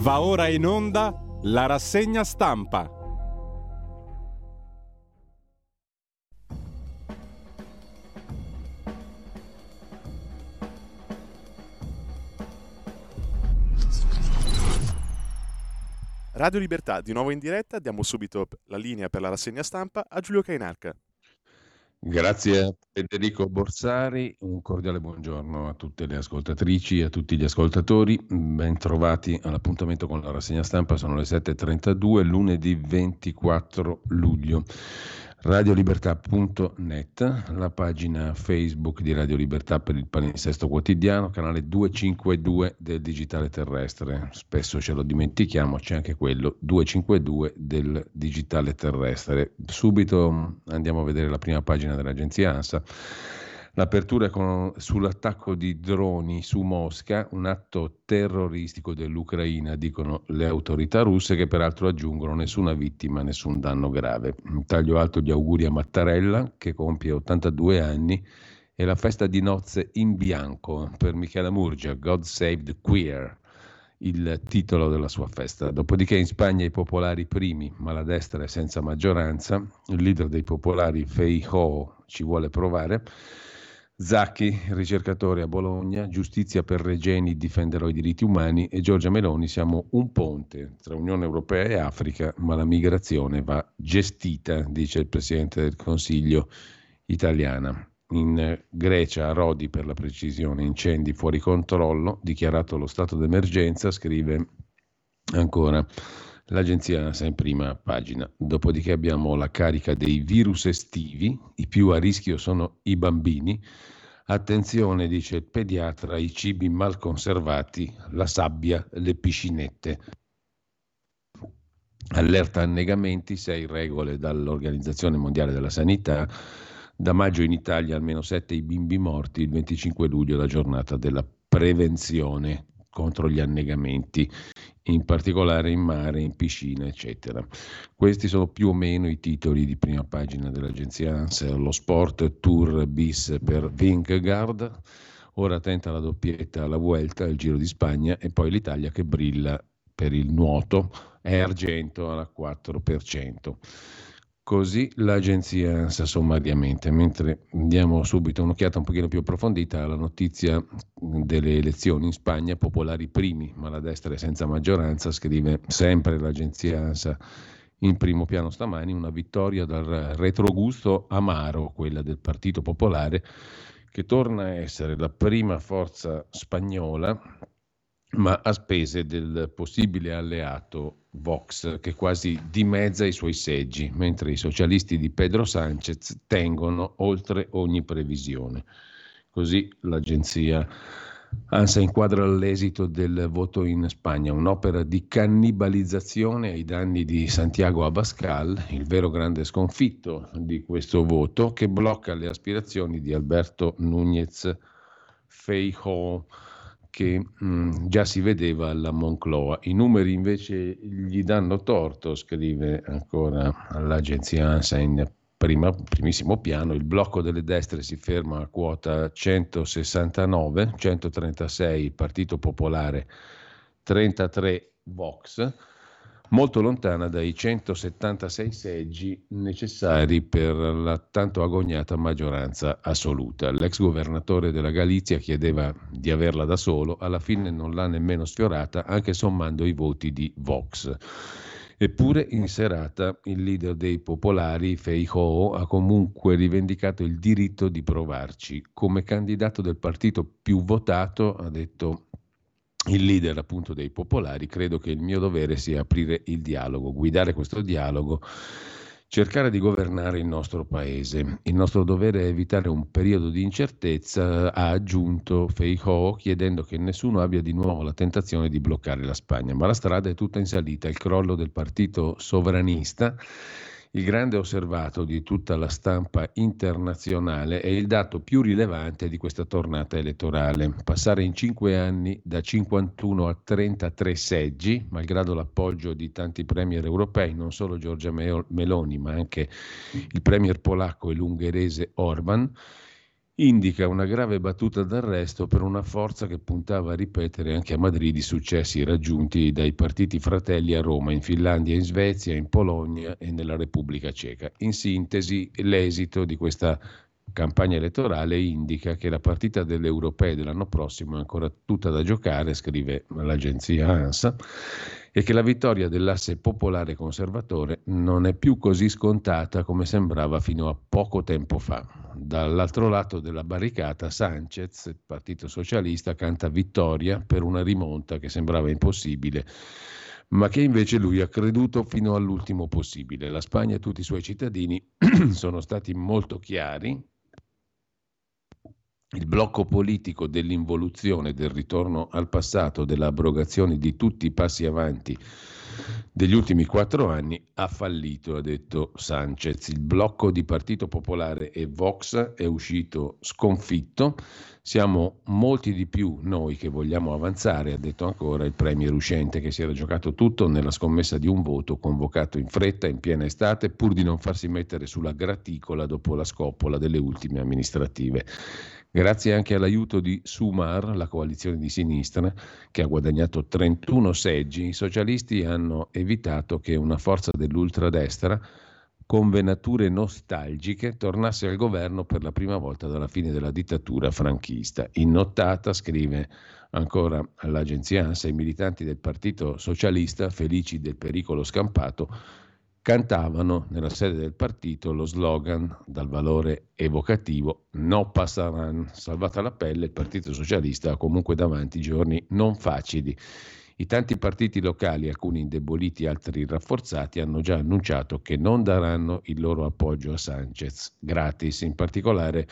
Va ora in onda la rassegna stampa. Radio Libertà, di nuovo in diretta, diamo subito la linea per la rassegna stampa a Giulio Cainarca. Grazie a Federico Borsari, un cordiale buongiorno a tutte le ascoltatrici e a tutti gli ascoltatori, ben trovati all'appuntamento con la rassegna stampa, sono le 7.32, lunedì 24 luglio radiolibertà.net, la pagina Facebook di Radio Libertà per il palinsesto quotidiano, canale 252 del digitale terrestre. Spesso ce lo dimentichiamo, c'è anche quello 252 del digitale terrestre. Subito andiamo a vedere la prima pagina dell'agenzia ANSA L'apertura con, sull'attacco di droni su Mosca, un atto terroristico dell'Ucraina, dicono le autorità russe, che peraltro aggiungono nessuna vittima, nessun danno grave. Un taglio alto di auguri a Mattarella, che compie 82 anni, e la festa di nozze in bianco per Michela Murgia, God Save the Queer il titolo della sua festa. Dopodiché in Spagna i popolari primi, ma la destra è senza maggioranza, il leader dei popolari Feijóo ci vuole provare, Zacchi, ricercatore a Bologna, giustizia per Regeni, difenderò i diritti umani e Giorgia Meloni siamo un ponte tra Unione Europea e Africa, ma la migrazione va gestita, dice il Presidente del Consiglio italiana. In Grecia, a Rodi per la precisione, incendi fuori controllo, dichiarato lo stato d'emergenza, scrive ancora l'agenzia ANSA in prima pagina. Dopodiché abbiamo la carica dei virus estivi, i più a rischio sono i bambini. Attenzione, dice il pediatra, i cibi mal conservati, la sabbia, le piscinette. Allerta annegamenti, sei regole dall'Organizzazione Mondiale della Sanità. Da maggio in Italia almeno sette i bimbi morti, il 25 luglio la giornata della prevenzione contro gli annegamenti in particolare in mare, in piscina, eccetera. Questi sono più o meno i titoli di prima pagina dell'agenzia ANSA. Lo sport tour bis per Vingegaard, ora tenta la doppietta alla Vuelta, il Giro di Spagna e poi l'Italia che brilla per il nuoto, è argento alla 4%. Così l'agenzia ANSA sommariamente, mentre diamo subito un'occhiata un pochino più approfondita alla notizia delle elezioni in Spagna, popolari primi, ma la destra è senza maggioranza, scrive sempre l'agenzia ANSA. In primo piano stamani, una vittoria dal retrogusto amaro, quella del Partito Popolare, che torna a essere la prima forza spagnola ma a spese del possibile alleato Vox, che quasi dimezza i suoi seggi, mentre i socialisti di Pedro Sanchez tengono oltre ogni previsione. Così l'agenzia ANSA inquadra l'esito del voto in Spagna, un'opera di cannibalizzazione ai danni di Santiago Abascal, il vero grande sconfitto di questo voto, che blocca le aspirazioni di Alberto Núñez Feijóo che mh, mm, già si vedeva alla Moncloa. I numeri invece gli danno torto, scrive ancora l'agenzia ANSA in prima, primissimo piano, il blocco delle destre si ferma a quota 169, 136 il Partito Popolare, 33 Vox molto lontana dai 176 seggi necessari per la tanto agognata maggioranza assoluta. L'ex governatore della Galizia chiedeva di averla da solo, alla fine non l'ha nemmeno sfiorata, anche sommando i voti di Vox. Eppure in serata il leader dei popolari, Feijóo, ha comunque rivendicato il diritto di provarci. Come candidato del partito più votato, ha detto il leader appunto dei popolari, credo che il mio dovere sia aprire il dialogo, guidare questo dialogo, cercare di governare il nostro paese. Il nostro dovere è evitare un periodo di incertezza, ha aggiunto Feijóo, chiedendo che nessuno abbia di nuovo la tentazione di bloccare la Spagna. Ma la strada è tutta in salita, il crollo del partito sovranista il grande osservato di tutta la stampa internazionale è il dato più rilevante di questa tornata elettorale. Passare in cinque anni da 51 a 33 seggi, malgrado l'appoggio di tanti premier europei, non solo Giorgia Meloni, ma anche il premier polacco e l'ungherese Orban, indica una grave battuta d'arresto per una forza che puntava a ripetere anche a Madrid i successi raggiunti dai partiti fratelli a Roma, in Finlandia, in Svezia, in Polonia e nella Repubblica Ceca. In sintesi, l'esito di questa campagna elettorale indica che la partita delle europee dell'anno prossimo è ancora tutta da giocare, scrive l'agenzia ANSA, e che la vittoria dell'asse popolare conservatore non è più così scontata come sembrava fino a poco tempo fa. Dall'altro lato della barricata Sanchez, il Partito Socialista, canta vittoria per una rimonta che sembrava impossibile ma che invece lui ha creduto fino all'ultimo possibile. La Spagna e tutti i suoi cittadini sono stati molto chiari il blocco politico dell'involuzione, del ritorno al passato, dell'abrogazione di tutti i passi avanti degli ultimi quattro anni ha fallito, ha detto Sanchez. Il blocco di Partito Popolare e Vox è uscito sconfitto. Siamo molti di più noi che vogliamo avanzare, ha detto ancora il premier uscente che si era giocato tutto nella scommessa di un voto convocato in fretta in piena estate pur di non farsi mettere sulla graticola dopo la scoppola delle ultime amministrative. Grazie anche all'aiuto di Sumar, la coalizione di sinistra, che ha guadagnato 31 seggi, i socialisti hanno evitato che una forza dell'ultradestra con venature nostalgiche tornasse al governo per la prima volta dalla fine della dittatura franchista. In nottata, scrive ancora all'agenzia ANSA, i militanti del Partito Socialista, felici del pericolo scampato, cantavano nella sede del partito lo slogan dal valore evocativo No passaran, salvata la pelle, il Partito Socialista ha comunque davanti giorni non facili. I tanti partiti locali, alcuni indeboliti, altri rafforzati, hanno già annunciato che non daranno il loro appoggio a Sanchez gratis, in particolare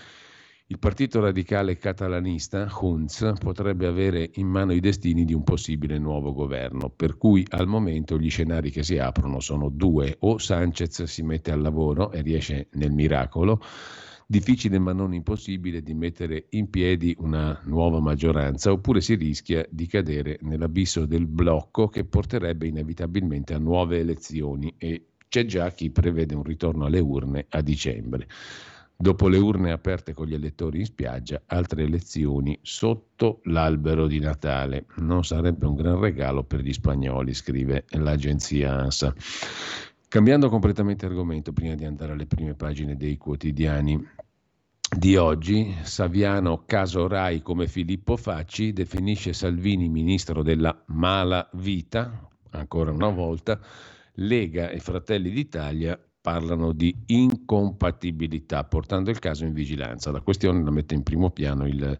il partito radicale catalanista, Junts, potrebbe avere in mano i destini di un possibile nuovo governo, per cui al momento gli scenari che si aprono sono due, o Sanchez si mette al lavoro e riesce nel miracolo, difficile ma non impossibile di mettere in piedi una nuova maggioranza, oppure si rischia di cadere nell'abisso del blocco che porterebbe inevitabilmente a nuove elezioni e c'è già chi prevede un ritorno alle urne a dicembre. Dopo le urne aperte con gli elettori in spiaggia, altre elezioni sotto l'albero di Natale. Non sarebbe un gran regalo per gli spagnoli, scrive l'agenzia ANSA. Cambiando completamente argomento, prima di andare alle prime pagine dei quotidiani di oggi, Saviano caso Rai come Filippo Facci definisce Salvini ministro della mala vita, ancora una volta, Lega e Fratelli d'Italia parlano di incompatibilità, portando il caso in vigilanza. La questione la mette in primo piano il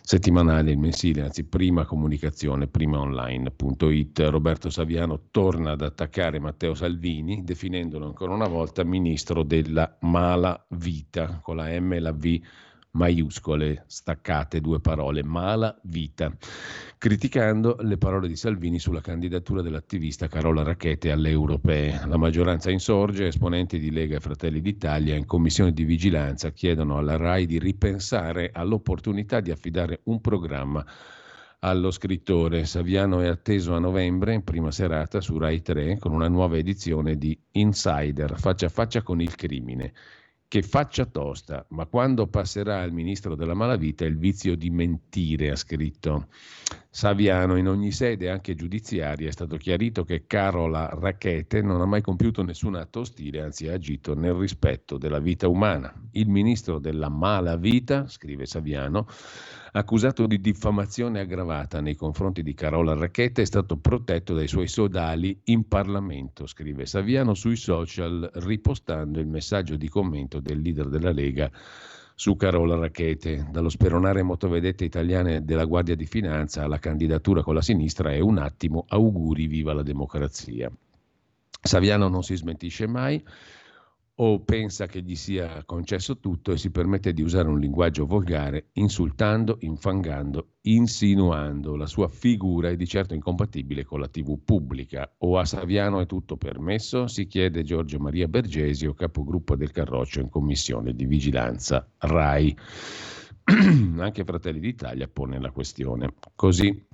settimanale, il mensile, anzi prima comunicazione, prima online.it. Roberto Saviano torna ad attaccare Matteo Salvini, definendolo ancora una volta ministro della mala vita, con la M e la V maiuscole, staccate due parole, mala vita, criticando le parole di Salvini sulla candidatura dell'attivista Carola Racchete alle europee. La maggioranza insorge, esponenti di Lega e Fratelli d'Italia in commissione di vigilanza chiedono alla RAI di ripensare all'opportunità di affidare un programma allo scrittore. Saviano è atteso a novembre, in prima serata su Rai 3, con una nuova edizione di Insider, faccia a faccia con il crimine che faccia tosta, ma quando passerà al ministro della malavita il vizio di mentire, ha scritto Saviano. In ogni sede, anche giudiziaria, è stato chiarito che Carola Rachete non ha mai compiuto nessun atto ostile, anzi ha agito nel rispetto della vita umana. Il ministro della malavita, scrive Saviano, accusato di diffamazione aggravata nei confronti di Carola Racchetta, è stato protetto dai suoi sodali in Parlamento, scrive Saviano sui social, ripostando il messaggio di commento del leader della Lega su Carola Racchete. Dallo speronare motovedette italiane della Guardia di Finanza alla candidatura con la sinistra è un attimo, auguri, viva la democrazia. Saviano non si smentisce mai o pensa che gli sia concesso tutto e si permette di usare un linguaggio volgare, insultando, infangando, insinuando. La sua figura è di certo incompatibile con la TV pubblica. O a Saviano è tutto permesso? Si chiede Giorgio Maria Bergesio, capogruppo del Carroccio in commissione di vigilanza RAI. Anche Fratelli d'Italia pone la questione. Così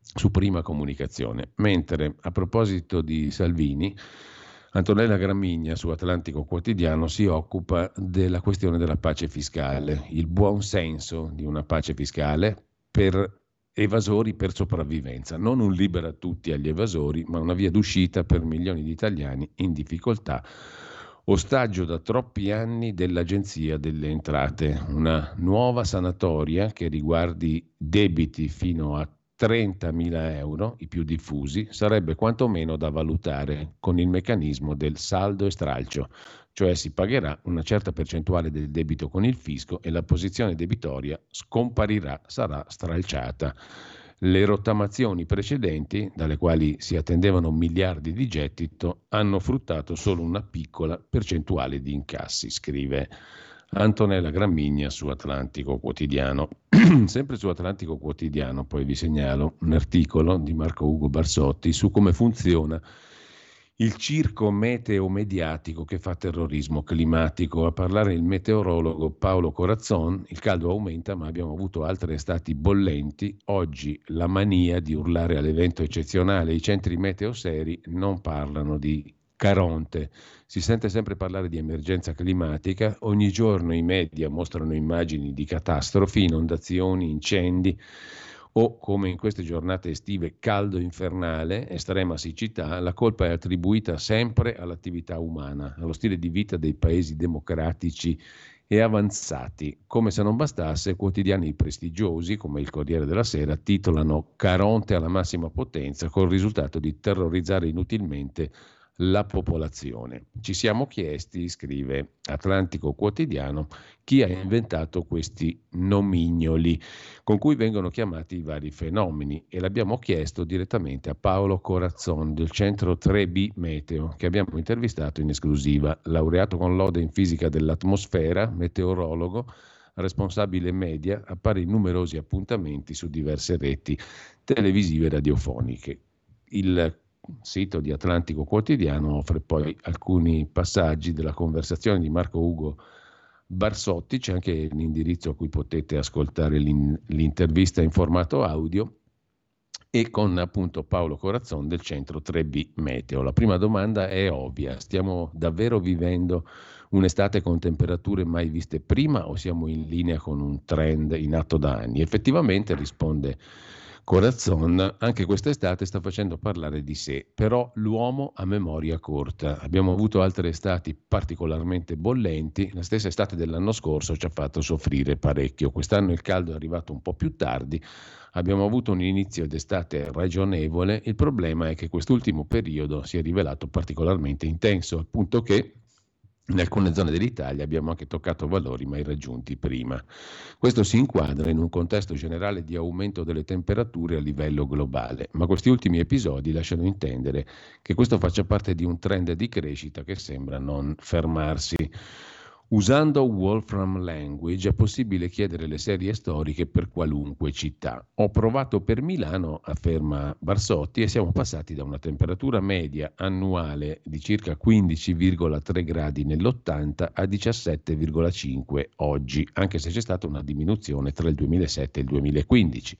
su prima comunicazione. Mentre a proposito di Salvini, Antonella Gramigna su Atlantico Quotidiano si occupa della questione della pace fiscale, il buon senso di una pace fiscale per evasori per sopravvivenza, non un libera tutti agli evasori, ma una via d'uscita per milioni di italiani in difficoltà, ostaggio da troppi anni dell'Agenzia delle Entrate, una nuova sanatoria che riguardi debiti fino a 30.000 euro, i più diffusi, sarebbe quantomeno da valutare con il meccanismo del saldo e stralcio, cioè si pagherà una certa percentuale del debito con il fisco e la posizione debitoria scomparirà, sarà stralciata. Le rottamazioni precedenti, dalle quali si attendevano miliardi di gettito, hanno fruttato solo una piccola percentuale di incassi, scrive Antonella Gramigna su Atlantico Quotidiano. Sempre su Atlantico Quotidiano poi vi segnalo un articolo di Marco Ugo Barsotti su come funziona il circo meteo-mediatico che fa terrorismo climatico. A parlare il meteorologo Paolo Corazzon, il caldo aumenta ma abbiamo avuto altre estati bollenti, oggi la mania di urlare all'evento eccezionale, i centri meteo seri non parlano di Caronte. Si sente sempre parlare di emergenza climatica, ogni giorno i media mostrano immagini di catastrofi, inondazioni, incendi o come in queste giornate estive caldo infernale, estrema siccità, la colpa è attribuita sempre all'attività umana, allo stile di vita dei paesi democratici e avanzati. Come se non bastasse, quotidiani prestigiosi come il Corriere della Sera titolano Caronte alla massima potenza col risultato di terrorizzare inutilmente la popolazione. Ci siamo chiesti, scrive Atlantico Quotidiano, chi ha inventato questi nomignoli con cui vengono chiamati i vari fenomeni e l'abbiamo chiesto direttamente a Paolo Corazzon del centro 3B Meteo che abbiamo intervistato in esclusiva, laureato con lode in fisica dell'atmosfera, meteorologo, responsabile media, appare in numerosi appuntamenti su diverse reti televisive e radiofoniche. Il sito di Atlantico Quotidiano offre poi alcuni passaggi della conversazione di Marco Ugo Barsotti, c'è anche l'indirizzo a cui potete ascoltare l'in- l'intervista in formato audio e con appunto Paolo Corazzon del centro 3B Meteo. La prima domanda è ovvia, stiamo davvero vivendo un'estate con temperature mai viste prima o siamo in linea con un trend in atto da anni? Effettivamente risponde Corazzon anche quest'estate sta facendo parlare di sé, però l'uomo ha memoria corta. Abbiamo avuto altre estati particolarmente bollenti, la stessa estate dell'anno scorso ci ha fatto soffrire parecchio. Quest'anno il caldo è arrivato un po' più tardi, abbiamo avuto un inizio d'estate ragionevole, il problema è che quest'ultimo periodo si è rivelato particolarmente intenso, al punto che in alcune zone dell'Italia abbiamo anche toccato valori mai raggiunti prima. Questo si inquadra in un contesto generale di aumento delle temperature a livello globale, ma questi ultimi episodi lasciano intendere che questo faccia parte di un trend di crescita che sembra non fermarsi. Usando Wolfram Language è possibile chiedere le serie storiche per qualunque città. Ho provato per Milano, afferma Barsotti, e siamo passati da una temperatura media annuale di circa 15,3 gradi nell'80 a 17,5 oggi, anche se c'è stata una diminuzione tra il 2007 e il 2015.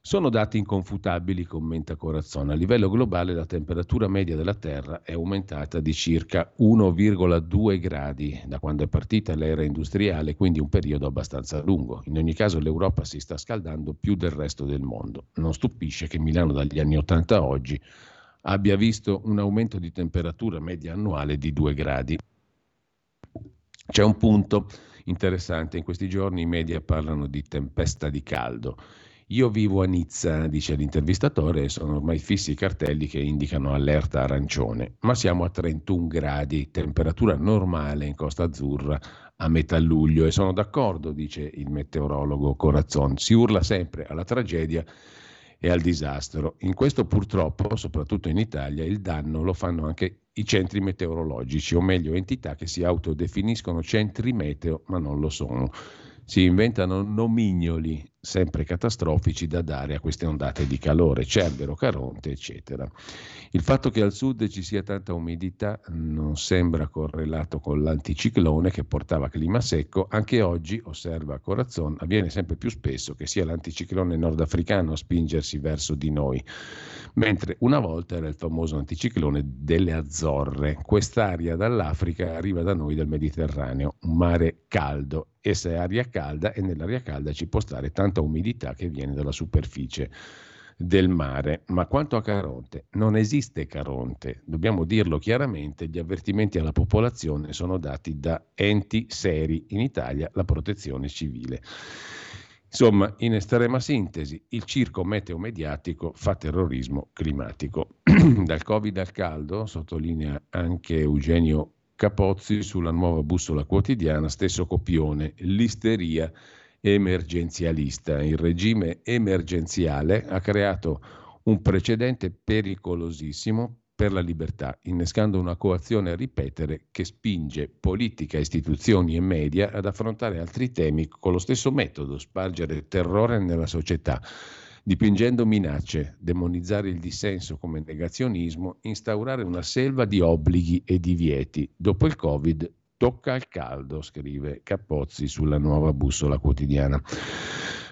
Sono dati inconfutabili, commenta Corazzone. A livello globale la temperatura media della Terra è aumentata di circa 1,2 gradi da quando è partita l'era industriale, quindi un periodo abbastanza lungo. In ogni caso l'Europa si sta scaldando più del resto del mondo. Non stupisce che Milano dagli anni 80 a oggi abbia visto un aumento di temperatura media annuale di 2 gradi. C'è un punto interessante, in questi giorni i media parlano di tempesta di caldo. Io vivo a Nizza, dice l'intervistatore, e sono ormai fissi i cartelli che indicano allerta arancione, ma siamo a 31 gradi, temperatura normale in Costa Azzurra a metà luglio e sono d'accordo, dice il meteorologo Corazzon, si urla sempre alla tragedia e al disastro. In questo purtroppo, soprattutto in Italia, il danno lo fanno anche i centri meteorologici, o meglio entità che si autodefiniscono centri meteo ma non lo sono si inventano nomignoli sempre catastrofici da dare a queste ondate di calore, Cerbero, Caronte, eccetera. Il fatto che al sud ci sia tanta umidità non sembra correlato con l'anticiclone che portava clima secco, anche oggi, osserva Corazzon, avviene sempre più spesso che sia l'anticiclone nordafricano a spingersi verso di noi, mentre una volta era il famoso anticiclone delle Azzorre. Quest'aria dall'Africa arriva da noi dal Mediterraneo, un mare caldo. Essa è aria calda e nell'aria calda ci può stare tanta umidità che viene dalla superficie del mare. Ma quanto a Caronte, non esiste Caronte, dobbiamo dirlo chiaramente, gli avvertimenti alla popolazione sono dati da enti seri, in Italia la protezione civile. Insomma, in estrema sintesi, il circo meteo-mediatico fa terrorismo climatico. Dal Covid al caldo, sottolinea anche Eugenio Capozzi sulla nuova bussola quotidiana, stesso copione, l'isteria emergenzialista. Il regime emergenziale ha creato un precedente pericolosissimo per la libertà, innescando una coazione a ripetere che spinge politica, istituzioni e media ad affrontare altri temi con lo stesso metodo, spargere terrore nella società, dipingendo minacce, demonizzare il dissenso come negazionismo, instaurare una selva di obblighi e divieti. Dopo il Covid tocca al caldo, scrive Capozzi sulla nuova bussola quotidiana.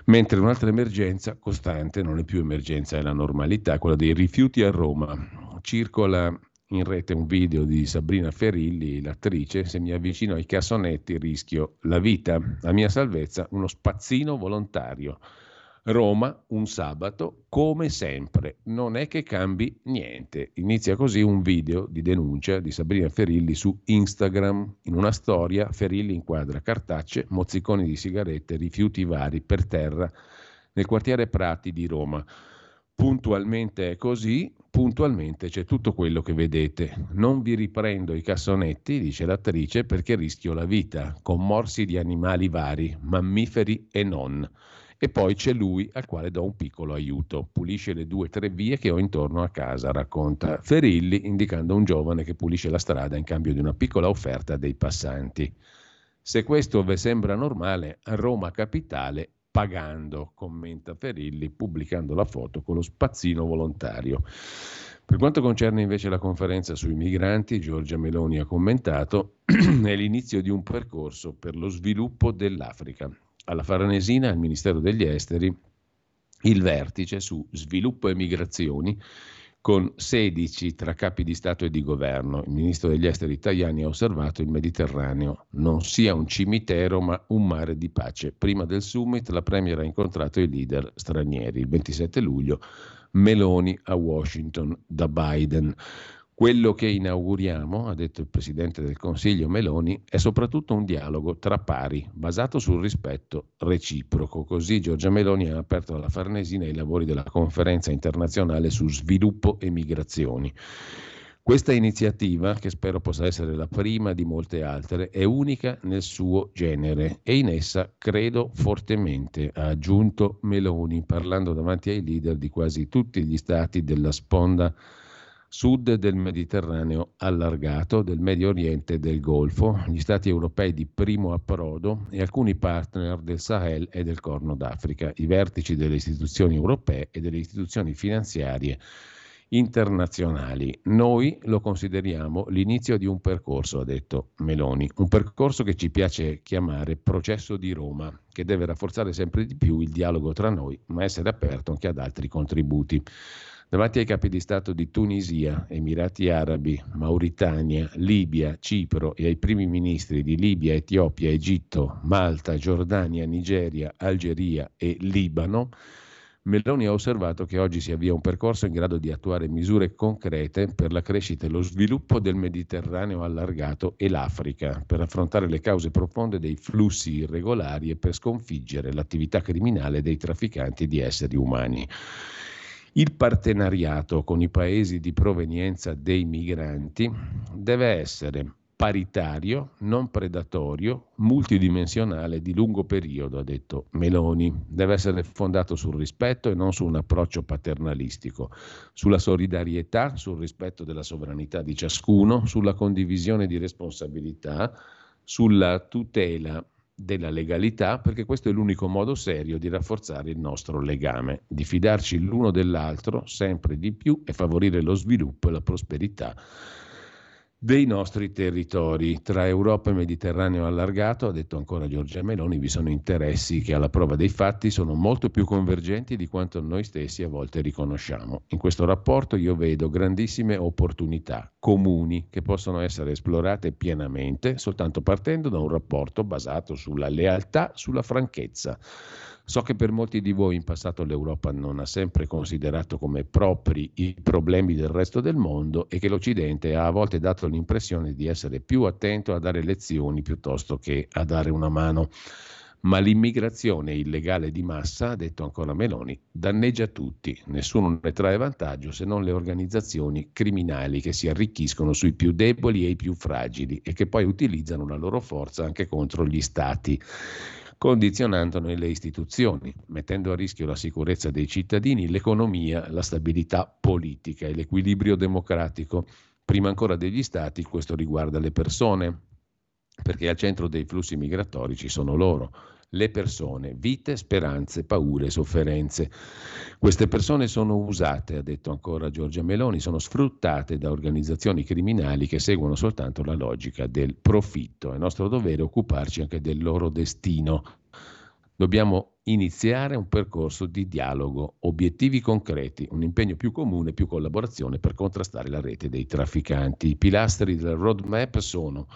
Mentre un'altra emergenza costante, non è più emergenza, è la normalità, quella dei rifiuti a Roma circola in rete un video di Sabrina Ferilli, l'attrice, se mi avvicino ai cassonetti rischio la vita, la mia salvezza, uno spazzino volontario. Roma, un sabato, come sempre, non è che cambi niente. Inizia così un video di denuncia di Sabrina Ferilli su Instagram. In una storia, Ferilli inquadra cartacce, mozziconi di sigarette, rifiuti vari per terra nel quartiere Prati di Roma. Puntualmente è così, puntualmente c'è tutto quello che vedete. Non vi riprendo i cassonetti, dice l'attrice, perché rischio la vita, con morsi di animali vari, mammiferi e non. E poi c'è lui al quale do un piccolo aiuto. Pulisce le due o tre vie che ho intorno a casa, racconta Ferilli, indicando un giovane che pulisce la strada in cambio di una piccola offerta dei passanti. Se questo vi sembra normale, Roma Capitale pagando, commenta Ferilli, pubblicando la foto con lo spazzino volontario. Per quanto concerne invece la conferenza sui migranti, Giorgia Meloni ha commentato, è l'inizio di un percorso per lo sviluppo dell'Africa. Alla Farnesina, al Ministero degli Esteri, il vertice su sviluppo e migrazioni con 16 tra capi di Stato e di governo. Il ministro degli esteri italiani ha osservato il Mediterraneo non sia un cimitero ma un mare di pace. Prima del summit la Premier ha incontrato i leader stranieri. Il 27 luglio Meloni a Washington da Biden. Quello che inauguriamo, ha detto il Presidente del Consiglio Meloni, è soprattutto un dialogo tra pari, basato sul rispetto reciproco. Così Giorgia Meloni ha aperto alla Farnesina i lavori della conferenza internazionale su sviluppo e migrazioni. Questa iniziativa, che spero possa essere la prima di molte altre, è unica nel suo genere e in essa credo fortemente, ha aggiunto Meloni, parlando davanti ai leader di quasi tutti gli stati della sponda sud del Mediterraneo allargato, del Medio Oriente e del Golfo, gli stati europei di primo approdo e alcuni partner del Sahel e del Corno d'Africa, i vertici delle istituzioni europee e delle istituzioni finanziarie internazionali. Noi lo consideriamo l'inizio di un percorso, ha detto Meloni, un percorso che ci piace chiamare processo di Roma, che deve rafforzare sempre di più il dialogo tra noi, ma essere aperto anche ad altri contributi. Davanti ai capi di Stato di Tunisia, Emirati Arabi, Mauritania, Libia, Cipro e ai primi ministri di Libia, Etiopia, Egitto, Malta, Giordania, Nigeria, Algeria e Libano, Meloni ha osservato che oggi si avvia un percorso in grado di attuare misure concrete per la crescita e lo sviluppo del Mediterraneo allargato e l'Africa, per affrontare le cause profonde dei flussi irregolari e per sconfiggere l'attività criminale dei trafficanti di esseri umani. Il partenariato con i paesi di provenienza dei migranti deve essere paritario, non predatorio, multidimensionale di lungo periodo, ha detto Meloni. Deve essere fondato sul rispetto e non su un approccio paternalistico, sulla solidarietà, sul rispetto della sovranità di ciascuno, sulla condivisione di responsabilità, sulla tutela della legalità, perché questo è l'unico modo serio di rafforzare il nostro legame, di fidarci l'uno dell'altro sempre di più e favorire lo sviluppo e la prosperità dei nostri territori. Tra Europa e Mediterraneo allargato, ha detto ancora Giorgia Meloni, vi sono interessi che alla prova dei fatti sono molto più convergenti di quanto noi stessi a volte riconosciamo. In questo rapporto io vedo grandissime opportunità comuni che possono essere esplorate pienamente soltanto partendo da un rapporto basato sulla lealtà, sulla franchezza So che per molti di voi in passato l'Europa non ha sempre considerato come propri i problemi del resto del mondo e che l'Occidente ha a volte dato l'impressione di essere più attento a dare lezioni piuttosto che a dare una mano. Ma l'immigrazione illegale di massa, ha detto ancora Meloni, danneggia tutti, nessuno ne trae vantaggio se non le organizzazioni criminali che si arricchiscono sui più deboli e i più fragili e che poi utilizzano la loro forza anche contro gli stati condizionandone le istituzioni, mettendo a rischio la sicurezza dei cittadini, l'economia, la stabilità politica e l'equilibrio democratico. Prima ancora degli stati, questo riguarda le persone, perché al centro dei flussi migratori ci sono loro, le persone, vite, speranze, paure, sofferenze. Queste persone sono usate, ha detto ancora Giorgia Meloni, sono sfruttate da organizzazioni criminali che seguono soltanto la logica del profitto. È nostro dovere occuparci anche del loro destino. Dobbiamo iniziare un percorso di dialogo, obiettivi concreti, un impegno più comune, più collaborazione per contrastare la rete dei trafficanti. I pilastri del roadmap sono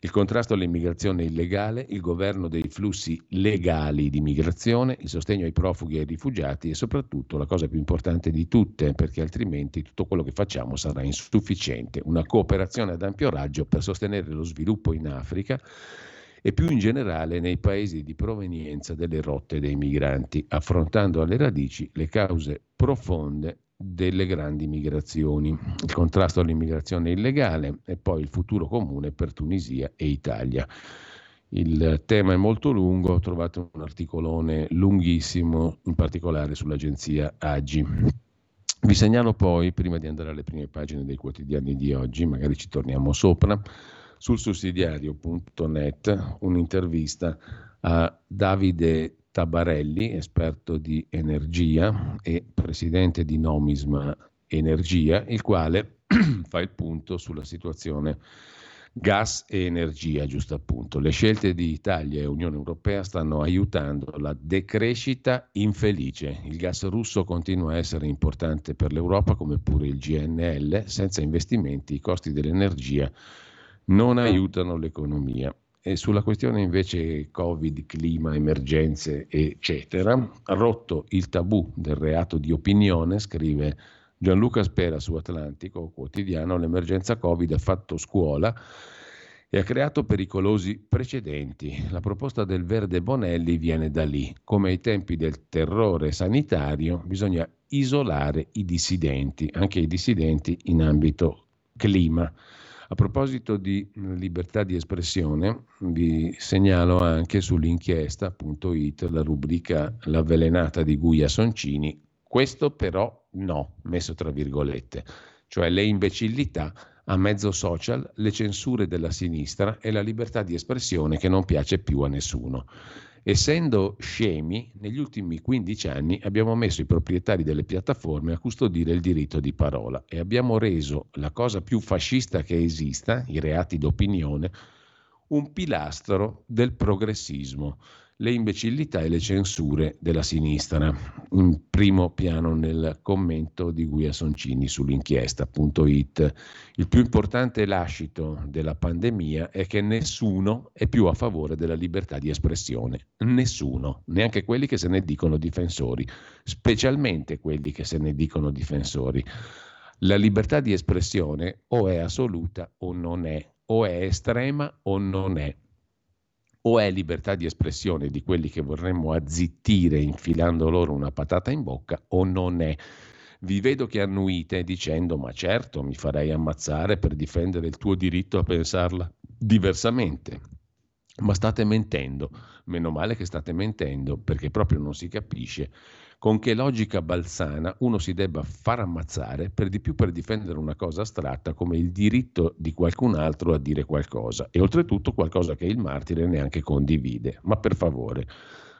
il contrasto all'immigrazione illegale, il governo dei flussi legali di migrazione, il sostegno ai profughi e ai rifugiati e soprattutto la cosa più importante di tutte, perché altrimenti tutto quello che facciamo sarà insufficiente, una cooperazione ad ampio raggio per sostenere lo sviluppo in Africa e più in generale nei paesi di provenienza delle rotte dei migranti, affrontando alle radici le cause profonde delle grandi migrazioni, il contrasto all'immigrazione illegale e poi il futuro comune per Tunisia e Italia. Il tema è molto lungo, ho trovato un articolone lunghissimo, in particolare sull'agenzia AGI. Vi segnalo poi, prima di andare alle prime pagine dei quotidiani di oggi, magari ci torniamo sopra, sul sussidiario.net un'intervista a Davide Tabarelli, esperto di energia e presidente di Nomisma Energia, il quale fa il punto sulla situazione gas e energia, giusto appunto. Le scelte di Italia e Unione Europea stanno aiutando la decrescita infelice. Il gas russo continua a essere importante per l'Europa come pure il GNL, senza investimenti i costi dell'energia non aiutano l'economia. E sulla questione invece Covid, clima, emergenze, eccetera, ha rotto il tabù del reato di opinione, scrive Gianluca Spera su Atlantico quotidiano, l'emergenza Covid ha fatto scuola e ha creato pericolosi precedenti. La proposta del Verde Bonelli viene da lì. Come ai tempi del terrore sanitario, bisogna isolare i dissidenti, anche i dissidenti in ambito clima. A proposito di libertà di espressione, vi segnalo anche sull'inchiesta.it la rubrica L'avvelenata di Guia Soncini. Questo però no, messo tra virgolette, cioè le imbecillità a mezzo social, le censure della sinistra e la libertà di espressione che non piace più a nessuno. Essendo scemi, negli ultimi 15 anni abbiamo messo i proprietari delle piattaforme a custodire il diritto di parola e abbiamo reso la cosa più fascista che esista, i reati d'opinione, un pilastro del progressismo le imbecillità e le censure della sinistra. In primo piano nel commento di Guia Soncini sull'inchiesta.it. Il più importante lascito della pandemia è che nessuno è più a favore della libertà di espressione. Nessuno, neanche quelli che se ne dicono difensori, specialmente quelli che se ne dicono difensori. La libertà di espressione o è assoluta o non è, o è estrema o non è o è libertà di espressione di quelli che vorremmo azzittire infilando loro una patata in bocca o non è. Vi vedo che annuite dicendo ma certo mi farei ammazzare per difendere il tuo diritto a pensarla diversamente. Ma state mentendo, meno male che state mentendo, perché proprio non si capisce con che logica balzana uno si debba far ammazzare per di più per difendere una cosa astratta come il diritto di qualcun altro a dire qualcosa e oltretutto qualcosa che il martire neanche condivide. Ma per favore,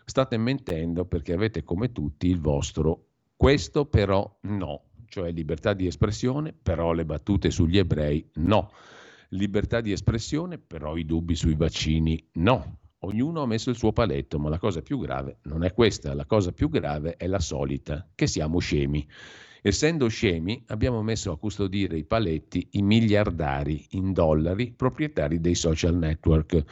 state mentendo perché avete come tutti il vostro questo però no, cioè libertà di espressione, però le battute sugli ebrei no. Libertà di espressione, però i dubbi sui vaccini no. Ognuno ha messo il suo paletto, ma la cosa più grave non è questa, la cosa più grave è la solita, che siamo scemi. Essendo scemi, abbiamo messo a custodire i paletti i miliardari in dollari proprietari dei social network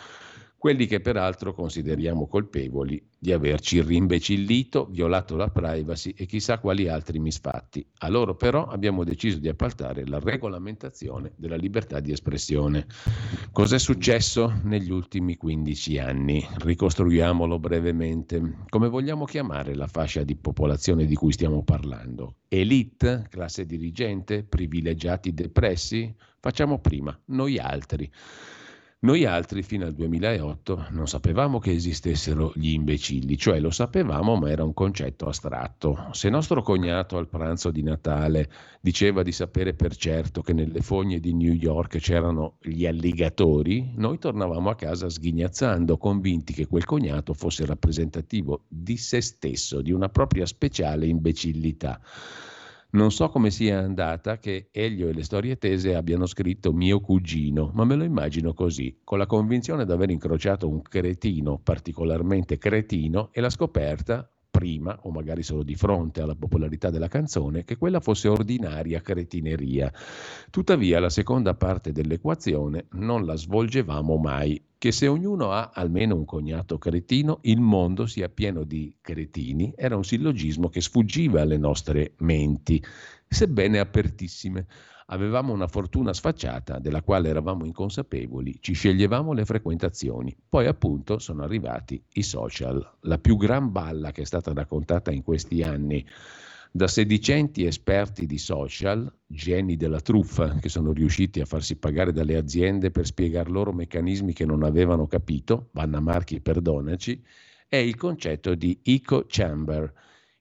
quelli che peraltro consideriamo colpevoli di averci rimbecillito, violato la privacy e chissà quali altri misfatti. A loro però abbiamo deciso di appaltare la regolamentazione della libertà di espressione. Cos'è successo negli ultimi 15 anni? Ricostruiamolo brevemente. Come vogliamo chiamare la fascia di popolazione di cui stiamo parlando? Elite, classe dirigente, privilegiati depressi? Facciamo prima, noi altri. Noi altri fino al 2008 non sapevamo che esistessero gli imbecilli, cioè lo sapevamo ma era un concetto astratto. Se nostro cognato al pranzo di Natale diceva di sapere per certo che nelle fogne di New York c'erano gli alligatori, noi tornavamo a casa sghignazzando, convinti che quel cognato fosse rappresentativo di se stesso, di una propria speciale imbecillità. Non so come sia andata che Elio e le storie tese abbiano scritto mio cugino, ma me lo immagino così, con la convinzione di aver incrociato un cretino particolarmente cretino e la scoperta, prima o magari solo di fronte alla popolarità della canzone, che quella fosse ordinaria cretineria. Tuttavia la seconda parte dell'equazione non la svolgevamo mai che se ognuno ha almeno un cognato cretino, il mondo sia pieno di cretini, era un sillogismo che sfuggiva alle nostre menti, sebbene apertissime. Avevamo una fortuna sfacciata della quale eravamo inconsapevoli, ci sceglievamo le frequentazioni. Poi appunto sono arrivati i social, la più gran balla che è stata raccontata in questi anni da sedicenti esperti di social, geni della truffa, che sono riusciti a farsi pagare dalle aziende per spiegar loro meccanismi che non avevano capito, Vanna Marchi perdonaci, è il concetto di eco chamber.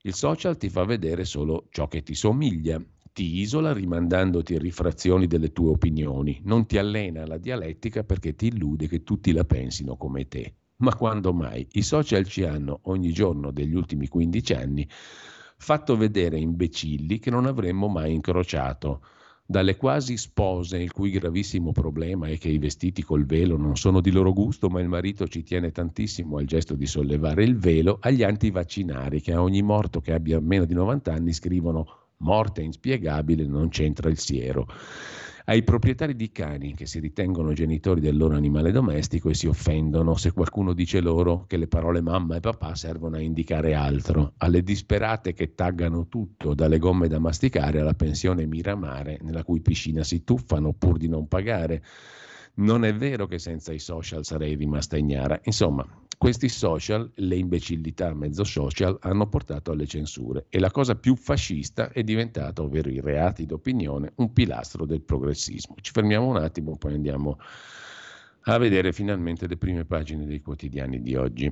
Il social ti fa vedere solo ciò che ti somiglia, ti isola rimandandoti rifrazioni delle tue opinioni, non ti allena alla dialettica perché ti illude che tutti la pensino come te. Ma quando mai? I social ci hanno ogni giorno degli ultimi 15 anni fatto vedere imbecilli che non avremmo mai incrociato. Dalle quasi spose, il cui gravissimo problema è che i vestiti col velo non sono di loro gusto, ma il marito ci tiene tantissimo al gesto di sollevare il velo, agli antivaccinari che a ogni morto che abbia meno di 90 anni scrivono morte inspiegabile, non c'entra il siero ai proprietari di cani che si ritengono genitori del loro animale domestico e si offendono se qualcuno dice loro che le parole mamma e papà servono a indicare altro, alle disperate che taggano tutto, dalle gomme da masticare alla pensione Miramare nella cui piscina si tuffano pur di non pagare. Non è vero che senza i social sarei rimasta ignara. Insomma, questi social, le imbecillità mezzo social, hanno portato alle censure e la cosa più fascista è diventata, ovvero i reati d'opinione, un pilastro del progressismo. Ci fermiamo un attimo, poi andiamo a vedere finalmente le prime pagine dei quotidiani di oggi.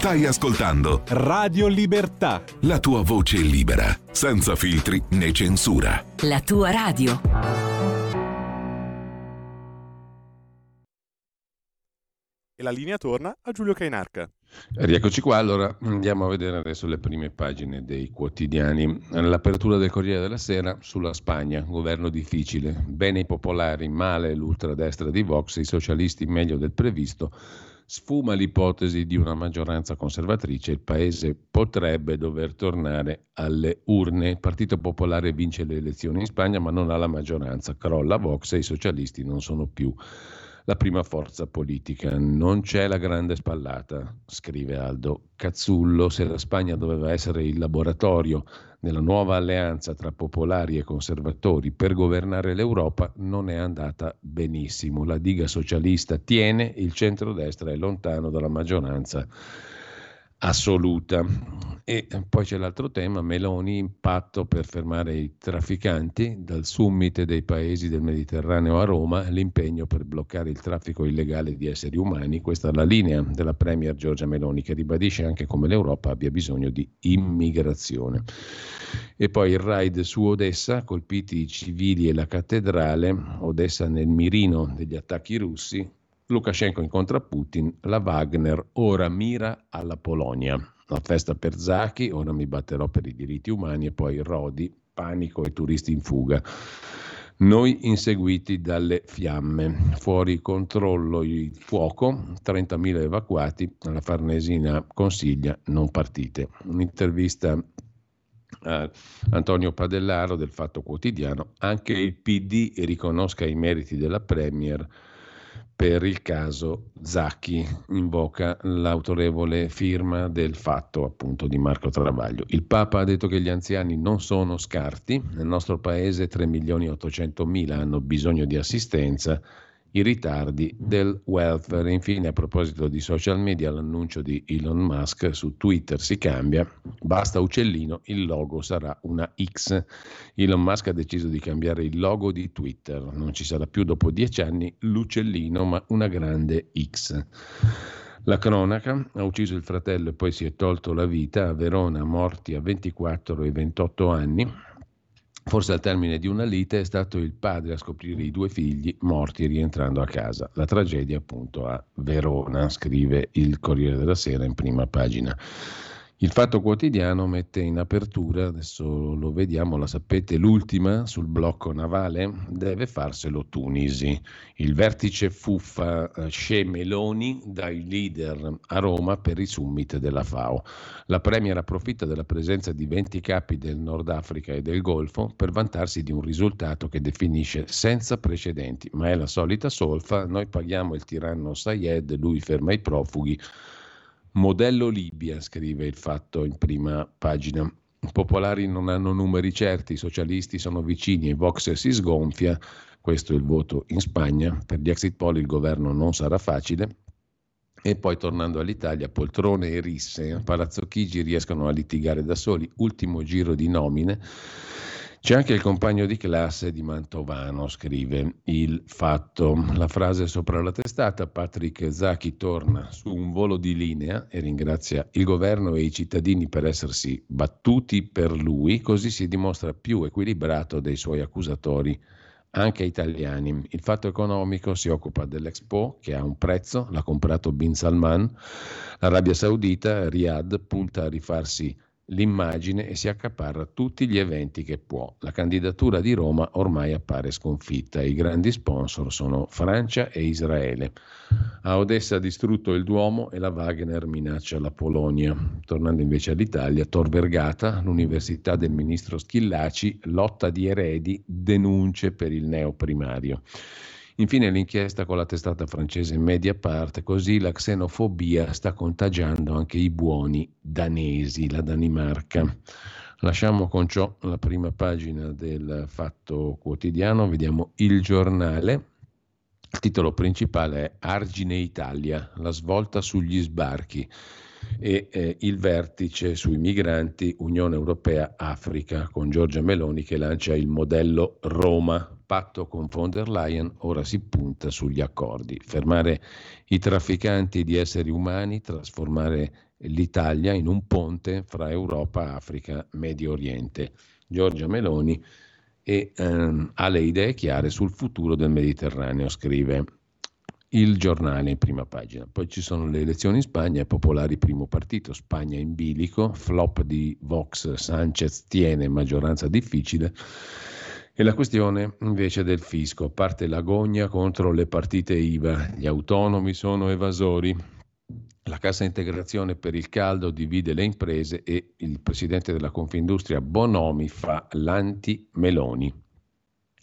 Stai ascoltando Radio Libertà. La tua voce libera, senza filtri né censura. La tua radio. E la linea torna a Giulio Cainarca. Rieccoci qua, allora andiamo a vedere adesso le prime pagine dei quotidiani. L'apertura del Corriere della Sera sulla Spagna, governo difficile, bene i popolari, male l'ultradestra di Vox, i socialisti meglio del previsto sfuma l'ipotesi di una maggioranza conservatrice, il Paese potrebbe dover tornare alle urne. Il Partito Popolare vince le elezioni in Spagna ma non ha la maggioranza, crolla Vox e i socialisti non sono più la prima forza politica. Non c'è la grande spallata, scrive Aldo Cazzullo, se la Spagna doveva essere il laboratorio nella nuova alleanza tra popolari e conservatori per governare l'Europa non è andata benissimo. La diga socialista tiene, il centrodestra è lontano dalla maggioranza assoluta. E poi c'è l'altro tema, Meloni, impatto per fermare i trafficanti, dal summit dei paesi del Mediterraneo a Roma, l'impegno per bloccare il traffico illegale di esseri umani. Questa è la linea della Premier Giorgia Meloni che ribadisce anche come l'Europa abbia bisogno di immigrazione. E poi il raid su Odessa, colpiti i civili e la cattedrale, Odessa nel mirino degli attacchi russi, Lukashenko incontra Putin, la Wagner ora mira alla Polonia. La festa per Zaki, ora mi batterò per i diritti umani e poi Rodi, panico e turisti in fuga. Noi inseguiti dalle fiamme, fuori controllo il fuoco, 30.000 evacuati, la Farnesina consiglia non partite. Un'intervista a Antonio Padellaro del Fatto Quotidiano, anche il PD riconosca i meriti della Premier per il caso Zacchi, invoca l'autorevole firma del fatto appunto di Marco Travaglio. Il Papa ha detto che gli anziani non sono scarti, nel nostro paese 3 milioni e 800 mila hanno bisogno di assistenza i ritardi del welfare. Infine, a proposito di social media, l'annuncio di Elon Musk su Twitter si cambia, basta uccellino, il logo sarà una X. Elon Musk ha deciso di cambiare il logo di Twitter, non ci sarà più dopo dieci anni l'uccellino, ma una grande X. La cronaca ha ucciso il fratello e poi si è tolto la vita a Verona, morti a 24 e 28 anni. Forse al termine di una lite è stato il padre a scoprire i due figli morti rientrando a casa. La tragedia appunto a Verona, scrive il Corriere della Sera in prima pagina. Il Fatto Quotidiano mette in apertura, adesso lo vediamo, la sapete, l'ultima sul blocco navale deve farselo Tunisi. Il vertice fuffa eh, Scemeloni dai leader a Roma per i summit della FAO. La Premier approfitta della presenza di 20 capi del Nord Africa e del Golfo per vantarsi di un risultato che definisce senza precedenti, ma è la solita solfa, noi paghiamo il tiranno Sayed, lui ferma i profughi Modello Libia, scrive il fatto in prima pagina. I popolari non hanno numeri certi, i socialisti sono vicini e Vox si sgonfia. Questo è il voto in Spagna. Per gli exit poll il governo non sarà facile. E poi tornando all'Italia, poltrone e risse, Palazzo Chigi riescono a litigare da soli, ultimo giro di nomine c'è anche il compagno di classe di Mantovano, scrive il fatto. La frase sopra la testata, Patrick Zacchi torna su un volo di linea e ringrazia il governo e i cittadini per essersi battuti per lui, così si dimostra più equilibrato dei suoi accusatori anche italiani. Il fatto economico si occupa dell'Expo che ha un prezzo, l'ha comprato Bin Salman, l'Arabia Saudita, Riyadh punta a rifarsi l'immagine e si accaparra tutti gli eventi che può. La candidatura di Roma ormai appare sconfitta. I grandi sponsor sono Francia e Israele. A Odessa ha distrutto il Duomo e la Wagner minaccia la Polonia. Tornando invece all'Italia, Tor Vergata, l'Università del ministro Schillaci, lotta di eredi, denunce per il neoprimario. Infine l'inchiesta con la testata francese Mediapart, così la xenofobia sta contagiando anche i buoni danesi, la Danimarca. Lasciamo con ciò la prima pagina del Fatto Quotidiano, vediamo il giornale. Il titolo principale è Argine Italia, la svolta sugli sbarchi e eh, il vertice sui migranti Unione Europea-Africa con Giorgia Meloni che lancia il modello Roma, patto con von der Leyen, ora si punta sugli accordi, fermare i trafficanti di esseri umani, trasformare l'Italia in un ponte fra Europa, Africa, Medio Oriente. Giorgia Meloni e, ehm, ha le idee chiare sul futuro del Mediterraneo, scrive il giornale in prima pagina. Poi ci sono le elezioni in Spagna, Popolari primo partito, Spagna in bilico, flop di Vox, Sanchez tiene maggioranza difficile. E la questione invece del fisco, parte l'agonia contro le partite IVA, gli autonomi sono evasori, la cassa integrazione per il caldo divide le imprese e il presidente della Confindustria Bonomi fa l'anti-Meloni.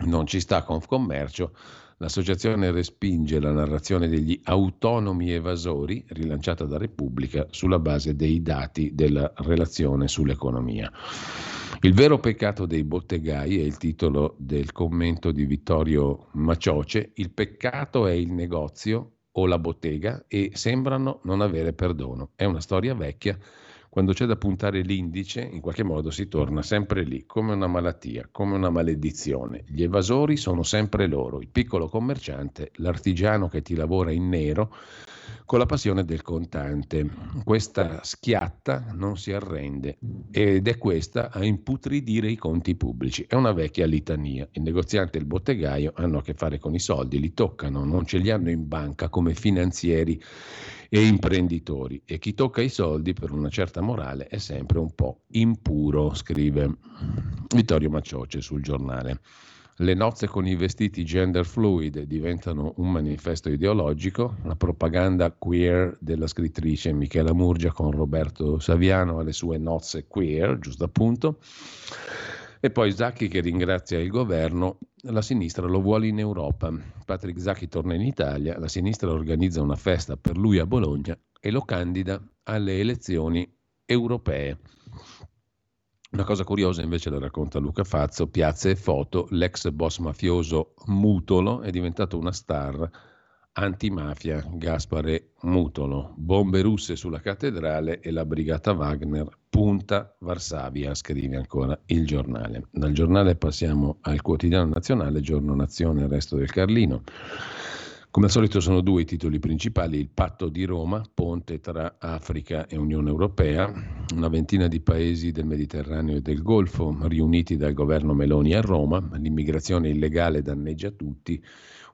Non ci sta Confcommercio, L'associazione respinge la narrazione degli autonomi evasori, rilanciata da Repubblica, sulla base dei dati della relazione sull'economia. Il vero peccato dei bottegai è il titolo del commento di Vittorio Macioce. Il peccato è il negozio o la bottega e sembrano non avere perdono. È una storia vecchia quando c'è da puntare l'indice, in qualche modo si torna sempre lì, come una malattia, come una maledizione. Gli evasori sono sempre loro, il piccolo commerciante, l'artigiano che ti lavora in nero con la passione del contante. Questa schiatta non si arrende ed è questa a imputridire i conti pubblici. È una vecchia litania. Il negoziante e il bottegaio hanno a che fare con i soldi, li toccano, non ce li hanno in banca come finanzieri e imprenditori e chi tocca i soldi per una certa morale è sempre un po' impuro, scrive Vittorio Maccioce sul giornale. Le nozze con i vestiti gender fluid diventano un manifesto ideologico, la propaganda queer della scrittrice Michela Murgia con Roberto Saviano alle sue nozze queer, giusto appunto. E poi Zacchi che ringrazia il governo, la sinistra lo vuole in Europa. Patrick Zacchi torna in Italia, la sinistra organizza una festa per lui a Bologna e lo candida alle elezioni europee. Una cosa curiosa invece la racconta Luca Fazzo, piazze e foto, l'ex boss mafioso Mutolo è diventato una star antimafia Gaspare Mutolo, bombe russe sulla cattedrale e la brigata Wagner punta Varsavia, scrive ancora il giornale. Dal giornale passiamo al quotidiano nazionale, giorno nazione, il resto del Carlino. Come al solito sono due i titoli principali, il patto di Roma, ponte tra Africa e Unione Europea, una ventina di paesi del Mediterraneo e del Golfo riuniti dal governo Meloni a Roma, l'immigrazione illegale danneggia tutti,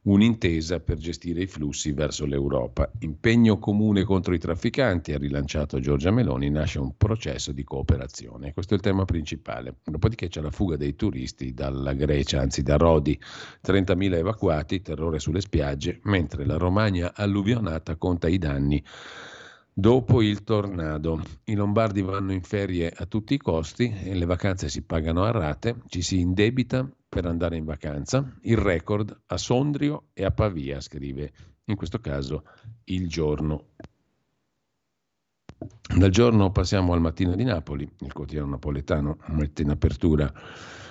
un'intesa per gestire i flussi verso l'Europa. Impegno comune contro i trafficanti, ha rilanciato Giorgia Meloni, nasce un processo di cooperazione. Questo è il tema principale. Dopodiché c'è la fuga dei turisti dalla Grecia, anzi da Rodi, 30.000 evacuati, terrore sulle spiagge, mentre la Romagna alluvionata conta i danni Dopo il tornado, i lombardi vanno in ferie a tutti i costi e le vacanze si pagano a rate, ci si indebita per andare in vacanza, il record a Sondrio e a Pavia, scrive in questo caso il giorno. Dal giorno passiamo al mattino di Napoli, il quotidiano napoletano mette in apertura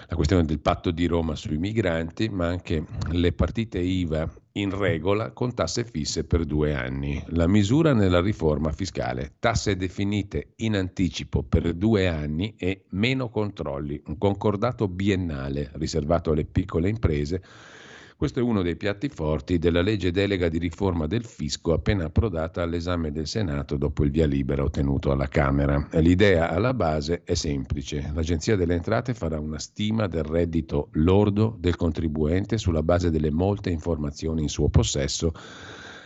la questione del patto di Roma sui migranti, ma anche le partite IVA in regola con tasse fisse per due anni. La misura nella riforma fiscale, tasse definite in anticipo per due anni e meno controlli, un concordato biennale riservato alle piccole imprese questo è uno dei piatti forti della legge delega di riforma del fisco appena approdata all'esame del Senato dopo il via libera ottenuto alla Camera. L'idea alla base è semplice. L'Agenzia delle Entrate farà una stima del reddito lordo del contribuente sulla base delle molte informazioni in suo possesso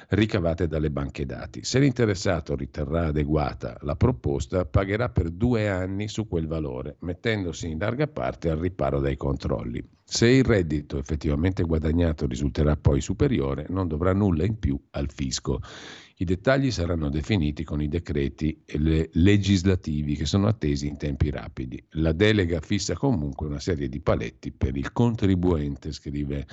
ricavate dalle banche dati. Se l'interessato riterrà adeguata la proposta, pagherà per due anni su quel valore, mettendosi in larga parte al riparo dai controlli. Se il reddito effettivamente guadagnato risulterà poi superiore, non dovrà nulla in più al fisco. I dettagli saranno definiti con i decreti legislativi che sono attesi in tempi rapidi. La delega fissa comunque una serie di paletti per il contribuente, scrive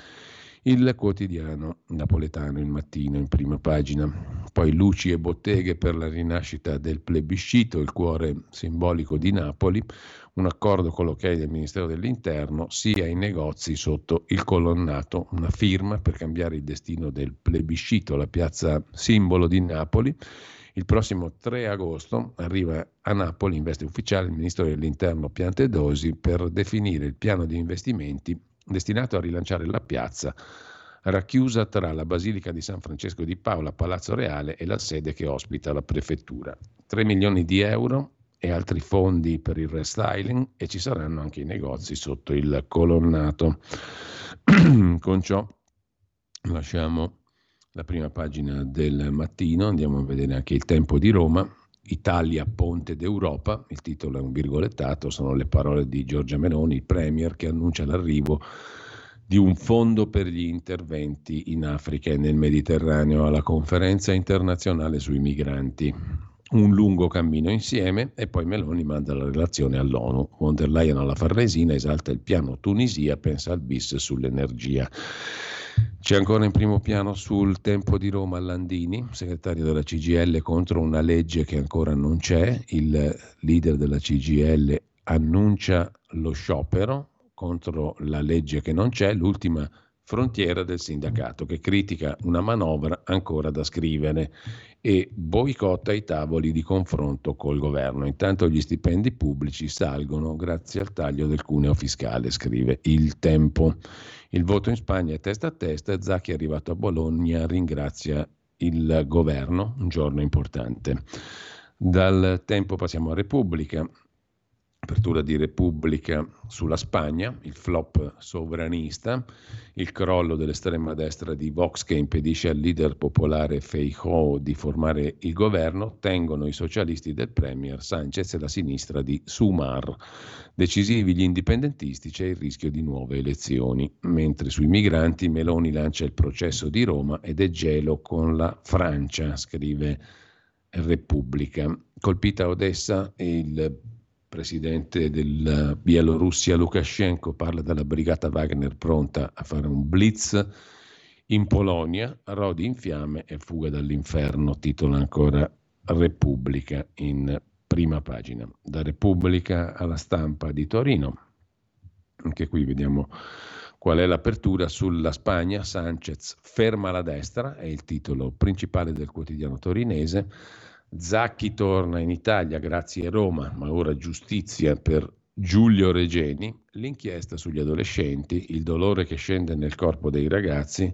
il quotidiano napoletano il mattino in prima pagina. Poi luci e botteghe per la rinascita del plebiscito, il cuore simbolico di Napoli, un accordo con l'ok del Ministero dell'Interno, sia i negozi sotto il colonnato, una firma per cambiare il destino del plebiscito, la piazza simbolo di Napoli. Il prossimo 3 agosto arriva a Napoli in veste ufficiale il Ministro dell'Interno Piantedosi per definire il piano di investimenti destinato a rilanciare la piazza racchiusa tra la Basilica di San Francesco di Paola, Palazzo Reale e la sede che ospita la prefettura. 3 milioni di euro e altri fondi per il restyling e ci saranno anche i negozi sotto il colonnato. Con ciò lasciamo la prima pagina del mattino, andiamo a vedere anche il tempo di Roma. Italia ponte d'Europa, il titolo è un virgolettato, sono le parole di Giorgia Meloni, il Premier che annuncia l'arrivo di un fondo per gli interventi in Africa e nel Mediterraneo alla conferenza internazionale sui migranti. Un lungo cammino insieme e poi Meloni manda la relazione all'ONU. Von der Leyen alla Farnesina esalta il piano Tunisia, pensa al bis sull'energia. C'è ancora in primo piano sul tempo di Roma Landini, segretario della CGL, contro una legge che ancora non c'è. Il leader della CGL annuncia lo sciopero contro la legge che non c'è, l'ultima frontiera del sindacato che critica una manovra ancora da scrivere e boicotta i tavoli di confronto col governo. Intanto gli stipendi pubblici salgono grazie al taglio del cuneo fiscale, scrive Il Tempo. Il voto in Spagna è testa a testa e Zacchi è arrivato a Bologna, ringrazia il governo, un giorno importante. Dal Tempo passiamo a Repubblica apertura di Repubblica sulla Spagna, il flop sovranista, il crollo dell'estrema destra di Vox che impedisce al leader popolare Feijóo di formare il governo, tengono i socialisti del Premier Sanchez e la sinistra di Sumar. Decisivi gli indipendentisti, c'è il rischio di nuove elezioni, mentre sui migranti Meloni lancia il processo di Roma ed è gelo con la Francia, scrive Repubblica. Colpita Odessa il presidente della Bielorussia Lukashenko parla della brigata Wagner pronta a fare un blitz in Polonia, Rodi in fiamme e fuga dall'inferno, titola ancora Repubblica in prima pagina. Da Repubblica alla stampa di Torino, anche qui vediamo qual è l'apertura sulla Spagna, Sanchez ferma la destra, è il titolo principale del quotidiano torinese. Zacchi torna in Italia grazie a Roma, ma ora giustizia per Giulio Regeni, l'inchiesta sugli adolescenti, il dolore che scende nel corpo dei ragazzi,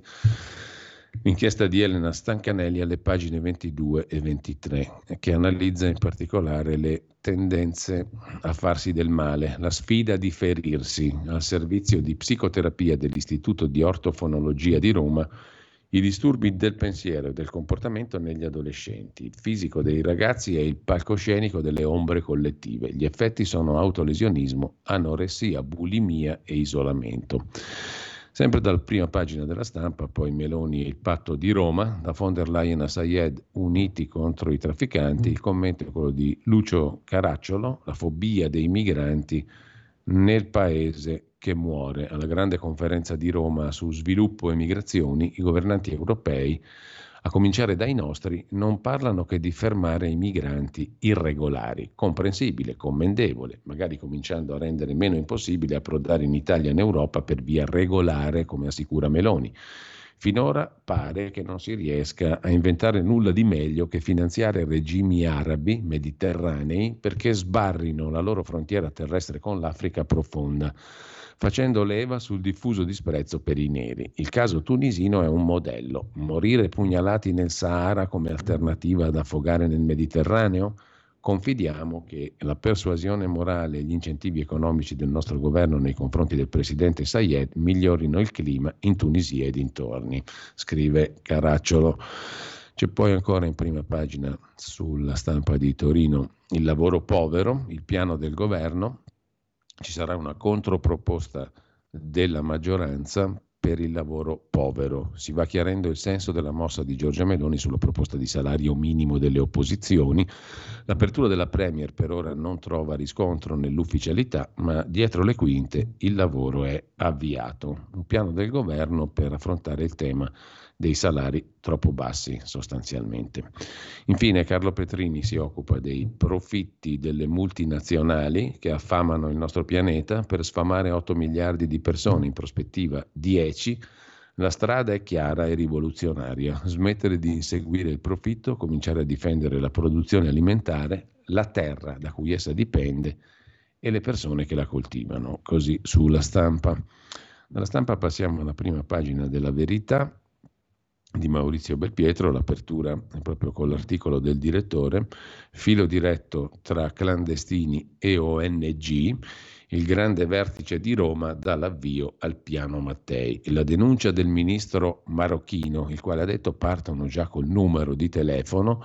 l'inchiesta di Elena Stancanelli alle pagine 22 e 23, che analizza in particolare le tendenze a farsi del male, la sfida di ferirsi al servizio di psicoterapia dell'Istituto di Ortofonologia di Roma i disturbi del pensiero e del comportamento negli adolescenti. Il fisico dei ragazzi è il palcoscenico delle ombre collettive. Gli effetti sono autolesionismo, anoressia, bulimia e isolamento. Sempre dalla prima pagina della stampa, poi Meloni e il patto di Roma, da von der Leyen a Sayed uniti contro i trafficanti, il commento è quello di Lucio Caracciolo, la fobia dei migranti nel paese che muore. Alla grande conferenza di Roma su sviluppo e migrazioni, i governanti europei, a cominciare dai nostri, non parlano che di fermare i migranti irregolari. Comprensibile, commendevole, magari cominciando a rendere meno impossibile approdare in Italia e in Europa per via regolare, come assicura Meloni. Finora pare che non si riesca a inventare nulla di meglio che finanziare regimi arabi mediterranei perché sbarrino la loro frontiera terrestre con l'Africa profonda facendo leva sul diffuso disprezzo per i neri. Il caso tunisino è un modello. Morire pugnalati nel Sahara come alternativa ad affogare nel Mediterraneo? Confidiamo che la persuasione morale e gli incentivi economici del nostro governo nei confronti del presidente Sayed migliorino il clima in Tunisia e dintorni, scrive Caracciolo. C'è poi ancora in prima pagina sulla stampa di Torino il lavoro povero, il piano del governo, ci sarà una controproposta della maggioranza per il lavoro povero. Si va chiarendo il senso della mossa di Giorgia Meloni sulla proposta di salario minimo delle opposizioni. L'apertura della Premier per ora non trova riscontro nell'ufficialità, ma dietro le quinte il lavoro è avviato. Un piano del governo per affrontare il tema dei salari troppo bassi sostanzialmente. Infine Carlo Petrini si occupa dei profitti delle multinazionali che affamano il nostro pianeta per sfamare 8 miliardi di persone, in prospettiva 10. La strada è chiara e rivoluzionaria. Smettere di inseguire il profitto, cominciare a difendere la produzione alimentare, la terra da cui essa dipende e le persone che la coltivano. Così sulla stampa. Dalla stampa passiamo alla prima pagina della verità di Maurizio Belpietro, l'apertura è proprio con l'articolo del direttore, filo diretto tra clandestini e ONG, il grande vertice di Roma dà l'avvio al piano Mattei. La denuncia del ministro marocchino, il quale ha detto partono già col numero di telefono,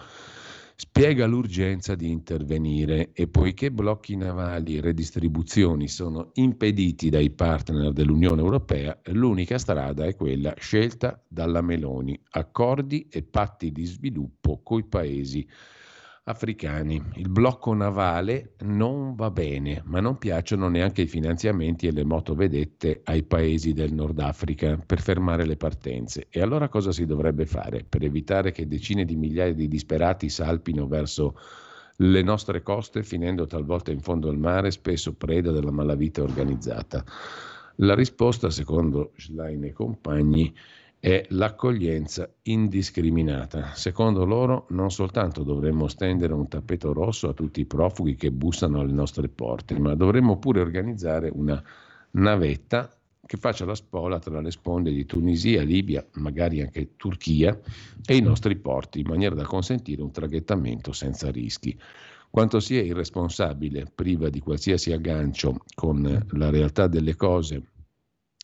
spiega l'urgenza di intervenire e poiché blocchi navali e redistribuzioni sono impediti dai partner dell'Unione Europea, l'unica strada è quella scelta dalla Meloni, accordi e patti di sviluppo coi paesi africani. Il blocco navale non va bene, ma non piacciono neanche i finanziamenti e le motovedette ai paesi del Nord Africa per fermare le partenze. E allora cosa si dovrebbe fare per evitare che decine di migliaia di disperati salpino verso le nostre coste, finendo talvolta in fondo al mare, spesso preda della malavita organizzata? La risposta, secondo Schlein e compagni, è l'accoglienza indiscriminata. Secondo loro non soltanto dovremmo stendere un tappeto rosso a tutti i profughi che bussano alle nostre porte, ma dovremmo pure organizzare una navetta che faccia la spola tra le sponde di Tunisia, Libia, magari anche Turchia e i nostri porti, in maniera da consentire un traghettamento senza rischi. Quanto sia irresponsabile, priva di qualsiasi aggancio con la realtà delle cose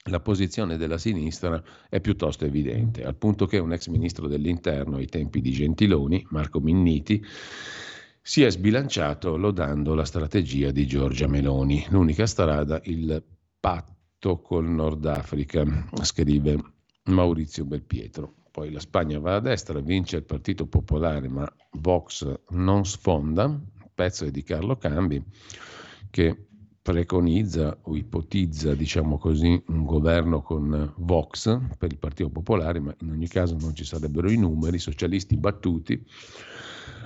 la posizione della sinistra è piuttosto evidente, al punto che un ex ministro dell'interno ai tempi di Gentiloni, Marco Minniti, si è sbilanciato lodando la strategia di Giorgia Meloni. L'unica strada, il patto col Nord Africa, scrive Maurizio Belpietro. Poi la Spagna va a destra, vince il Partito Popolare, ma Vox non sfonda, pezzo è di Carlo Cambi, che preconizza o ipotizza, diciamo così, un governo con Vox per il Partito Popolare, ma in ogni caso non ci sarebbero i numeri, socialisti battuti,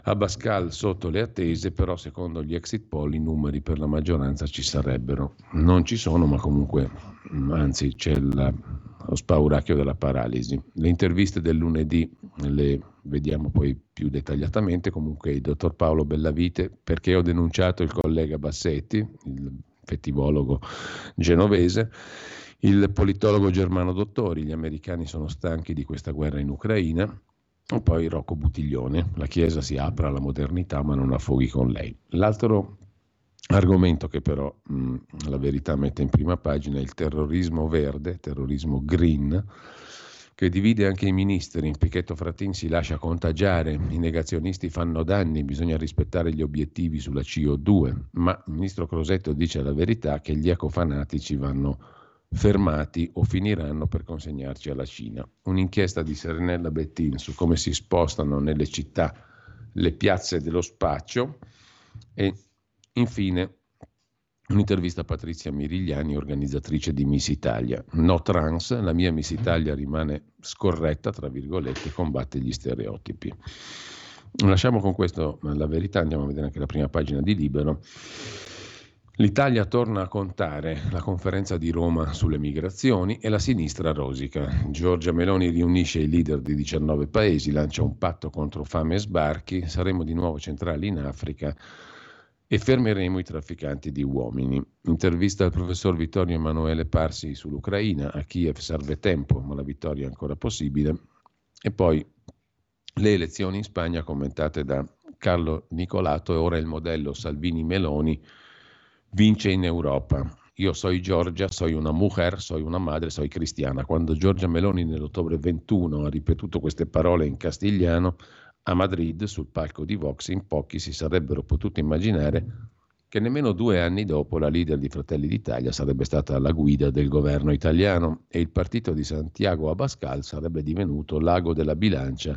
Abascal sotto le attese, però secondo gli exit poll i numeri per la maggioranza ci sarebbero. Non ci sono, ma comunque, anzi, c'è la, lo spauracchio della paralisi. Le interviste del lunedì le vediamo poi più dettagliatamente, comunque il dottor Paolo Bellavite, perché ho denunciato il collega Bassetti, il fettivologo genovese, il politologo Germano Dottori, gli americani sono stanchi di questa guerra in Ucraina, e poi Rocco Buttiglione, la Chiesa si apre alla modernità ma non affoghi con lei. L'altro argomento che però mh, la verità mette in prima pagina è il terrorismo verde, terrorismo green, che divide anche i ministri. In Pichetto Frattin si lascia contagiare, i negazionisti fanno danni, bisogna rispettare gli obiettivi sulla CO2, ma il ministro Crosetto dice la verità che gli ecofanatici vanno fermati o finiranno per consegnarci alla Cina. Un'inchiesta di Serenella Bettin su come si spostano nelle città le piazze dello spaccio e infine Un'intervista a Patrizia Mirigliani, organizzatrice di Miss Italia. No trans, la mia Miss Italia rimane scorretta, tra virgolette, combatte gli stereotipi. Lasciamo con questo la verità, andiamo a vedere anche la prima pagina di Libero. L'Italia torna a contare la conferenza di Roma sulle migrazioni e la sinistra rosica. Giorgia Meloni riunisce i leader di 19 paesi, lancia un patto contro fame e sbarchi, saremo di nuovo centrali in Africa e fermeremo i trafficanti di uomini. Intervista al professor Vittorio Emanuele Parsi sull'Ucraina, a Kiev serve tempo, ma la vittoria è ancora possibile. E poi le elezioni in Spagna commentate da Carlo Nicolato e ora il modello Salvini-Meloni vince in Europa. Io sono Giorgia, sono una mujer, sono una madre, sono cristiana. Quando Giorgia Meloni nell'ottobre 21 ha ripetuto queste parole in castigliano, a Madrid, sul palco di Vox, in pochi si sarebbero potuti immaginare che nemmeno due anni dopo la leader di Fratelli d'Italia sarebbe stata alla guida del governo italiano e il partito di Santiago Abascal sarebbe divenuto l'ago della bilancia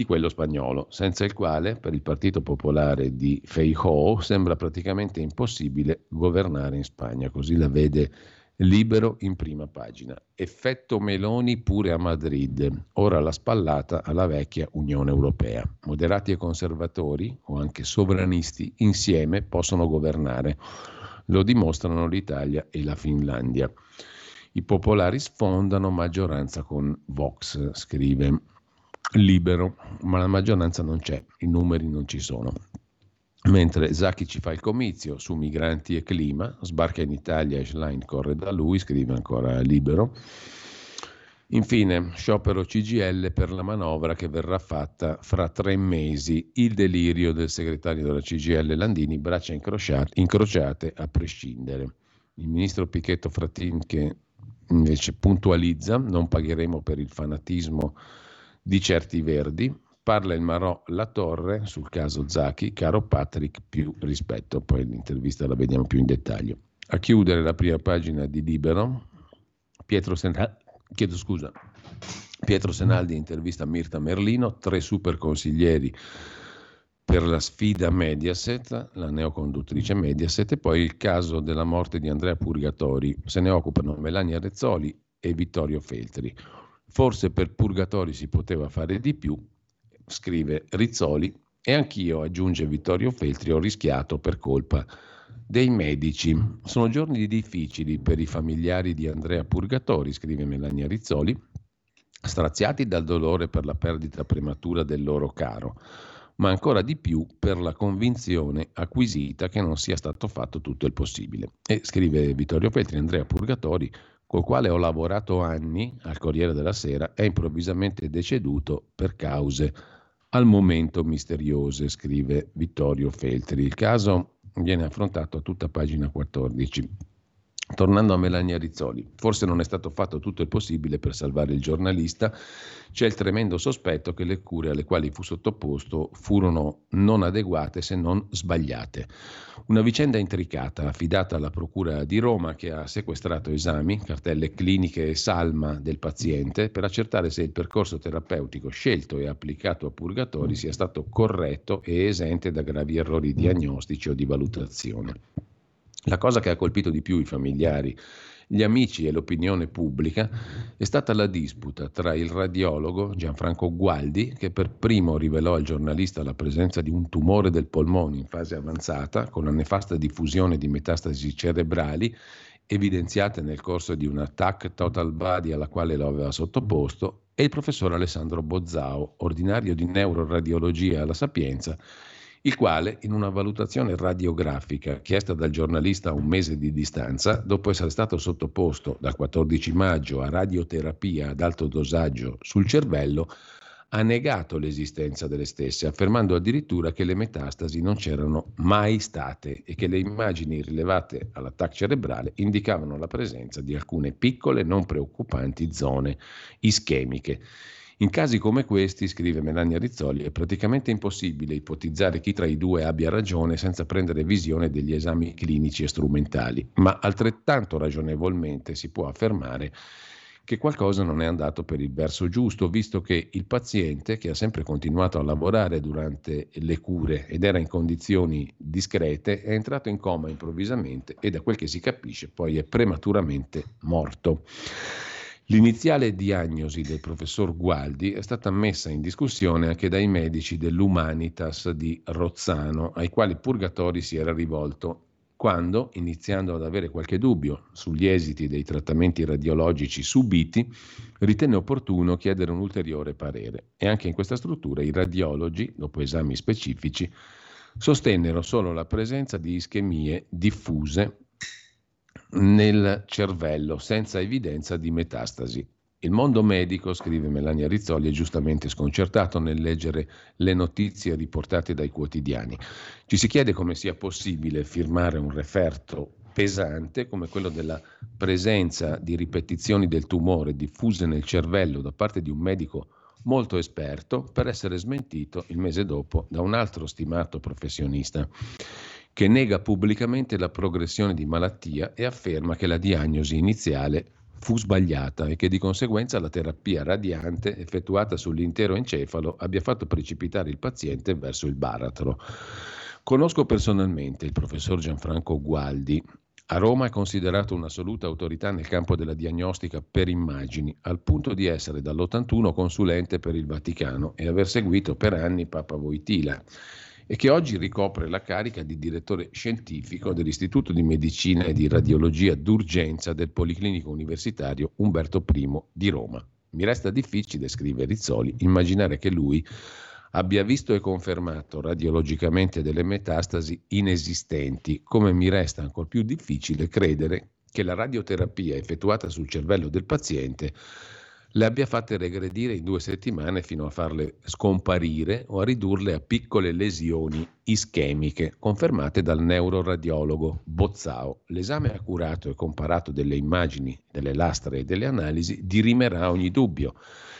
di quello spagnolo, senza il quale per il Partito Popolare di Feijóo sembra praticamente impossibile governare in Spagna, così la vede Libero in prima pagina. Effetto Meloni pure a Madrid. Ora la spallata alla vecchia Unione Europea. Moderati e conservatori, o anche sovranisti, insieme possono governare. Lo dimostrano l'Italia e la Finlandia. I popolari sfondano maggioranza con Vox, scrive Libero, ma la maggioranza non c'è, i numeri non ci sono. Mentre Zacchi ci fa il comizio su migranti e clima, sbarca in Italia e Schlein corre da lui, scrive ancora libero. Infine, sciopero CGL per la manovra che verrà fatta fra tre mesi. Il delirio del segretario della CGL Landini, braccia incrociate, a prescindere. Il ministro Pichetto Frattin che invece puntualizza, non pagheremo per il fanatismo di certi verdi, Parla il Marò La Torre sul caso Zacchi, caro Patrick, più rispetto. Poi l'intervista la vediamo più in dettaglio. A chiudere la prima pagina di Libero, Pietro Senaldi, chiedo scusa, Pietro Senaldi intervista Mirta Merlino, tre super consiglieri per la sfida Mediaset, la neoconduttrice Mediaset, e poi il caso della morte di Andrea Purgatori. Se ne occupano Melania Rezzoli e Vittorio Feltri. Forse per Purgatori si poteva fare di più, scrive Rizzoli, e anch'io, aggiunge Vittorio Feltri, ho rischiato per colpa dei medici. Sono giorni difficili per i familiari di Andrea Purgatori, scrive Melania Rizzoli, straziati dal dolore per la perdita prematura del loro caro ma ancora di più per la convinzione acquisita che non sia stato fatto tutto il possibile. E scrive Vittorio Petri, Andrea Purgatori, col quale ho lavorato anni al Corriere della Sera, è improvvisamente deceduto per cause al momento misteriose, scrive Vittorio Feltri. Il caso viene affrontato a tutta pagina 14. Tornando a Melania Rizzoli, forse non è stato fatto tutto il possibile per salvare il giornalista, c'è il tremendo sospetto che le cure alle quali fu sottoposto furono non adeguate se non sbagliate. Una vicenda intricata affidata alla Procura di Roma che ha sequestrato esami, cartelle cliniche e salma del paziente per accertare se il percorso terapeutico scelto e applicato a Purgatori sia stato corretto e esente da gravi errori diagnostici o di valutazione. La cosa che ha colpito di più i familiari, gli amici e l'opinione pubblica è stata la disputa tra il radiologo Gianfranco Gualdi, che per primo rivelò al giornalista la presenza di un tumore del polmone in fase avanzata, con la nefasta diffusione di metastasi cerebrali, evidenziate nel corso di una TAC total body alla quale lo aveva sottoposto, e il professor Alessandro Bozzao, ordinario di neuroradiologia alla Sapienza, il quale, in una valutazione radiografica chiesta dal giornalista a un mese di distanza, dopo essere stato sottoposto dal 14 maggio a radioterapia ad alto dosaggio sul cervello, ha negato l'esistenza delle stesse, affermando addirittura che le metastasi non c'erano mai state e che le immagini rilevate all'attacco cerebrale indicavano la presenza di alcune piccole, non preoccupanti zone ischemiche. In casi come questi, scrive Melania Rizzoli, è praticamente impossibile ipotizzare chi tra i due abbia ragione senza prendere visione degli esami clinici e strumentali, ma altrettanto ragionevolmente si può affermare che qualcosa non è andato per il verso giusto, visto che il paziente, che ha sempre continuato a lavorare durante le cure ed era in condizioni discrete, è entrato in coma improvvisamente e da quel che si capisce poi è prematuramente morto. L'iniziale diagnosi del professor Gualdi è stata messa in discussione anche dai medici dell'Humanitas di Rozzano, ai quali Purgatori si era rivolto quando, iniziando ad avere qualche dubbio sugli esiti dei trattamenti radiologici subiti, ritenne opportuno chiedere un ulteriore parere. E anche in questa struttura i radiologi, dopo esami specifici, sostennero solo la presenza di ischemie diffuse nel cervello senza evidenza di metastasi. Il mondo medico, scrive Melania Rizzoli, è giustamente sconcertato nel leggere le notizie riportate dai quotidiani. Ci si chiede come sia possibile firmare un referto pesante come quello della presenza di ripetizioni del tumore diffuse nel cervello da parte di un medico molto esperto per essere smentito il mese dopo da un altro stimato professionista che nega pubblicamente la progressione di malattia e afferma che la diagnosi iniziale fu sbagliata e che di conseguenza la terapia radiante effettuata sull'intero encefalo abbia fatto precipitare il paziente verso il baratro. Conosco personalmente il professor Gianfranco Gualdi. A Roma è considerato un'assoluta autorità nel campo della diagnostica per immagini, al punto di essere dall'81 consulente per il Vaticano e aver seguito per anni Papa Voitila e che oggi ricopre la carica di direttore scientifico dell'Istituto di Medicina e di Radiologia d'Urgenza del Policlinico Universitario Umberto I di Roma. Mi resta difficile, scrive Rizzoli, immaginare che lui abbia visto e confermato radiologicamente delle metastasi inesistenti, come mi resta ancora più difficile credere che la radioterapia effettuata sul cervello del paziente le abbia fatte regredire in due settimane fino a farle scomparire o a ridurle a piccole lesioni ischemiche, confermate dal neuroradiologo Bozzao. L'esame accurato e comparato delle immagini, delle lastre e delle analisi dirimerà ogni dubbio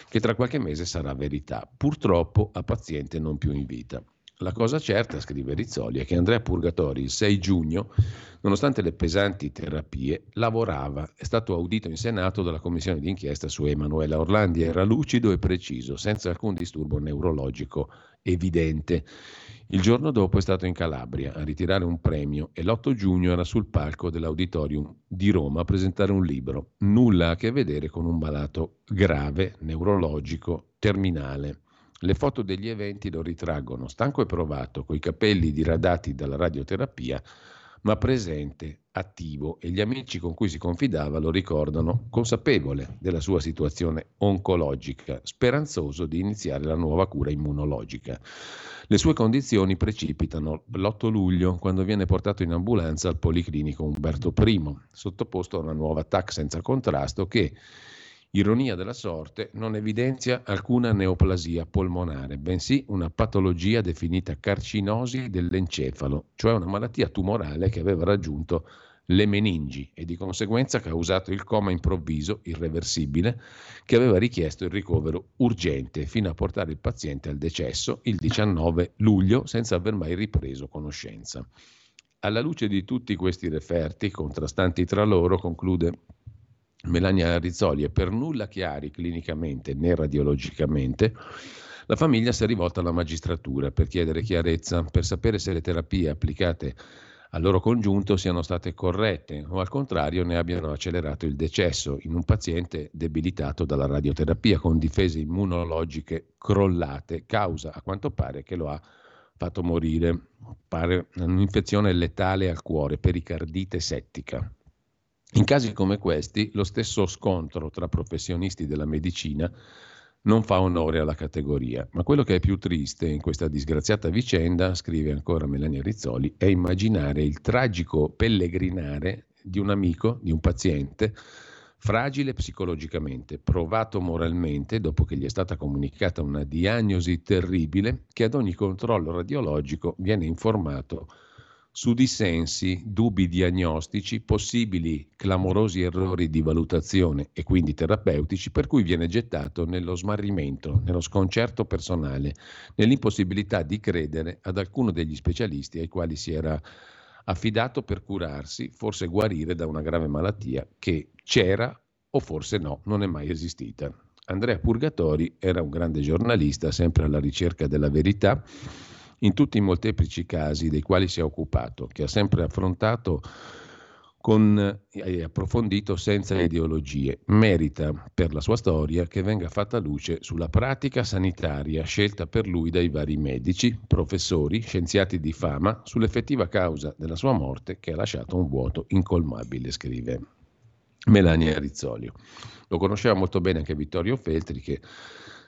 che tra qualche mese sarà verità, purtroppo a paziente non più in vita. La cosa certa, scrive Rizzoli, è che Andrea Purgatori il 6 giugno, nonostante le pesanti terapie, lavorava. È stato audito in Senato dalla commissione d'inchiesta su Emanuela Orlandi. Era lucido e preciso, senza alcun disturbo neurologico evidente. Il giorno dopo è stato in Calabria a ritirare un premio e l'8 giugno era sul palco dell'Auditorium di Roma a presentare un libro. Nulla a che vedere con un malato grave, neurologico, terminale. Le foto degli eventi lo ritraggono stanco e provato, coi capelli diradati dalla radioterapia, ma presente, attivo e gli amici con cui si confidava lo ricordano consapevole della sua situazione oncologica, speranzoso di iniziare la nuova cura immunologica. Le sue condizioni precipitano l'8 luglio quando viene portato in ambulanza al Policlinico Umberto I, sottoposto a una nuova TAC senza contrasto che Ironia della sorte, non evidenzia alcuna neoplasia polmonare, bensì una patologia definita carcinosi dell'encefalo, cioè una malattia tumorale che aveva raggiunto le meningi e di conseguenza causato il coma improvviso, irreversibile, che aveva richiesto il ricovero urgente fino a portare il paziente al decesso il 19 luglio senza aver mai ripreso conoscenza. Alla luce di tutti questi referti, contrastanti tra loro, conclude Melania Rizzoli è per nulla chiari clinicamente né radiologicamente, la famiglia si è rivolta alla magistratura per chiedere chiarezza, per sapere se le terapie applicate al loro congiunto siano state corrette o al contrario ne abbiano accelerato il decesso in un paziente debilitato dalla radioterapia con difese immunologiche crollate, causa a quanto pare che lo ha fatto morire. Pare un'infezione letale al cuore, pericardite settica. In casi come questi, lo stesso scontro tra professionisti della medicina non fa onore alla categoria. Ma quello che è più triste in questa disgraziata vicenda, scrive ancora Melania Rizzoli, è immaginare il tragico pellegrinare di un amico, di un paziente, fragile psicologicamente, provato moralmente dopo che gli è stata comunicata una diagnosi terribile, che ad ogni controllo radiologico viene informato su dissensi, dubbi diagnostici, possibili clamorosi errori di valutazione e quindi terapeutici, per cui viene gettato nello smarrimento, nello sconcerto personale, nell'impossibilità di credere ad alcuno degli specialisti ai quali si era affidato per curarsi, forse guarire da una grave malattia che c'era o forse no, non è mai esistita. Andrea Purgatori era un grande giornalista, sempre alla ricerca della verità in tutti i molteplici casi dei quali si è occupato, che ha sempre affrontato con, e approfondito senza ideologie. Merita per la sua storia che venga fatta luce sulla pratica sanitaria scelta per lui dai vari medici, professori, scienziati di fama, sull'effettiva causa della sua morte che ha lasciato un vuoto incolmabile, scrive Melania Rizzolio. Lo conosceva molto bene anche Vittorio Feltri che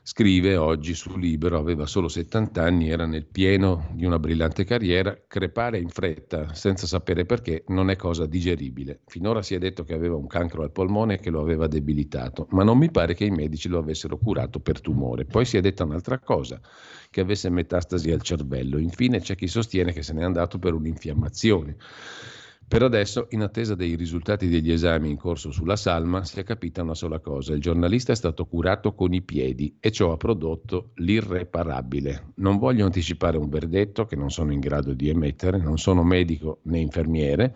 Scrive oggi su Libero, aveva solo 70 anni, era nel pieno di una brillante carriera, crepare in fretta, senza sapere perché, non è cosa digeribile. Finora si è detto che aveva un cancro al polmone che lo aveva debilitato, ma non mi pare che i medici lo avessero curato per tumore. Poi si è detta un'altra cosa, che avesse metastasi al cervello. Infine c'è chi sostiene che se n'è andato per un'infiammazione. Per adesso, in attesa dei risultati degli esami in corso sulla salma, si è capita una sola cosa. Il giornalista è stato curato con i piedi e ciò ha prodotto l'irreparabile. Non voglio anticipare un verdetto che non sono in grado di emettere, non sono medico né infermiere.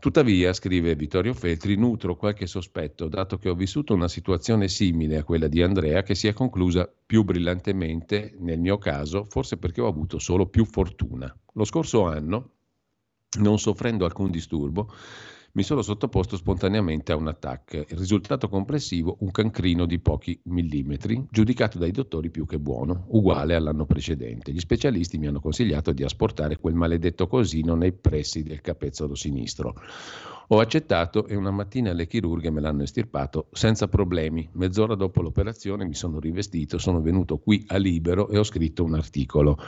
Tuttavia, scrive Vittorio Feltri, nutro qualche sospetto, dato che ho vissuto una situazione simile a quella di Andrea che si è conclusa più brillantemente nel mio caso, forse perché ho avuto solo più fortuna. Lo scorso anno, non soffrendo alcun disturbo, mi sono sottoposto spontaneamente a un attacco. Il risultato complessivo, un cancrino di pochi millimetri, giudicato dai dottori più che buono, uguale all'anno precedente. Gli specialisti mi hanno consigliato di asportare quel maledetto cosino nei pressi del capezzolo sinistro. Ho accettato e una mattina le chirurghe me l'hanno estirpato senza problemi. Mezz'ora dopo l'operazione mi sono rivestito, sono venuto qui a libero e ho scritto un articolo.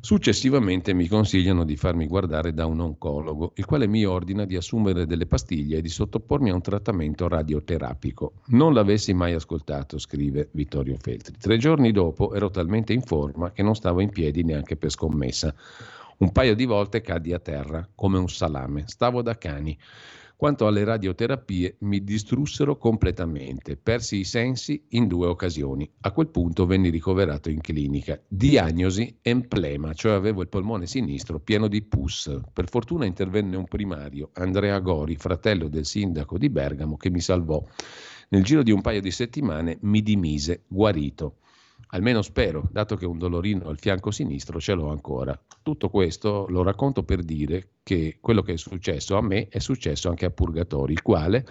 Successivamente mi consigliano di farmi guardare da un oncologo, il quale mi ordina di assumere delle pastiglie e di sottopormi a un trattamento radioterapico. Non l'avessi mai ascoltato, scrive Vittorio Feltri. Tre giorni dopo ero talmente in forma che non stavo in piedi neanche per scommessa. Un paio di volte caddi a terra come un salame. Stavo da cani. Quanto alle radioterapie, mi distrussero completamente, persi i sensi in due occasioni. A quel punto venni ricoverato in clinica. Diagnosi emplema, cioè avevo il polmone sinistro pieno di pus. Per fortuna intervenne un primario, Andrea Gori, fratello del sindaco di Bergamo, che mi salvò. Nel giro di un paio di settimane mi dimise guarito. Almeno spero, dato che un dolorino al fianco sinistro ce l'ho ancora. Tutto questo lo racconto per dire che quello che è successo a me è successo anche a Purgatori, il quale,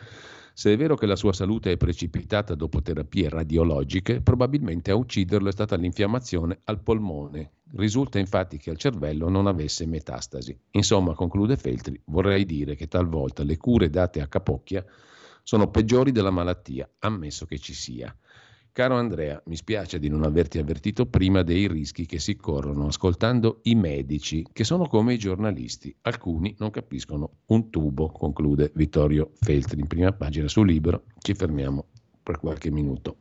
se è vero che la sua salute è precipitata dopo terapie radiologiche, probabilmente a ucciderlo è stata l'infiammazione al polmone. Risulta infatti che al cervello non avesse metastasi. Insomma, conclude Feltri, vorrei dire che talvolta le cure date a capocchia sono peggiori della malattia, ammesso che ci sia. Caro Andrea, mi spiace di non averti avvertito prima dei rischi che si corrono ascoltando i medici, che sono come i giornalisti. Alcuni non capiscono un tubo, conclude Vittorio Feltri in prima pagina sul libro. Ci fermiamo per qualche minuto.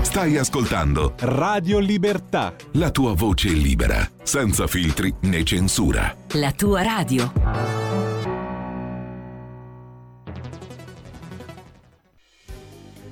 Stai ascoltando Radio Libertà. La tua voce libera, senza filtri né censura. La tua radio.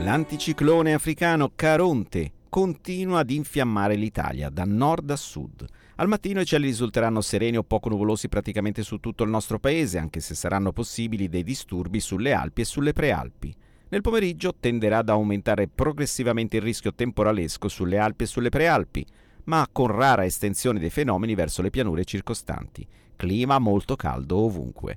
L'anticiclone africano Caronte continua ad infiammare l'Italia da nord a sud. Al mattino i cieli risulteranno sereni o poco nuvolosi praticamente su tutto il nostro paese, anche se saranno possibili dei disturbi sulle Alpi e sulle Prealpi. Nel pomeriggio tenderà ad aumentare progressivamente il rischio temporalesco sulle Alpi e sulle Prealpi, ma con rara estensione dei fenomeni verso le pianure circostanti. Clima molto caldo ovunque.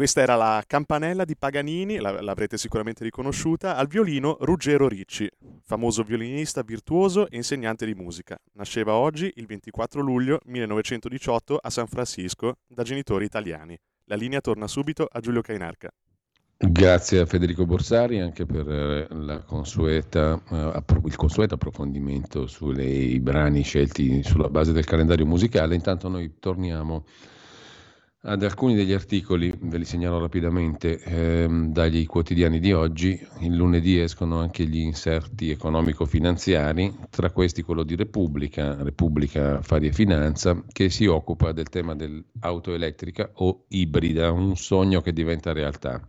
Questa era la campanella di Paganini, l'avrete sicuramente riconosciuta, al violino Ruggero Ricci, famoso violinista virtuoso e insegnante di musica. Nasceva oggi, il 24 luglio 1918, a San Francisco, da genitori italiani. La linea torna subito a Giulio Cainarca. Grazie a Federico Borsari anche per eh, consueta, eh, il consueto approfondimento sui brani scelti sulla base del calendario musicale. Intanto noi torniamo ad alcuni degli articoli, ve li segnalo rapidamente, ehm, dagli quotidiani di oggi. Il lunedì escono anche gli inserti economico-finanziari, tra questi quello di Repubblica, Repubblica Affari e Finanza, che si occupa del tema dell'auto elettrica o ibrida, un sogno che diventa realtà.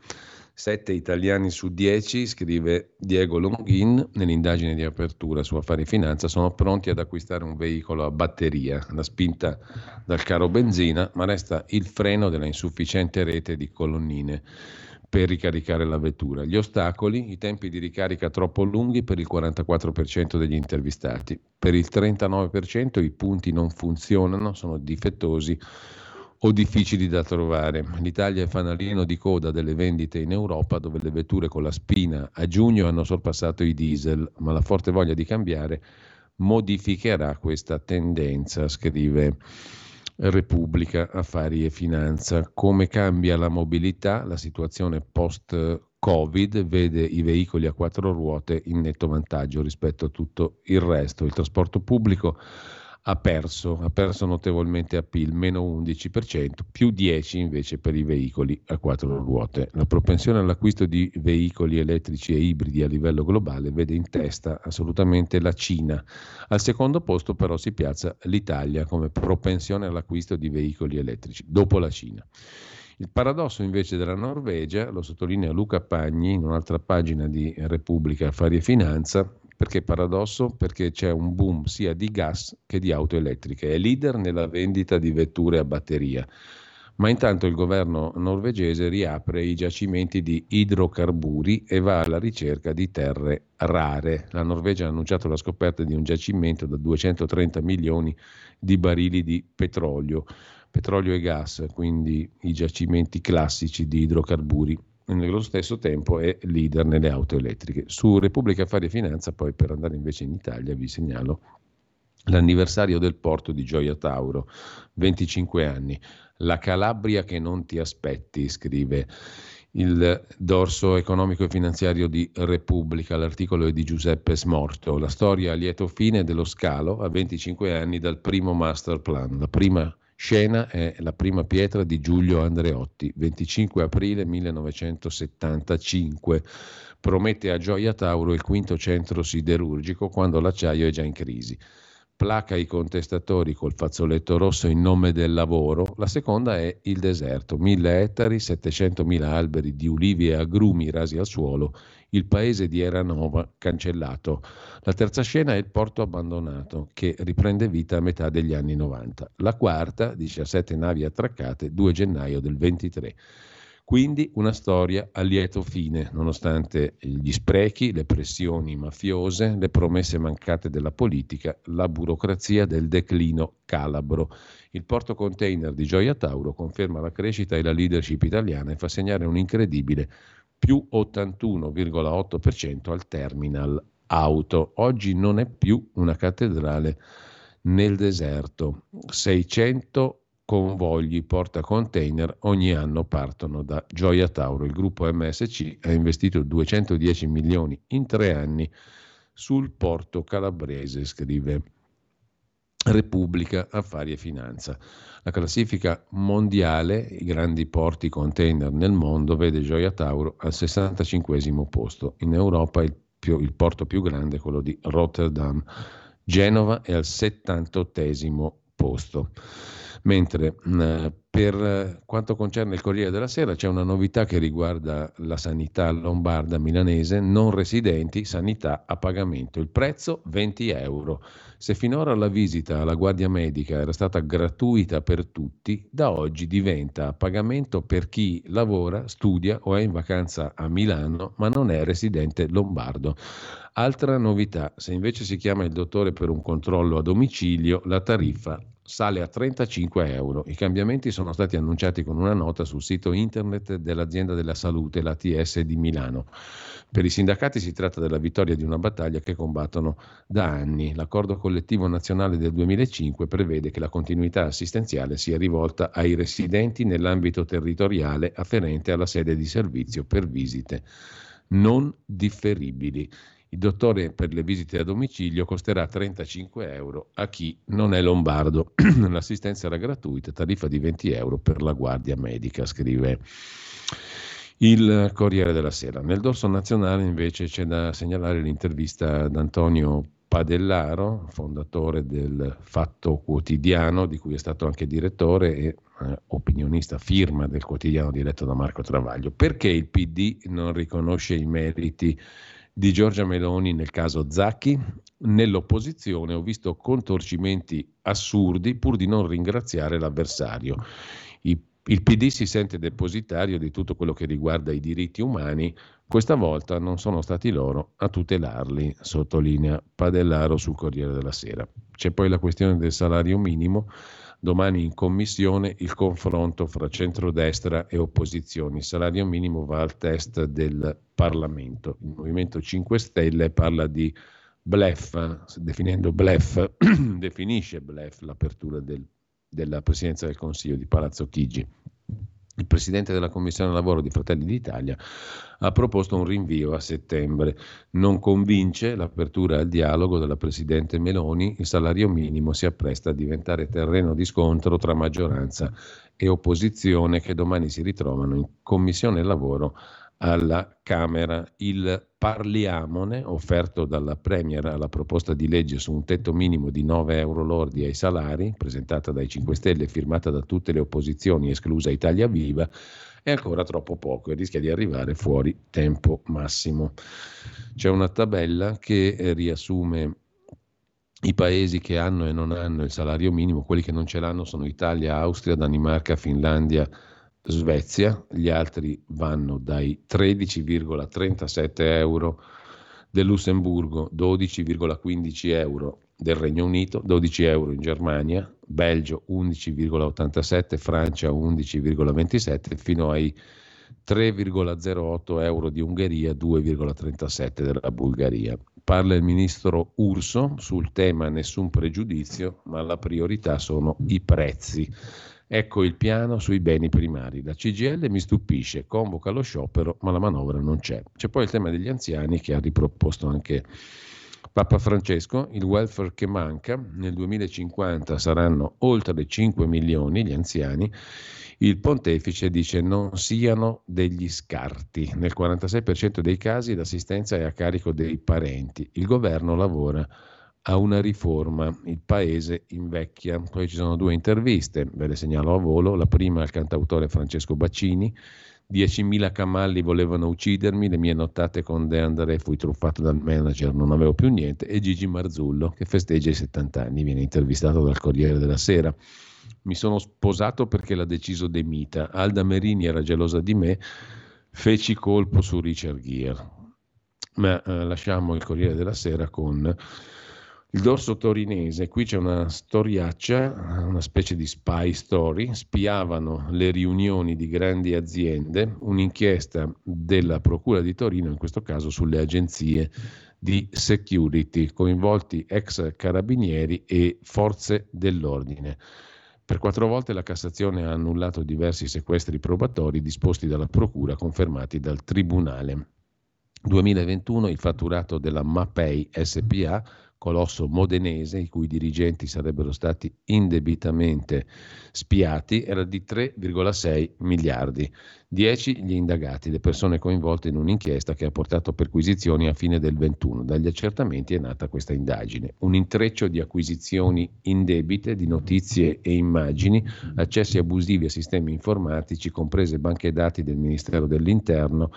7 italiani su 10, scrive Diego Longhin nell'indagine di apertura su affari finanza, sono pronti ad acquistare un veicolo a batteria, la spinta dal caro benzina, ma resta il freno della insufficiente rete di colonnine per ricaricare la vettura. Gli ostacoli, i tempi di ricarica troppo lunghi per il 44% degli intervistati. Per il 39% i punti non funzionano, sono difettosi o difficili da trovare. L'Italia è fanalino di coda delle vendite in Europa dove le vetture con la spina a giugno hanno sorpassato i diesel, ma la forte voglia di cambiare modificherà questa tendenza, scrive Repubblica Affari e Finanza. Come cambia la mobilità? La situazione post Covid vede i veicoli a quattro ruote in netto vantaggio rispetto a tutto il resto. Il trasporto pubblico ha perso, ha perso notevolmente a PIL, meno 11%, più 10% invece per i veicoli a quattro ruote. La propensione all'acquisto di veicoli elettrici e ibridi a livello globale vede in testa assolutamente la Cina. Al secondo posto però si piazza l'Italia come propensione all'acquisto di veicoli elettrici, dopo la Cina. Il paradosso invece della Norvegia, lo sottolinea Luca Pagni in un'altra pagina di Repubblica Affari e Finanza, perché paradosso? Perché c'è un boom sia di gas che di auto elettriche. È leader nella vendita di vetture a batteria. Ma intanto il governo norvegese riapre i giacimenti di idrocarburi e va alla ricerca di terre rare. La Norvegia ha annunciato la scoperta di un giacimento da 230 milioni di barili di petrolio, petrolio e gas, quindi i giacimenti classici di idrocarburi nello stesso tempo è leader nelle auto elettriche. Su Repubblica Affari e Finanza, poi per andare invece in Italia, vi segnalo l'anniversario del porto di Gioia Tauro, 25 anni. La Calabria che non ti aspetti, scrive il dorso economico e finanziario di Repubblica, l'articolo è di Giuseppe Smorto, la storia a lieto fine dello scalo a 25 anni dal primo master plan, la prima Scena è la prima pietra di Giulio Andreotti, 25 aprile 1975. Promette a Gioia Tauro il quinto centro siderurgico quando l'acciaio è già in crisi. Placa i contestatori col fazzoletto rosso in nome del lavoro. La seconda è il deserto, 1000 ettari, 700.000 alberi di ulivi e agrumi rasi al suolo il paese di Eranova cancellato. La terza scena è il porto abbandonato, che riprende vita a metà degli anni 90. La quarta, 17 navi attraccate, 2 gennaio del 23. Quindi una storia a lieto fine, nonostante gli sprechi, le pressioni mafiose, le promesse mancate della politica, la burocrazia del declino calabro. Il porto container di Gioia Tauro conferma la crescita e la leadership italiana e fa segnare un incredibile più 81,8% al terminal auto. Oggi non è più una cattedrale nel deserto. 600 convogli porta container ogni anno partono da Gioia Tauro. Il gruppo MSC ha investito 210 milioni in tre anni sul porto calabrese, scrive Repubblica Affari e Finanza. La classifica mondiale, i grandi porti container nel mondo, vede Gioia Tauro al 65 posto. In Europa il, più, il porto più grande è quello di Rotterdam. Genova è al 78 posto. Mentre mh, per quanto concerne il Corriere della Sera c'è una novità che riguarda la sanità lombarda milanese, non residenti, sanità a pagamento. Il prezzo 20 euro. Se finora la visita alla guardia medica era stata gratuita per tutti, da oggi diventa a pagamento per chi lavora, studia o è in vacanza a Milano ma non è residente lombardo. Altra novità, se invece si chiama il dottore per un controllo a domicilio, la tariffa sale a 35 euro. I cambiamenti sono stati annunciati con una nota sul sito internet dell'azienda della salute, l'ATS di Milano. Per i sindacati si tratta della vittoria di una battaglia che combattono da anni. L'accordo collettivo nazionale del 2005 prevede che la continuità assistenziale sia rivolta ai residenti nell'ambito territoriale afferente alla sede di servizio per visite non differibili. Il dottore per le visite a domicilio costerà 35 euro a chi non è lombardo. L'assistenza era gratuita, tariffa di 20 euro per la guardia medica, scrive il Corriere della Sera. Nel dorso nazionale invece c'è da segnalare l'intervista ad Antonio Padellaro, fondatore del Fatto Quotidiano, di cui è stato anche direttore e eh, opinionista firma del quotidiano diretto da Marco Travaglio. Perché il PD non riconosce i meriti di Giorgia Meloni nel caso Zacchi. Nell'opposizione ho visto contorcimenti assurdi pur di non ringraziare l'avversario. Il PD si sente depositario di tutto quello che riguarda i diritti umani, questa volta non sono stati loro a tutelarli, sottolinea Padellaro sul Corriere della Sera. C'è poi la questione del salario minimo Domani in commissione il confronto fra centrodestra e opposizioni. Il salario minimo va al test del Parlamento. Il Movimento 5 Stelle parla di blef, definendo blef, definisce blef l'apertura del, della Presidenza del Consiglio di Palazzo Chigi. Il Presidente della Commissione Lavoro di Fratelli d'Italia ha proposto un rinvio a settembre. Non convince l'apertura al dialogo della Presidente Meloni, il salario minimo si appresta a diventare terreno di scontro tra maggioranza e opposizione che domani si ritrovano in Commissione Lavoro alla Camera. Il Parliamone, offerto dalla Premier alla proposta di legge su un tetto minimo di 9 euro lordi ai salari, presentata dai 5 Stelle e firmata da tutte le opposizioni, esclusa Italia Viva, è ancora troppo poco e rischia di arrivare fuori tempo massimo. C'è una tabella che eh, riassume i paesi che hanno e non hanno il salario minimo, quelli che non ce l'hanno sono Italia, Austria, Danimarca, Finlandia, Svezia, gli altri vanno dai 13,37 euro del Lussemburgo, 12,15 euro del Regno Unito, 12 euro in Germania, Belgio 11,87, Francia 11,27 fino ai 3,08 euro di Ungheria, 2,37 della Bulgaria. Parla il ministro Urso sul tema nessun pregiudizio, ma la priorità sono i prezzi. Ecco il piano sui beni primari. La CGL mi stupisce, convoca lo sciopero, ma la manovra non c'è. C'è poi il tema degli anziani che ha riproposto anche Papa Francesco, il welfare che manca, nel 2050 saranno oltre 5 milioni gli anziani, il pontefice dice non siano degli scarti. Nel 46% dei casi l'assistenza è a carico dei parenti. Il governo lavora a una riforma. Il paese invecchia. Poi ci sono due interviste, ve le segnalo a volo. La prima al cantautore Francesco Baccini. 10.000 camalli volevano uccidermi, le mie nottate con De André fui truffato dal manager, non avevo più niente, e Gigi Marzullo che festeggia i 70 anni, viene intervistato dal Corriere della Sera. Mi sono sposato perché l'ha deciso De Mita, Alda Merini era gelosa di me, feci colpo su Richard Gere. Ma eh, lasciamo il Corriere della Sera con il dorso torinese, qui c'è una storiaccia, una specie di spy story, spiavano le riunioni di grandi aziende, un'inchiesta della Procura di Torino, in questo caso sulle agenzie di security, coinvolti ex carabinieri e forze dell'ordine. Per quattro volte la Cassazione ha annullato diversi sequestri probatori disposti dalla Procura, confermati dal Tribunale. 2021 il fatturato della Mapei SPA colosso modenese, i cui dirigenti sarebbero stati indebitamente spiati, era di 3,6 miliardi. 10 gli indagati, le persone coinvolte in un'inchiesta che ha portato perquisizioni a fine del 21. Dagli accertamenti è nata questa indagine. Un intreccio di acquisizioni indebite, di notizie e immagini, accessi abusivi a sistemi informatici, comprese banche dati del Ministero dell'Interno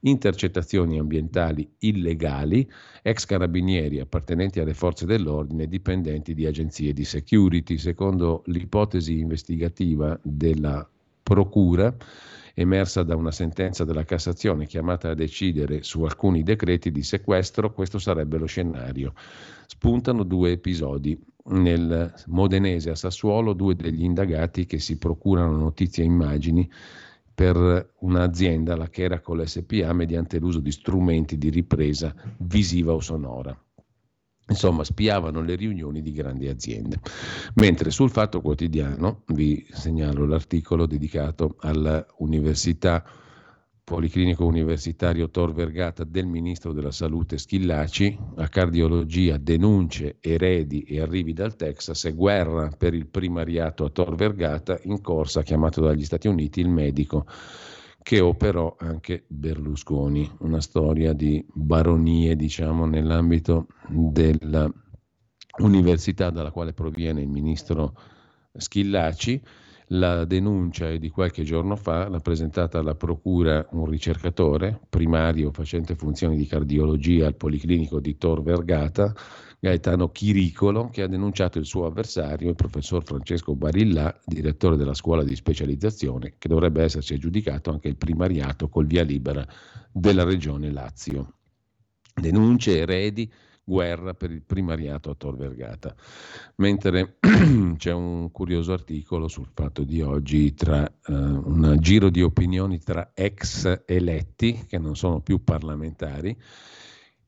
intercettazioni ambientali illegali, ex carabinieri appartenenti alle forze dell'ordine dipendenti di agenzie di security. Secondo l'ipotesi investigativa della Procura, emersa da una sentenza della Cassazione chiamata a decidere su alcuni decreti di sequestro, questo sarebbe lo scenario. Spuntano due episodi. Nel Modenese a Sassuolo, due degli indagati che si procurano notizie e immagini per un'azienda, la Keracol SPA, mediante l'uso di strumenti di ripresa visiva o sonora. Insomma, spiavano le riunioni di grandi aziende. Mentre sul Fatto Quotidiano vi segnalo l'articolo dedicato all'Università Policlinico Universitario Tor Vergata del Ministro della Salute Schillaci, a cardiologia, denunce, eredi e arrivi dal Texas e guerra per il primariato a Tor Vergata, in corsa chiamato dagli Stati Uniti il medico che operò anche Berlusconi, una storia di baronie diciamo nell'ambito dell'università dalla quale proviene il ministro Schillaci la denuncia è di qualche giorno fa, l'ha presentata alla procura un ricercatore primario facente funzioni di cardiologia al Policlinico di Tor Vergata, Gaetano Chiricolo, che ha denunciato il suo avversario, il professor Francesco Barilla, direttore della scuola di specializzazione, che dovrebbe essersi aggiudicato anche il primariato col via libera della regione Lazio. Denunce eredi guerra per il primariato a Tor Vergata. Mentre c'è un curioso articolo sul fatto di oggi tra uh, un giro di opinioni tra ex eletti che non sono più parlamentari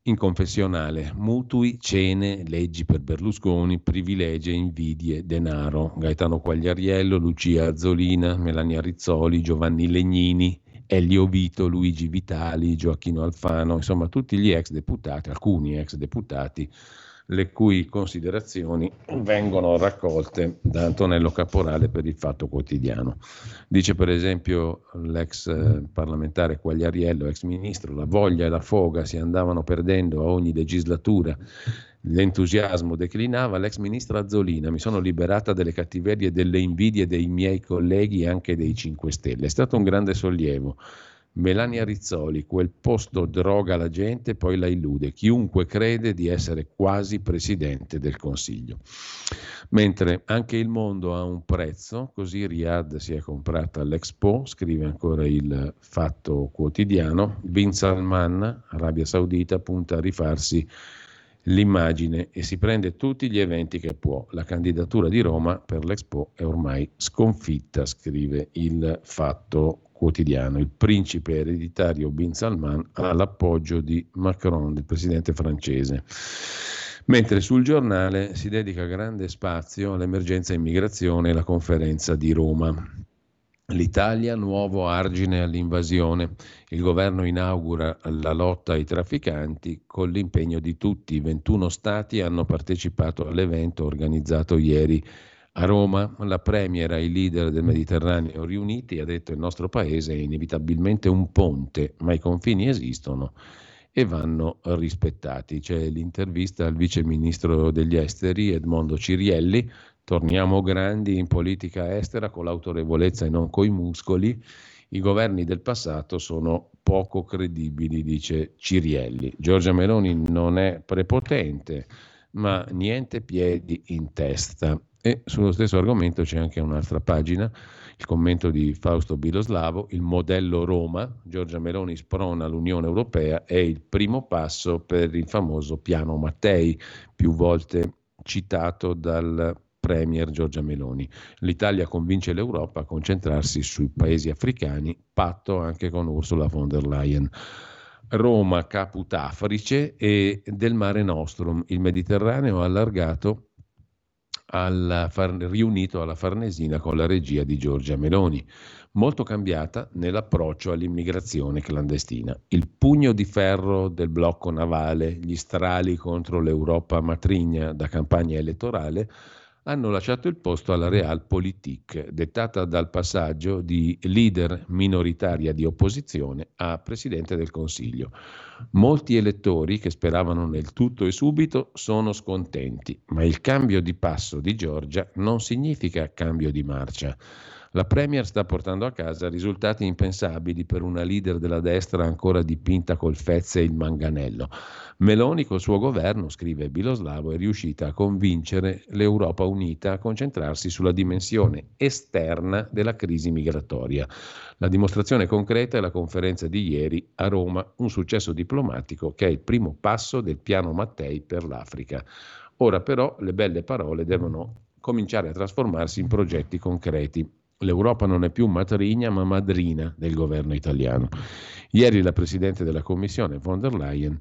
in confessionale, mutui, cene, leggi per Berlusconi, privilegi, invidie, denaro. Gaetano Quagliariello, Lucia Azzolina, Melania Rizzoli, Giovanni Legnini, Elio Vito, Luigi Vitali, Gioacchino Alfano, insomma tutti gli ex deputati, alcuni ex deputati, le cui considerazioni vengono raccolte da Antonello Caporale per il Fatto Quotidiano. Dice per esempio l'ex eh, parlamentare Quagliariello, ex ministro, la voglia e la foga si andavano perdendo a ogni legislatura L'entusiasmo declinava, l'ex ministra Azzolina, mi sono liberata delle cattiverie e delle invidie dei miei colleghi e anche dei 5 Stelle. È stato un grande sollievo. Melania Rizzoli, quel posto droga la gente, poi la illude. Chiunque crede di essere quasi presidente del Consiglio. Mentre anche il mondo ha un prezzo, così Riyadh si è comprata l'Expo, scrive ancora il Fatto Quotidiano. Bin Salman, Arabia Saudita, punta a rifarsi l'immagine e si prende tutti gli eventi che può. La candidatura di Roma per l'Expo è ormai sconfitta, scrive il Fatto Quotidiano. Il principe ereditario Bin Salman ha l'appoggio di Macron, del presidente francese. Mentre sul giornale si dedica grande spazio all'emergenza immigrazione e alla conferenza di Roma. L'Italia nuovo argine all'invasione. Il governo inaugura la lotta ai trafficanti con l'impegno di tutti. 21 stati hanno partecipato all'evento organizzato ieri a Roma. La Premier e i leader del Mediterraneo riuniti ha detto che il nostro paese è inevitabilmente un ponte, ma i confini esistono e vanno rispettati. C'è l'intervista al vice ministro degli esteri Edmondo Cirielli Torniamo grandi in politica estera con l'autorevolezza e non coi muscoli. I governi del passato sono poco credibili, dice Cirielli. Giorgia Meloni non è prepotente, ma niente piedi in testa. E sullo stesso argomento c'è anche un'altra pagina, il commento di Fausto Biloslavo, il modello Roma, Giorgia Meloni sprona l'Unione Europea, è il primo passo per il famoso piano Mattei, più volte citato dal Premier Giorgia Meloni. L'Italia convince l'Europa a concentrarsi sui paesi africani, patto anche con Ursula von der Leyen. Roma caput Africe e del Mare Nostrum, il Mediterraneo allargato alla, riunito alla Farnesina con la regia di Giorgia Meloni, molto cambiata nell'approccio all'immigrazione clandestina. Il pugno di ferro del blocco navale, gli strali contro l'Europa matrigna da campagna elettorale, hanno lasciato il posto alla Realpolitik, dettata dal passaggio di leader minoritaria di opposizione a Presidente del Consiglio. Molti elettori che speravano nel tutto e subito sono scontenti, ma il cambio di passo di Giorgia non significa cambio di marcia. La Premier sta portando a casa risultati impensabili per una leader della destra ancora dipinta col fezze e il manganello. Meloni col suo governo, scrive Biloslavo, è riuscita a convincere l'Europa unita a concentrarsi sulla dimensione esterna della crisi migratoria. La dimostrazione concreta è la conferenza di ieri a Roma, un successo diplomatico che è il primo passo del piano Mattei per l'Africa. Ora però le belle parole devono cominciare a trasformarsi in progetti concreti. L'Europa non è più matrigna ma madrina del governo italiano. Ieri la Presidente della Commissione von der Leyen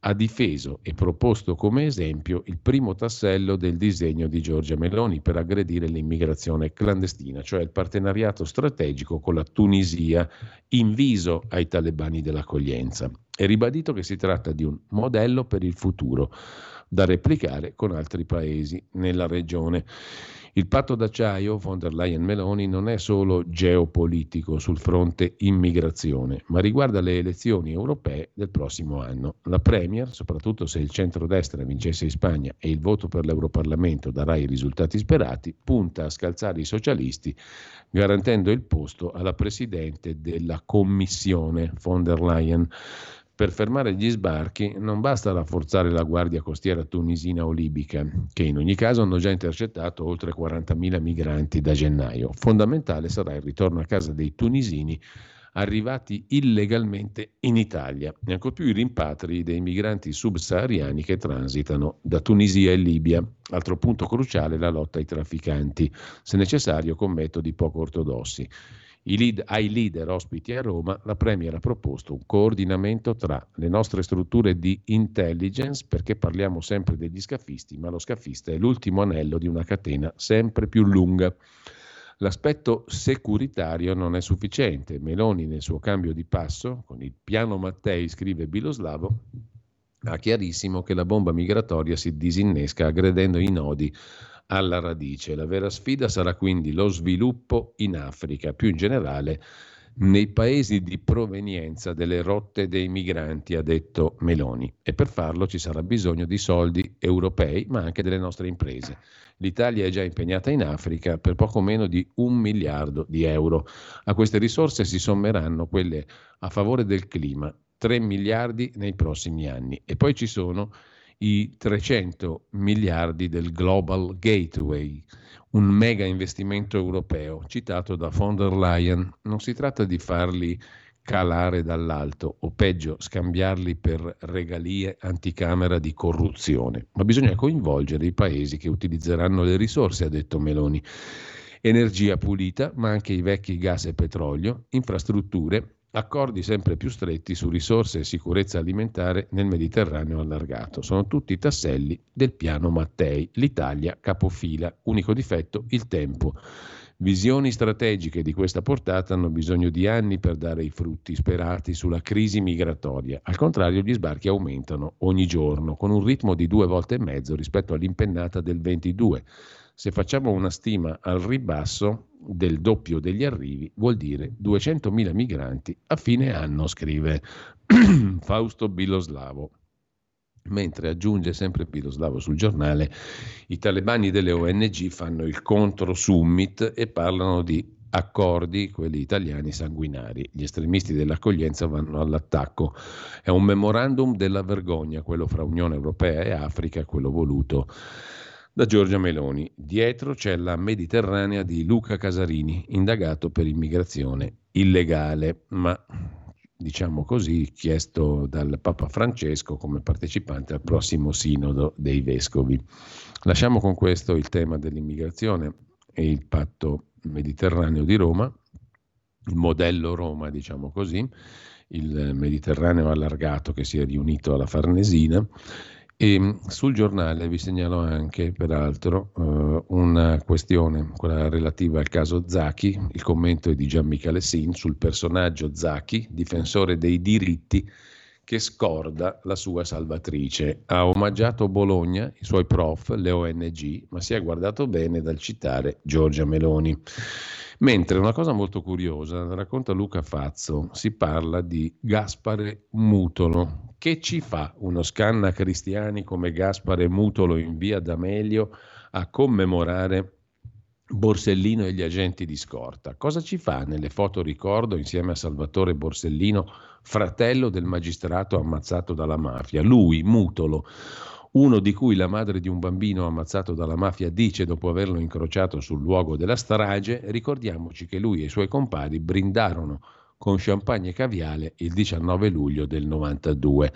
ha difeso e proposto come esempio il primo tassello del disegno di Giorgia Meloni per aggredire l'immigrazione clandestina, cioè il partenariato strategico con la Tunisia inviso ai talebani dell'accoglienza. È ribadito che si tratta di un modello per il futuro da replicare con altri paesi nella regione. Il patto d'acciaio von der Leyen Meloni non è solo geopolitico sul fronte immigrazione, ma riguarda le elezioni europee del prossimo anno. La Premier, soprattutto se il centrodestra vincesse in Spagna e il voto per l'Europarlamento darà i risultati sperati, punta a scalzare i socialisti garantendo il posto alla Presidente della Commissione von der Leyen per fermare gli sbarchi non basta rafforzare la guardia costiera tunisina o libica, che in ogni caso hanno già intercettato oltre 40.000 migranti da gennaio. Fondamentale sarà il ritorno a casa dei tunisini arrivati illegalmente in Italia e ancor più i rimpatri dei migranti subsahariani che transitano da Tunisia e Libia. Altro punto cruciale è la lotta ai trafficanti, se necessario con metodi poco ortodossi lead, ai leader ospiti a Roma, la Premier ha proposto un coordinamento tra le nostre strutture di intelligence, perché parliamo sempre degli scafisti, ma lo scafista è l'ultimo anello di una catena sempre più lunga. L'aspetto securitario non è sufficiente. Meloni nel suo cambio di passo, con il piano Mattei, scrive Biloslavo, ha chiarissimo che la bomba migratoria si disinnesca aggredendo i nodi alla radice. La vera sfida sarà quindi lo sviluppo in Africa, più in generale nei paesi di provenienza delle rotte dei migranti, ha detto Meloni. E per farlo ci sarà bisogno di soldi europei, ma anche delle nostre imprese. L'Italia è già impegnata in Africa per poco meno di un miliardo di euro. A queste risorse si sommeranno quelle a favore del clima, 3 miliardi nei prossimi anni. E poi ci sono i 300 miliardi del Global Gateway, un mega investimento europeo citato da von der Leyen. Non si tratta di farli calare dall'alto o peggio scambiarli per regalie anticamera di corruzione, ma bisogna coinvolgere i paesi che utilizzeranno le risorse, ha detto Meloni. Energia pulita, ma anche i vecchi gas e petrolio, infrastrutture accordi sempre più stretti su risorse e sicurezza alimentare nel Mediterraneo allargato. Sono tutti tasselli del piano Mattei. L'Italia capofila, unico difetto il tempo. Visioni strategiche di questa portata hanno bisogno di anni per dare i frutti sperati sulla crisi migratoria. Al contrario, gli sbarchi aumentano ogni giorno, con un ritmo di due volte e mezzo rispetto all'impennata del 22 se facciamo una stima al ribasso del doppio degli arrivi, vuol dire 200.000 migranti a fine anno, scrive Fausto Biloslavo. Mentre aggiunge sempre Biloslavo sul giornale, i talebani delle ONG fanno il contro summit e parlano di accordi, quelli italiani sanguinari. Gli estremisti dell'accoglienza vanno all'attacco. È un memorandum della vergogna, quello fra Unione Europea e Africa, quello voluto da Giorgia Meloni. Dietro c'è la Mediterranea di Luca Casarini, indagato per immigrazione illegale, ma diciamo così, chiesto dal Papa Francesco come partecipante al prossimo sinodo dei vescovi. Lasciamo con questo il tema dell'immigrazione e il patto mediterraneo di Roma, il modello Roma, diciamo così, il Mediterraneo allargato che si è riunito alla Farnesina E mm, sul giornale vi segnalo anche, peraltro, eh, una questione, quella relativa al caso Zacchi. Il commento è di Gianmichele Sin sul personaggio Zacchi, difensore dei diritti, che scorda la sua salvatrice. Ha omaggiato Bologna, i suoi prof, le ONG, ma si è guardato bene dal citare Giorgia Meloni. Mentre una cosa molto curiosa, racconta Luca Fazzo, si parla di Gaspare Mutolo. Che ci fa uno scanna cristiani come Gaspare Mutolo in via D'Amelio a commemorare Borsellino e gli agenti di scorta? Cosa ci fa nelle foto ricordo insieme a Salvatore Borsellino, fratello del magistrato ammazzato dalla mafia? Lui, Mutolo uno di cui la madre di un bambino ammazzato dalla mafia dice dopo averlo incrociato sul luogo della strage, ricordiamoci che lui e i suoi compari brindarono con champagne e caviale il 19 luglio del 92.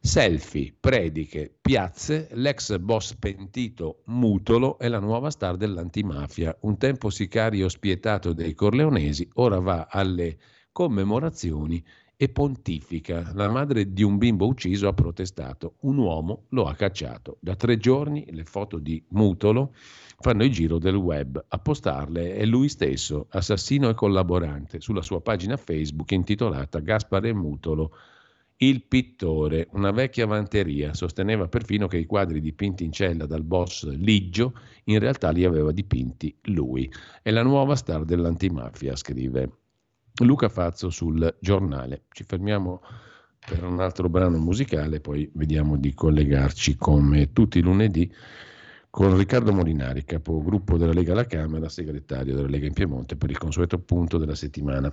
Selfie, prediche, piazze, l'ex boss pentito Mutolo è la nuova star dell'antimafia. Un tempo sicario spietato dei corleonesi, ora va alle commemorazioni e pontifica. La madre di un bimbo ucciso ha protestato, un uomo lo ha cacciato. Da tre giorni le foto di Mutolo fanno il giro del web. A postarle è lui stesso, assassino e collaborante, sulla sua pagina Facebook intitolata Gaspare Mutolo. Il pittore, una vecchia vanteria, sosteneva perfino che i quadri dipinti in cella dal boss Liggio in realtà li aveva dipinti lui. È la nuova star dell'antimafia, scrive Luca Fazzo sul giornale. Ci fermiamo per un altro brano musicale, poi vediamo di collegarci come tutti i lunedì con Riccardo Molinari, capogruppo della Lega alla Camera, segretario della Lega in Piemonte per il consueto punto della settimana.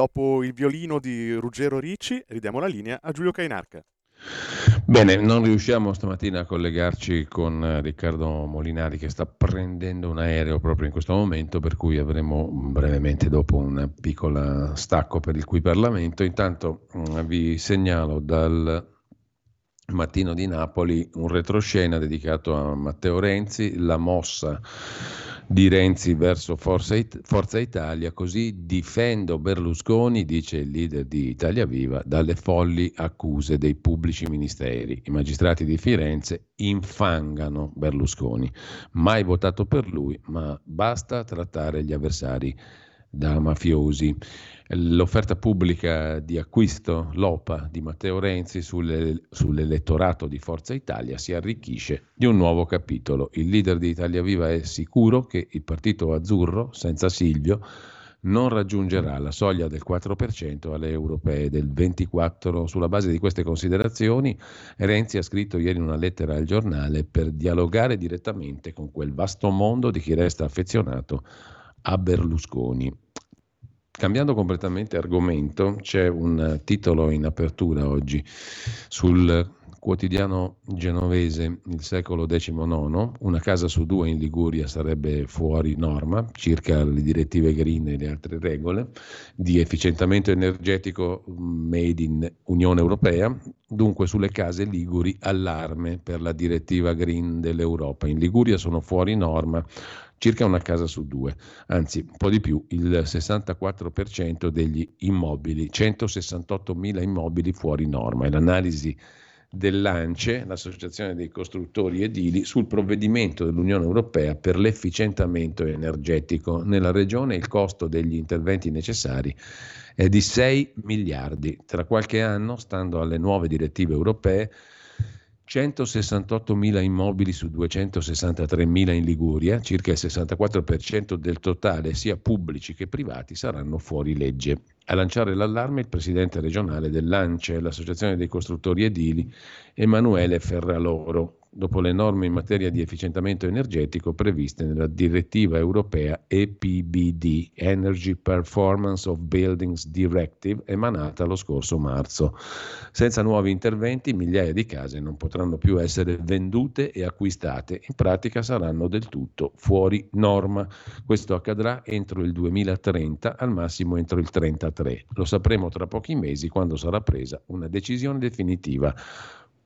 Dopo il violino di Ruggero Ricci, ridiamo la linea a Giulio Cainarca. Bene, non riusciamo stamattina a collegarci con eh, Riccardo Molinari che sta prendendo un aereo proprio in questo momento, per cui avremo brevemente dopo un piccolo stacco per il qui Parlamento. Intanto mm, vi segnalo dal mattino di Napoli un retroscena dedicato a Matteo Renzi, la mossa di Renzi verso Forza, It- Forza, Italia, così difendo Berlusconi, dice il leader di Italia Viva, dalle folli accuse dei pubblici ministeri. I magistrati di Firenze infangano Berlusconi. Mai votato per lui, ma basta trattare gli avversari da mafiosi. L'offerta pubblica di acquisto, l'OPA di Matteo Renzi sulle, sull'elettorato di Forza Italia si arricchisce di un nuovo capitolo. Il leader di Italia Viva è sicuro che il partito azzurro, senza Silvio, non raggiungerà la soglia del 4% alle europee del 24%. Sulla base di queste considerazioni, Renzi ha scritto ieri una lettera al giornale per dialogare direttamente con quel vasto mondo di chi resta affezionato a Berlusconi. Cambiando completamente argomento, c'è un titolo in apertura oggi sul quotidiano genovese Il secolo XIX, una casa su due in Liguria sarebbe fuori norma, circa le direttive green e le altre regole di efficientamento energetico made in Unione Europea, dunque sulle case liguri allarme per la direttiva green dell'Europa. In Liguria sono fuori norma circa una casa su due, anzi un po' di più, il 64% degli immobili, 168 mila immobili fuori norma. E l'analisi dell'ANCE, l'Associazione dei costruttori edili, sul provvedimento dell'Unione Europea per l'efficientamento energetico. Nella regione il costo degli interventi necessari è di 6 miliardi. Tra qualche anno, stando alle nuove direttive europee, 168.000 immobili su 263.000 in Liguria, circa il 64% del totale, sia pubblici che privati, saranno fuori legge. A lanciare l'allarme il presidente regionale dell'ANCE, l'Associazione dei costruttori edili, Emanuele Ferraloro, dopo le norme in materia di efficientamento energetico previste nella direttiva europea EPBD, Energy Performance of Buildings Directive, emanata lo scorso marzo. Senza nuovi interventi migliaia di case non potranno più essere vendute e acquistate, in pratica saranno del tutto fuori norma. Questo accadrà entro il 2030, al massimo entro il 2033. Lo sapremo tra pochi mesi quando sarà presa una decisione definitiva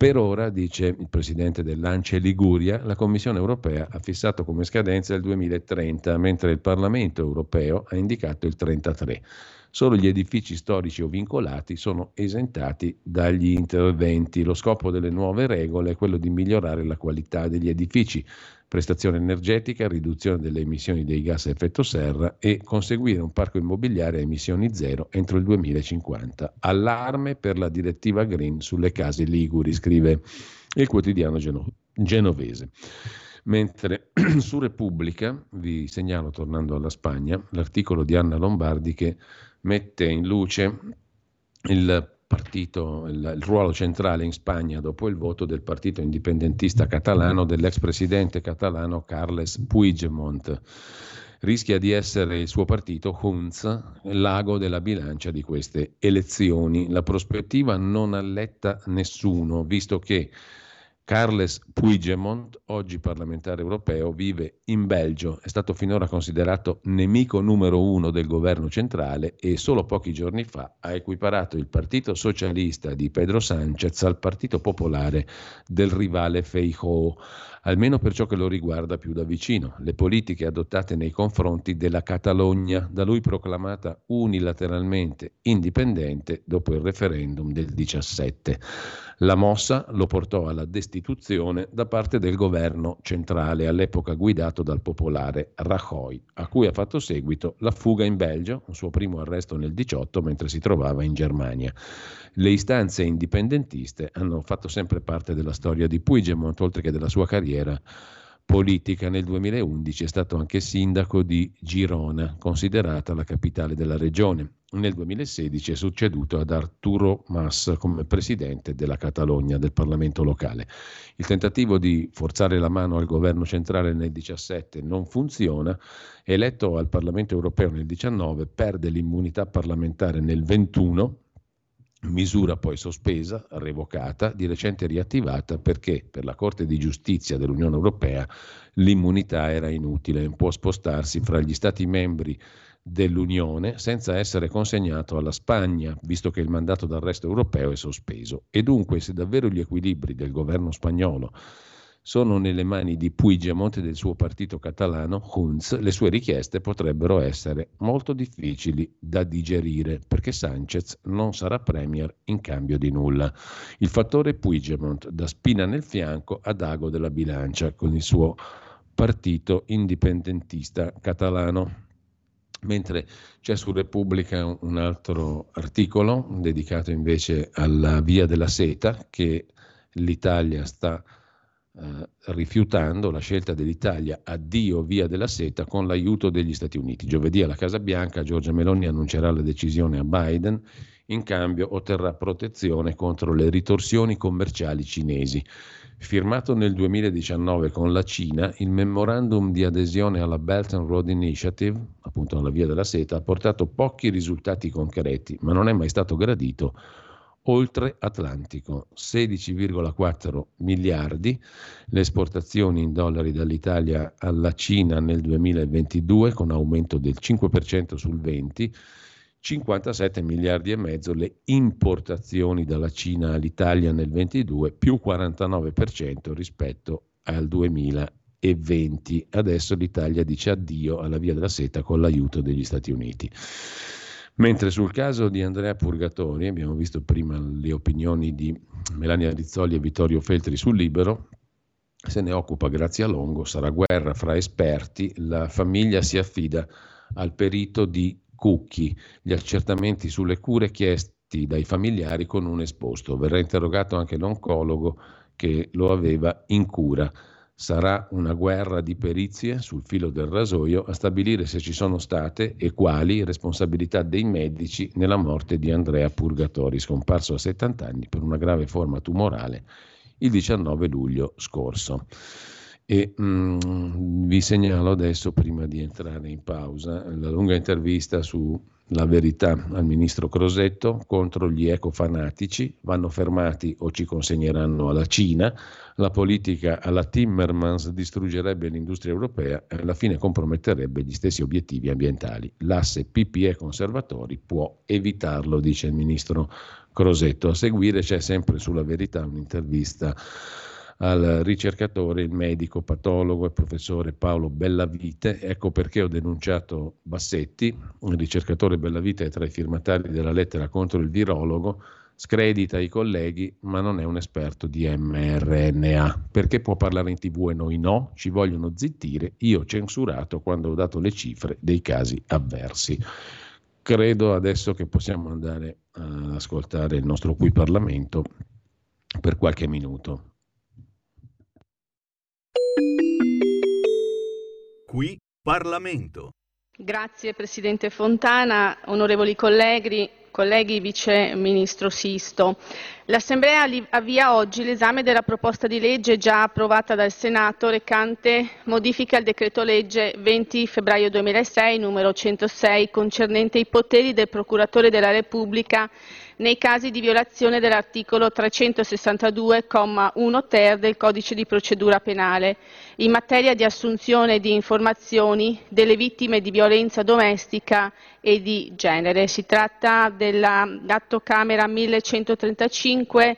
per ora, dice il presidente dell'Ance Liguria, la Commissione europea ha fissato come scadenza il 2030, mentre il Parlamento europeo ha indicato il 33. Solo gli edifici storici o vincolati sono esentati dagli interventi. Lo scopo delle nuove regole è quello di migliorare la qualità degli edifici, prestazione energetica, riduzione delle emissioni dei gas a effetto serra e conseguire un parco immobiliare a emissioni zero entro il 2050. Allarme per la direttiva Green sulle case liguri, scrive il quotidiano geno- genovese. Mentre su Repubblica, vi segnalo tornando alla Spagna, l'articolo di Anna Lombardi che mette in luce il partito, il, il, ruolo centrale in Spagna dopo il voto del partito indipendentista catalano dell'ex presidente catalano Carles Puigdemont. Rischia di essere il suo partito, Junts, l'ago della bilancia di queste elezioni. La prospettiva non alletta nessuno, visto che Carles Puigdemont, oggi parlamentare europeo, vive in Belgio, è stato finora considerato nemico numero uno del governo centrale e solo pochi giorni fa ha equiparato il Partito Socialista di Pedro Sánchez al Partito Popolare del rivale Feijóo almeno per ciò che lo riguarda più da vicino, le politiche adottate nei confronti della Catalogna, da lui proclamata unilateralmente indipendente dopo il referendum del 17. La mossa lo portò alla destituzione da parte del governo centrale, all'epoca guidato dal popolare Rajoy, a cui ha fatto seguito la fuga in Belgio, un suo primo arresto nel 18 mentre si trovava in Germania. Le istanze indipendentiste hanno fatto sempre parte della storia di Puigdemont, oltre che della sua carriera politica. Nel 2011 è stato anche sindaco di Girona, considerata la capitale della regione. Nel 2016 è succeduto ad Arturo Mas come presidente della Catalogna, del Parlamento locale. Il tentativo di forzare la mano al governo centrale nel 2017 non funziona. Eletto al Parlamento europeo nel 2019, perde l'immunità parlamentare nel 2021 misura poi sospesa, revocata, di recente riattivata perché per la Corte di giustizia dell'Unione Europea l'immunità era inutile, può spostarsi fra gli Stati membri dell'Unione senza essere consegnato alla Spagna, visto che il mandato d'arresto europeo è sospeso. E dunque se davvero gli equilibri del governo spagnolo sono nelle mani di Puigdemont e del suo partito catalano, Junts, le sue richieste potrebbero essere molto difficili da digerire perché Sanchez non sarà premier in cambio di nulla. Il fattore Puigdemont da spina nel fianco ad ago della bilancia con il suo partito indipendentista catalano. Mentre c'è su Repubblica un altro articolo dedicato invece alla via della seta che l'Italia sta eh, rifiutando la scelta dell'Italia addio via della seta con l'aiuto degli Stati Uniti. Giovedì alla Casa Bianca Giorgia Meloni annuncerà la decisione a Biden, in cambio otterrà protezione contro le ritorsioni commerciali cinesi. Firmato nel 2019 con la Cina, il memorandum di adesione alla Belt and Road Initiative, appunto alla via della seta, ha portato pochi risultati concreti, ma non è mai stato gradito oltre Atlantico, 16,4 miliardi, le esportazioni in dollari dall'Italia alla Cina nel 2022 con aumento del 5% sul 20, 57 miliardi e mezzo le importazioni dalla Cina all'Italia nel 2022 più 49% rispetto al 2020. Adesso l'Italia dice addio alla via della seta con l'aiuto degli Stati Uniti. Mentre sul caso di Andrea Purgatori, abbiamo visto prima le opinioni di Melania Rizzoli e Vittorio Feltri sul Libero, se ne occupa Grazia Longo, sarà guerra fra esperti, la famiglia si affida al perito di Cucchi, gli accertamenti sulle cure chiesti dai familiari con un esposto. Verrà interrogato anche l'oncologo che lo aveva in cura. Sarà una guerra di perizie sul filo del rasoio a stabilire se ci sono state e quali responsabilità dei medici nella morte di Andrea Purgatori, scomparso a 70 anni per una grave forma tumorale il 19 luglio scorso. E mh, mm, vi segnalo adesso, prima di entrare in pausa, la lunga intervista su la verità al ministro Crosetto contro gli ecofanatici, vanno fermati o ci consegneranno alla Cina, la politica alla Timmermans distruggerebbe l'industria europea e alla fine comprometterebbe gli stessi obiettivi ambientali. L'asse PPE conservatori può evitarlo, dice il ministro Crosetto. A seguire c'è sempre sulla verità un'intervista al ricercatore, il medico, patologo e professore Paolo Bellavite. Ecco perché ho denunciato Bassetti, il ricercatore Bellavite è tra i firmatari della lettera contro il virologo, scredita i colleghi ma non è un esperto di mRNA. Perché può parlare in tv e noi no? Ci vogliono zittire. Io ho censurato quando ho dato le cifre dei casi avversi. Credo adesso che possiamo andare ad ascoltare il nostro qui Parlamento per qualche minuto. Qui Parlamento. Grazie Presidente Fontana, onorevoli colleghi, colleghi Vice Ministro Sisto. L'Assemblea avvia oggi l'esame della proposta di legge già approvata dal Senato recante modifiche al decreto legge 20 febbraio 2006 numero 106 concernente i poteri del Procuratore della Repubblica nei casi di violazione dell'articolo 362,1 ter del Codice di procedura penale in materia di assunzione di informazioni delle vittime di violenza domestica e di genere. Si tratta dell'Atto Camera 1135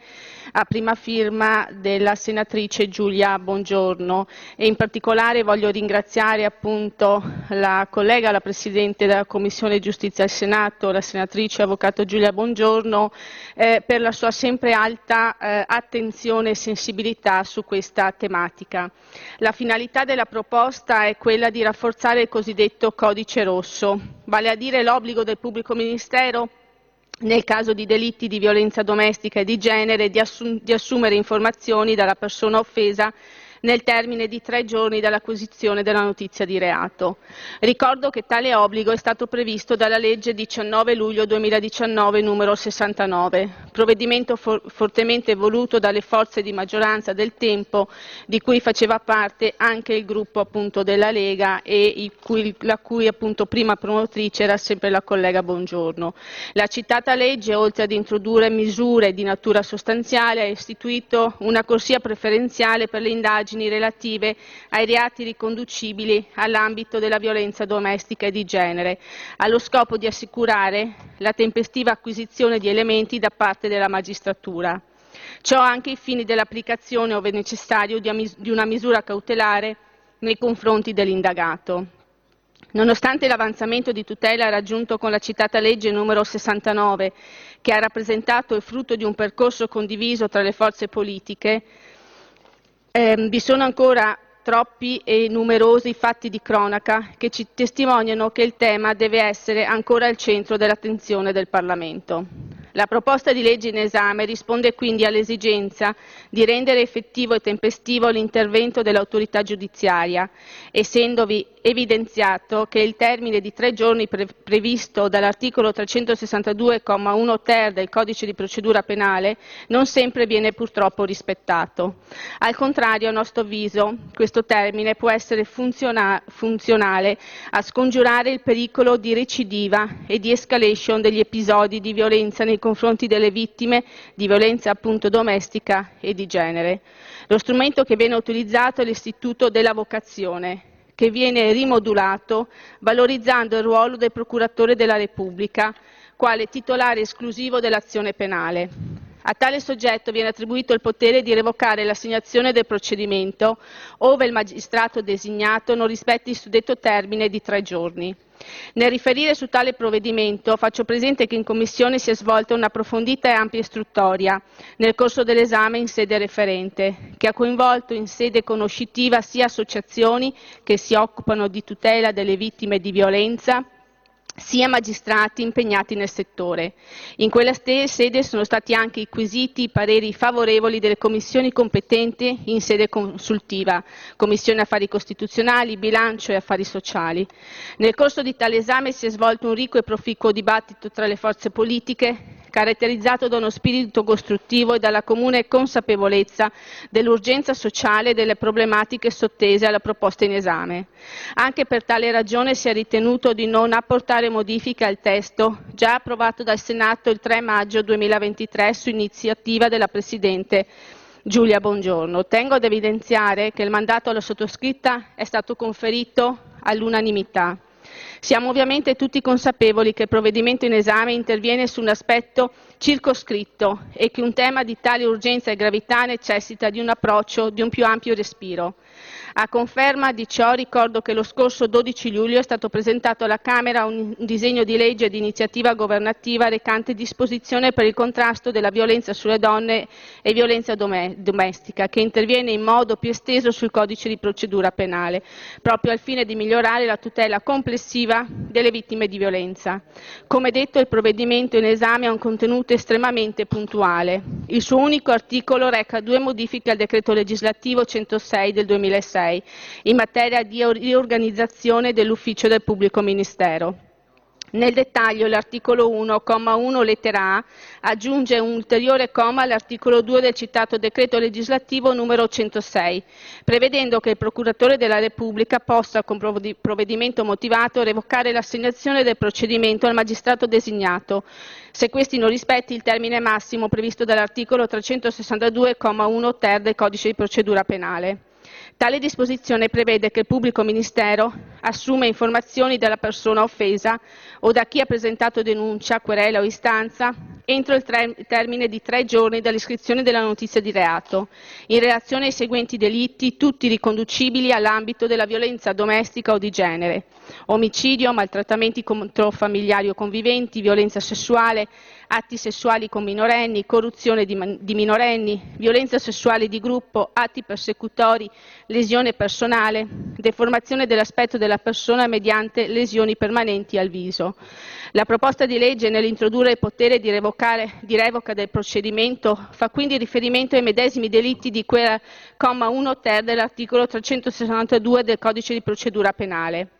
a prima firma della senatrice Giulia Bongiorno e in particolare voglio ringraziare appunto la collega, la Presidente della Commissione Giustizia del Senato, la senatrice Avvocato Giulia Bongiorno, eh, per la sua sempre alta eh, attenzione e sensibilità su questa tematica. La finalità della proposta è quella di rafforzare il cosiddetto codice rosso, vale a dire l'obbligo del pubblico ministero nel caso di delitti di violenza domestica e di genere, di, assum- di assumere informazioni dalla persona offesa nel termine di tre giorni dall'acquisizione della notizia di reato. Ricordo che tale obbligo è stato previsto dalla legge 19 luglio 2019 numero 69, provvedimento for- fortemente voluto dalle forze di maggioranza del tempo di cui faceva parte anche il gruppo appunto della Lega e cui, la cui appunto prima promotrice era sempre la collega Bongiorno. La citata legge, oltre ad introdurre misure di natura sostanziale, ha istituito una corsia preferenziale per le indagini relative ai reati riconducibili all'ambito della violenza domestica e di genere, allo scopo di assicurare la tempestiva acquisizione di elementi da parte della magistratura. Ciò anche ai fini dell'applicazione, ove necessario, di una misura cautelare nei confronti dell'indagato. Nonostante l'avanzamento di tutela raggiunto con la citata legge numero 69, che ha rappresentato il frutto di un percorso condiviso tra le forze politiche, ehm, vi sono ancora troppi e numerosi fatti di cronaca che ci testimoniano che il tema deve essere ancora al centro dell'attenzione del Parlamento. La proposta di legge in esame risponde quindi all'esigenza di rendere effettivo e tempestivo l'intervento dell'autorità giudiziaria, essendovi evidenziato che il termine di tre giorni pre- previsto dall'articolo 362,1 ter del codice di procedura penale non sempre viene purtroppo rispettato. Al contrario, a nostro avviso, questo termine può essere funziona- funzionale a scongiurare il pericolo di recidiva e di escalation degli episodi di violenza nei confronti delle vittime di violenza appunto domestica e di genere. Lo strumento che viene utilizzato è l'istituto della vocazione, che viene rimodulato valorizzando il ruolo del procuratore della Repubblica quale titolare esclusivo dell'azione penale. A tale soggetto viene attribuito il potere di revocare l'assegnazione del procedimento ove il magistrato designato non rispetti il suddetto termine di tre giorni. Nel riferire su tale provvedimento faccio presente che in Commissione si è svolta un'approfondita e ampia istruttoria nel corso dell'esame in sede referente, che ha coinvolto in sede conoscitiva sia associazioni che si occupano di tutela delle vittime di violenza, sia magistrati impegnati nel settore. In quella sede sono stati anche acquisiti i pareri favorevoli delle commissioni competenti in sede consultiva, Commissione Affari Costituzionali, Bilancio e Affari Sociali. Nel corso di tale esame si è svolto un ricco e proficuo dibattito tra le forze politiche caratterizzato da uno spirito costruttivo e dalla comune consapevolezza dell'urgenza sociale e delle problematiche sottese alla proposta in esame. Anche per tale ragione si è ritenuto di non apportare modifiche al testo già approvato dal Senato il 3 maggio 2023 su iniziativa della Presidente Giulia Bongiorno. Tengo ad evidenziare che il mandato alla sottoscritta è stato conferito all'unanimità. Siamo ovviamente tutti consapevoli che il provvedimento in esame interviene su un aspetto circoscritto e che un tema di tale urgenza e gravità necessita di un approccio di un più ampio respiro. A conferma di ciò ricordo che lo scorso 12 luglio è stato presentato alla Camera un disegno di legge di iniziativa governativa recante disposizione per il contrasto della violenza sulle donne e violenza domestica, che interviene in modo più esteso sul codice di procedura penale, proprio al fine di migliorare la tutela complessiva delle vittime di violenza. Come detto, il provvedimento in esame ha un contenuto estremamente puntuale. Il suo unico articolo reca due modifiche al decreto legislativo 106 del 2006 2006 in materia di riorganizzazione dell'ufficio del pubblico ministero. Nel dettaglio l'articolo 1, comma 1, lettera A, aggiunge un ulteriore comma all'articolo 2 del citato decreto legislativo numero 106, prevedendo che il procuratore della Repubblica possa, con provvedimento motivato, revocare l'assegnazione del procedimento al magistrato designato, se questi non rispetti il termine massimo previsto dall'articolo 362,1 ter del codice di procedura penale. Tale disposizione prevede che il pubblico ministero assume informazioni dalla persona offesa o da chi ha presentato denuncia, querela o istanza entro il, tre- termine di tre giorni dall'iscrizione della notizia di reato, in relazione ai seguenti delitti, tutti riconducibili all'ambito della violenza domestica o di genere: omicidio, maltrattamenti contro familiari o conviventi, violenza sessuale, atti sessuali con minorenni, corruzione di, di minorenni, violenza sessuale di gruppo, atti persecutori, lesione personale, deformazione dell'aspetto della persona mediante lesioni permanenti al viso. La proposta di legge nell'introdurre il potere di, di revoca del procedimento fa quindi riferimento ai medesimi delitti di cui al comma 1 ter dell'articolo 362 del codice di procedura penale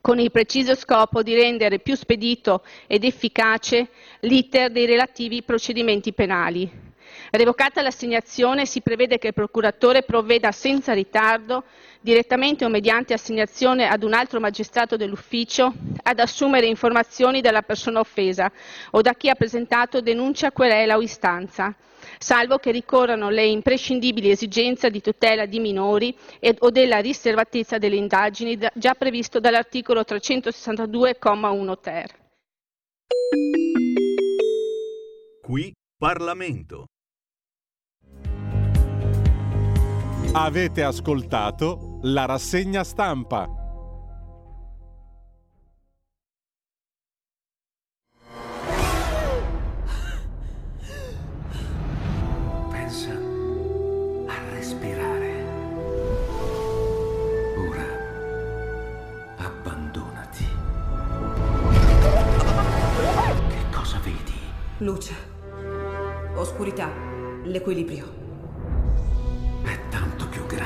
con il preciso scopo di rendere più spedito ed efficace l'iter dei relativi procedimenti penali. Revocata l'assegnazione, si prevede che il procuratore provveda senza ritardo, direttamente o mediante assegnazione ad un altro magistrato dell'ufficio, ad assumere informazioni dalla persona offesa o da chi ha presentato denuncia, querela o istanza, salvo che ricorrano le imprescindibili esigenze di tutela di minori ed, o della riservatezza delle indagini da, già previsto dall'articolo 362,1 ter. Qui Parlamento. Avete ascoltato la rassegna stampa. Pensa a respirare. Ora abbandonati. Che cosa vedi? Luce. Oscurità. L'equilibrio. È tanto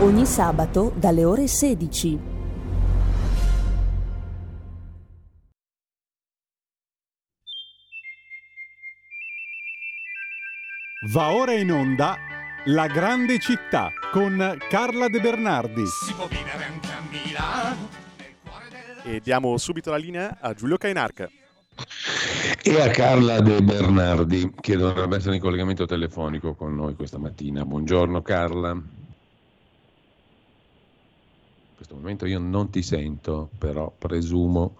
Ogni sabato dalle ore 16. Va ora in onda La grande città con Carla De Bernardi. Si può vivere anche a Milano. E diamo subito la linea a Giulio Cainarca. E a Carla De Bernardi, che dovrebbe essere in collegamento telefonico con noi questa mattina. Buongiorno Carla. In questo momento io non ti sento, però presumo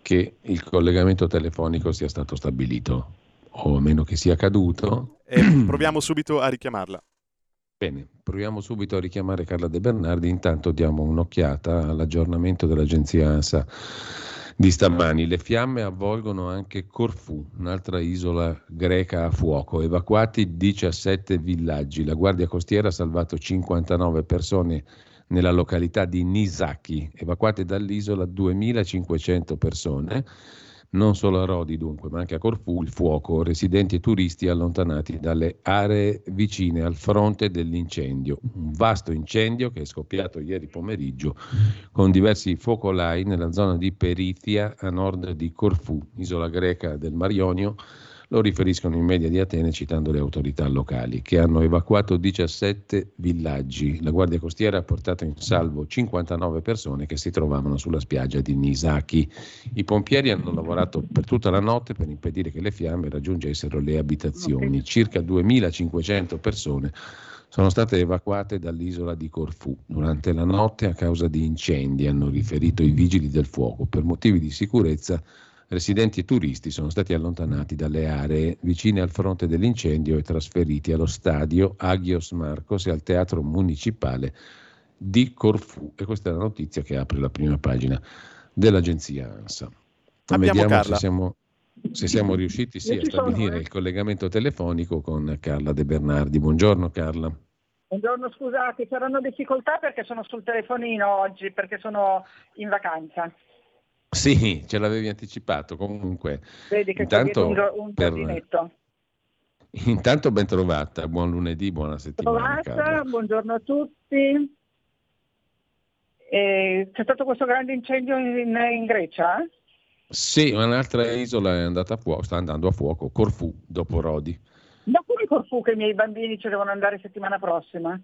che il collegamento telefonico sia stato stabilito, o a meno che sia caduto. E proviamo subito a richiamarla. Bene, proviamo subito a richiamare Carla De Bernardi, intanto diamo un'occhiata all'aggiornamento dell'agenzia ANSA di stamani. Le fiamme avvolgono anche Corfù, un'altra isola greca a fuoco, evacuati 17 villaggi. La Guardia Costiera ha salvato 59 persone nella località di Nisaki, evacuate dall'isola 2500 persone. Non solo a Rodi dunque, ma anche a Corfù il fuoco, residenti e turisti allontanati dalle aree vicine al fronte dell'incendio. Un vasto incendio che è scoppiato ieri pomeriggio con diversi focolai nella zona di Peritia a nord di Corfù, isola greca del Mar Ionio. Lo riferiscono i media di Atene citando le autorità locali che hanno evacuato 17 villaggi. La Guardia Costiera ha portato in salvo 59 persone che si trovavano sulla spiaggia di Nisaki. I pompieri hanno lavorato per tutta la notte per impedire che le fiamme raggiungessero le abitazioni. Circa 2500 persone sono state evacuate dall'isola di Corfù durante la notte a causa di incendi, hanno riferito i vigili del fuoco. Per motivi di sicurezza residenti e turisti sono stati allontanati dalle aree vicine al fronte dell'incendio e trasferiti allo stadio Agios Marcos e al teatro municipale di Corfù. E questa è la notizia che apre la prima pagina dell'agenzia ANSA. Abbiamo Vediamo Carla. se siamo, se siamo riusciti sì, a stabilire eh. il collegamento telefonico con Carla De Bernardi. Buongiorno Carla. Buongiorno, scusate, saranno difficoltà perché sono sul telefonino oggi, perché sono in vacanza. Sì, ce l'avevi anticipato. Comunque, Vedi che intanto, un, un per- intanto ben trovata, buon lunedì, buona settimana. Trovata, buongiorno a tutti. E c'è stato questo grande incendio in, in Grecia? Sì, un'altra isola è andata a fuoco, sta andando a fuoco, Corfù, dopo Rodi. Da come Corfù che i miei bambini ci devono andare settimana prossima?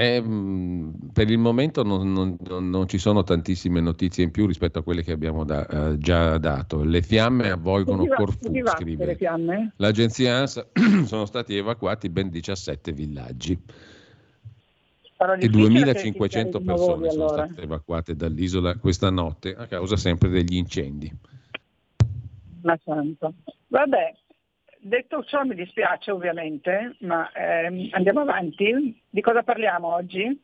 E, mh, per il momento non, non- non- ci sono tantissime notizie in più rispetto a quelle che abbiamo da- eh, già dato. Le fiamme avvolgono va- Corfù, scrive. le fiamme? L'agenzia ANSA sono stati evacuati ben 17 villaggi. E difficile che 2500 si persone di sono lavori, state evacuate dall'isola questa notte a causa sempre degli incendi. Ma santo. Vabbè, detto ciò mi dispiace ovviamente, ma ehm, andiamo avanti. Di cosa parliamo oggi?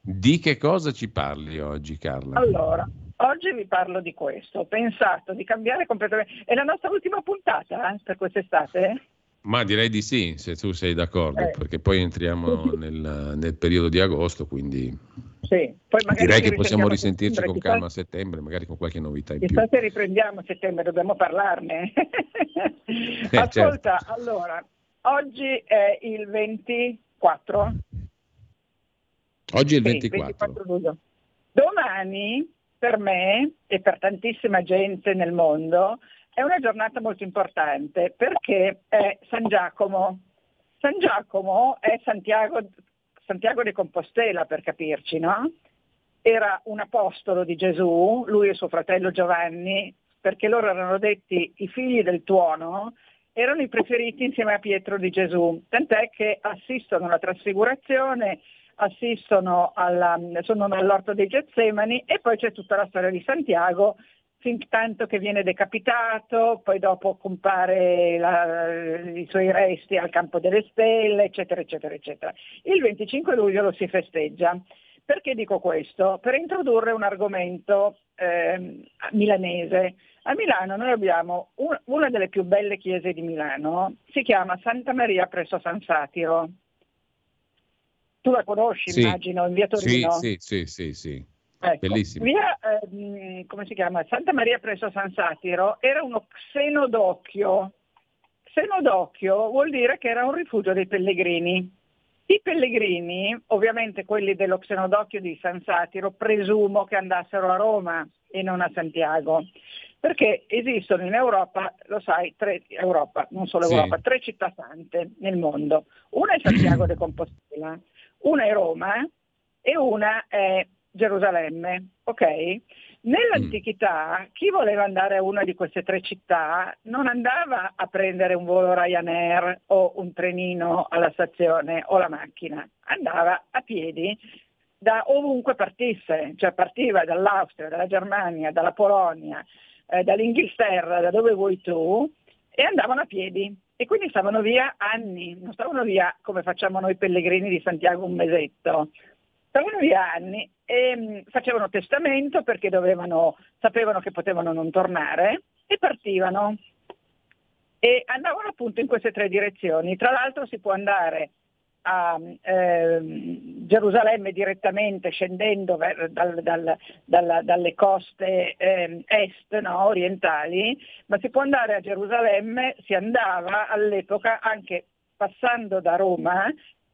Di che cosa ci parli oggi, Carla? Allora, oggi vi parlo di questo. Ho pensato di cambiare completamente. È la nostra ultima puntata eh, per quest'estate? Ma direi di sì, se tu sei d'accordo, Eh. perché poi entriamo nel, nel periodo di agosto, quindi Sì. Direi che possiamo risentirci con calma a settembre, magari con qualche novità in più. Chissà se riprendiamo a settembre, dobbiamo parlarne. Eh, Ascolta, certo. allora, oggi è il 24. Oggi è il Sì, 24. luglio. Domani, per me e per tantissima gente nel mondo, è una giornata molto importante perché è San Giacomo. San Giacomo è Santiago, Santiago de Compostela, per capirci, no? Era un apostolo di Gesù, lui e suo fratello Giovanni, perché loro erano detti i figli del tuono, erano i preferiti insieme a Pietro di Gesù, tant'è che assistono alla trasfigurazione, assistono alla, sono all'orto dei Getsemani e poi c'è tutta la storia di Santiago fin tanto che viene decapitato, poi dopo compare la- i suoi resti al campo delle stelle, eccetera, eccetera, eccetera. Il 25 luglio lo si festeggia. Perché dico questo? Per introdurre un argomento ehm, milanese. A Milano noi abbiamo un- una delle più belle chiese di Milano, si chiama Santa Maria presso San Satiro. Tu la conosci, Sì. immagino, in via Sì, Torino? sì, sì, sì, sì. Ecco, Bellissimo. Via, ehm, come si chiama? Santa Maria presso San Satiro era uno xenodocchio. Xenodocchio vuol dire che era un rifugio dei pellegrini. I pellegrini, ovviamente quelli dello xenodocchio di San Satiro, presumo che andassero a Roma e non a Santiago, perché esistono in Europa, lo sai, tre, Europa, non solo Sì. Europa, tre città sante nel mondo. Una è Santiago de Compostela, una è Roma e una è Gerusalemme, ok? Nell'antichità chi voleva andare a una di queste tre città non andava a prendere un volo Ryanair o un trenino alla stazione o la macchina, andava a piedi da ovunque partisse, cioè partiva dall'Austria, dalla Germania, dalla Polonia, eh, dall'Inghilterra, da dove vuoi tu, e andavano a piedi. E quindi stavano via anni, non stavano via come facciamo noi pellegrini di Santiago un mesetto, via anni e mh, facevano testamento perché dovevano, sapevano che potevano non tornare e partivano. E andavano appunto in queste tre direzioni. Tra l'altro si può andare a ehm, Gerusalemme direttamente scendendo ver- dal- dal- dalla- dalle coste ehm, est, no, orientali, ma si può andare a Gerusalemme, si andava all'epoca anche passando da Roma,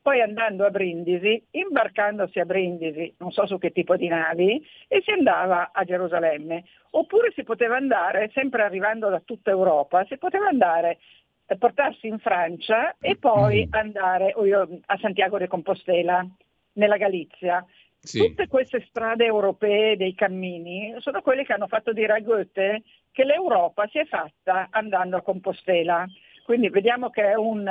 poi andando a Brindisi, imbarcandosi a Brindisi, non so su che tipo di navi, e si andava a Gerusalemme. Oppure si poteva andare, sempre arrivando da tutta Europa, si poteva andare eh, portarsi in Francia e poi andare o io, a Santiago de Compostela, nella Galizia. Sì. Tutte queste strade europee dei cammini sono quelle che hanno fatto dire a Goethe che l'Europa si è fatta andando a Compostela. Quindi vediamo che è un,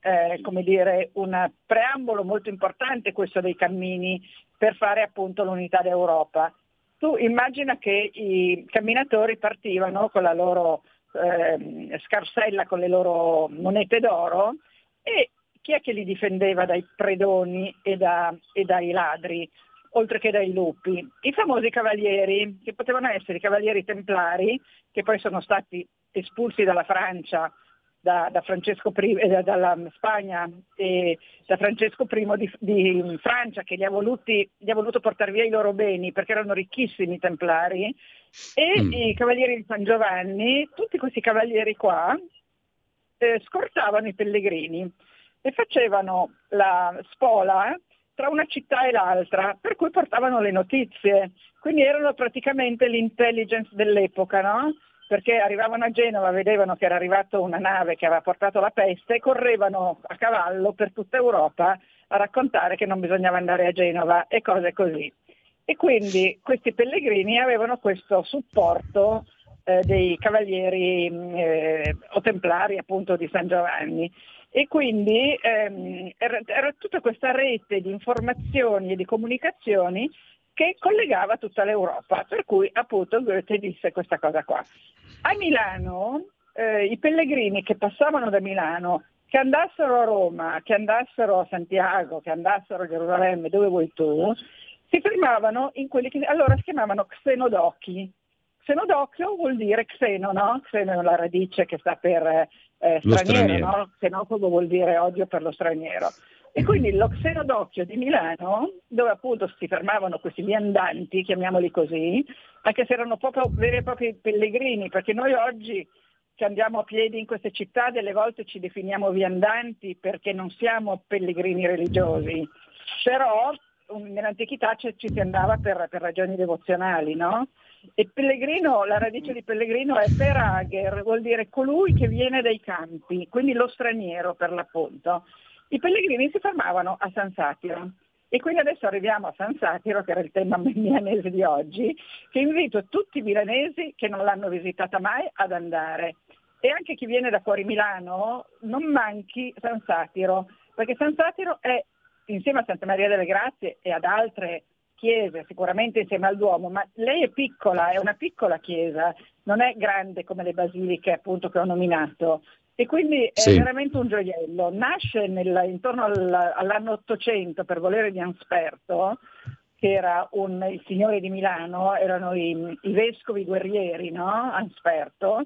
eh, come dire, un preambolo molto importante questo dei cammini per fare appunto l'unità d'Europa. Tu immagina che i camminatori partivano con la loro ehm, scarsella, con le loro monete d'oro e chi è che li difendeva dai predoni e, da- e dai ladri, oltre che dai lupi? I famosi cavalieri, che potevano essere i cavalieri templari, che poi sono stati espulsi dalla Francia da, da Francesco I, eh, da- dalla Spagna e da Francesco I di, di Francia che gli ha, voluti, gli ha voluto portare via i loro beni perché erano ricchissimi i templari e Mm. i cavalieri di San Giovanni, tutti questi cavalieri qua eh, scortavano i pellegrini e facevano la spola tra una città e l'altra, per cui portavano le notizie. Quindi erano praticamente l'intelligence dell'epoca, no? Perché arrivavano a Genova, vedevano che era arrivata una nave che aveva portato la peste e correvano a cavallo per tutta Europa a raccontare che non bisognava andare a Genova e cose così. E quindi questi pellegrini avevano questo supporto eh, dei cavalieri eh, o templari appunto di San Giovanni. E quindi ehm, era, era tutta questa rete di informazioni e di comunicazioni che collegava tutta l'Europa, per cui appunto Goethe disse questa cosa qua. A Milano eh, i pellegrini che passavano da Milano, che andassero a Roma, che andassero a Santiago, che andassero a Gerusalemme, dove vuoi tu, si fermavano in quelli che allora si chiamavano xenodocchi. Xenodocchio vuol dire xeno, no? Xeno è la radice che sta per eh, straniero, straniero. no? Xenofobo vuol dire odio per lo straniero. E quindi lo xenodocchio di Milano, dove appunto si fermavano questi viandanti, chiamiamoli così, anche se erano proprio veri e propri pellegrini, perché noi oggi che andiamo a piedi in queste città delle volte ci definiamo viandanti perché non siamo pellegrini religiosi, però nell'antichità ci, ci si andava per, per ragioni devozionali, no? E pellegrino, la radice di pellegrino è perager, vuol dire colui che viene dai campi, quindi lo straniero per l'appunto. I pellegrini si fermavano a San Satiro. E quindi adesso arriviamo a San Satiro, che era il tema milanese di oggi, che invito tutti i milanesi che non l'hanno visitata mai ad andare. E anche chi viene da fuori Milano, non manchi San Satiro, perché San Satiro è insieme a Santa Maria delle Grazie e ad altre chiese, sicuramente insieme al Duomo, ma lei è piccola, è una piccola chiesa, non è grande come le basiliche appunto che ho nominato. E quindi è sì. veramente un gioiello. Nasce nel, intorno al, all'anno 800 per volere di Ansperto, che era un, il signore di Milano, erano i, i vescovi guerrieri, no? Ansperto,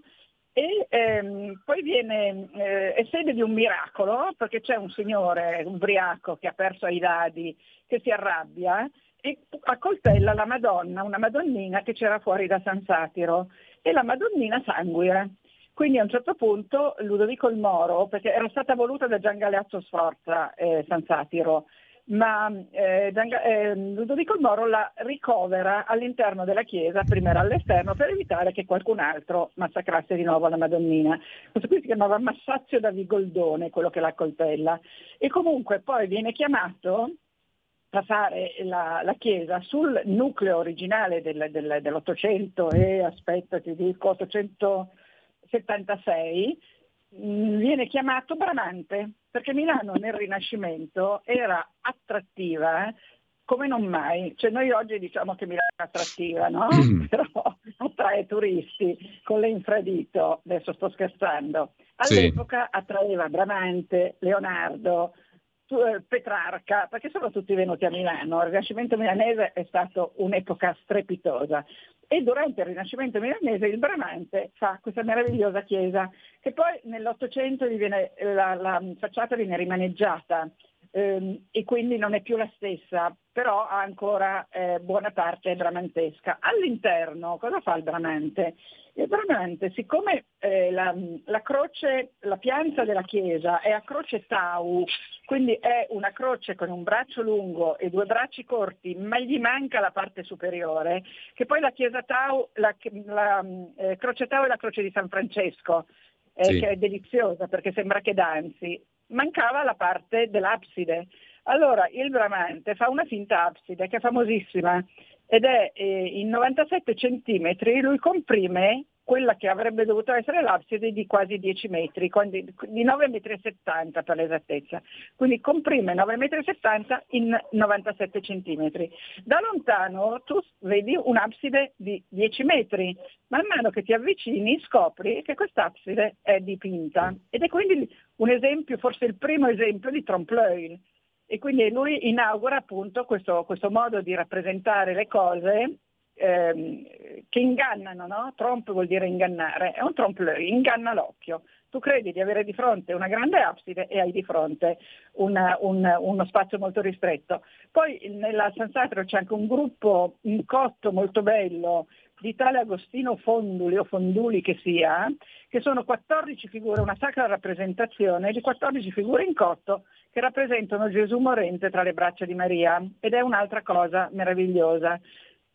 e ehm, poi viene, eh, è sede di un miracolo perché c'è un signore ubriaco che ha perso ai dadi che si arrabbia e accoltella la Madonna, una Madonnina che c'era fuori da San Satiro e la Madonnina sanguina. Quindi a un certo punto Ludovico il Moro, perché era stata voluta da Gian Galeazzo Sforza eh, San Satiro, ma eh, Gian, eh, Ludovico il Moro la ricovera all'interno della chiesa, prima era all'esterno, per evitare che qualcun altro massacrasse di nuovo la Madonnina. Questo qui si chiamava Massazio da Vigoldone, quello che la coltella. E comunque poi viene chiamato a fare la, la chiesa sul nucleo originale del, del, dell'Ottocento e aspetta ti dico 800 76 mm, viene chiamato Bramante, perché Milano nel Rinascimento era attrattiva eh? come non mai. Cioè noi oggi diciamo che Milano è attrattiva, no? Però attrae turisti con l'infradito, adesso sto scherzando. All'epoca sì. attraeva Bramante, Leonardo, eh, Petrarca, perché sono tutti venuti a Milano. Il Rinascimento milanese è stato un'epoca strepitosa e durante il Rinascimento milanese il Bramante fa questa meravigliosa chiesa che poi nell'Ottocento la, la facciata viene rimaneggiata ehm, e quindi non è più la stessa, però ha ancora eh, buona parte bramantesca. All'interno cosa fa il Bramante? Il Bramante, siccome eh, la, la, croce, la pianta della chiesa è a croce tau, quindi è una croce con un braccio lungo e due bracci corti, ma gli manca la parte superiore, che poi la chiesa tau, la, la eh, croce tau è la croce di San Francesco, eh, sì. che è deliziosa perché sembra che danzi, mancava la parte dell'abside. Allora il Bramante fa una finta abside che è famosissima ed è eh, in 97 centimetri, lui comprime quella che avrebbe dovuto essere l'abside di quasi 10 metri, di 9,70 metri per l'esattezza. Quindi comprime 9,70 metri in 97 centimetri. Da lontano tu vedi un'abside di 10 metri, man mano che ti avvicini scopri che quest'abside è dipinta ed è quindi un esempio, forse il primo esempio di trompe-l'œil. E quindi lui inaugura appunto questo, questo modo di rappresentare le cose ehm, che ingannano, no? Trompe vuol dire ingannare, è un trompe inganna l'occhio. Tu credi di avere di fronte una grande abside e hai di fronte una, un, uno spazio molto ristretto. Poi nella San Satro c'è anche un gruppo in cotto molto bello di tale Agostino Fonduli o Fonduli che sia, che sono 14 figure, una sacra rappresentazione di 14 figure in cotto che rappresentano Gesù morente tra le braccia di Maria ed è un'altra cosa meravigliosa.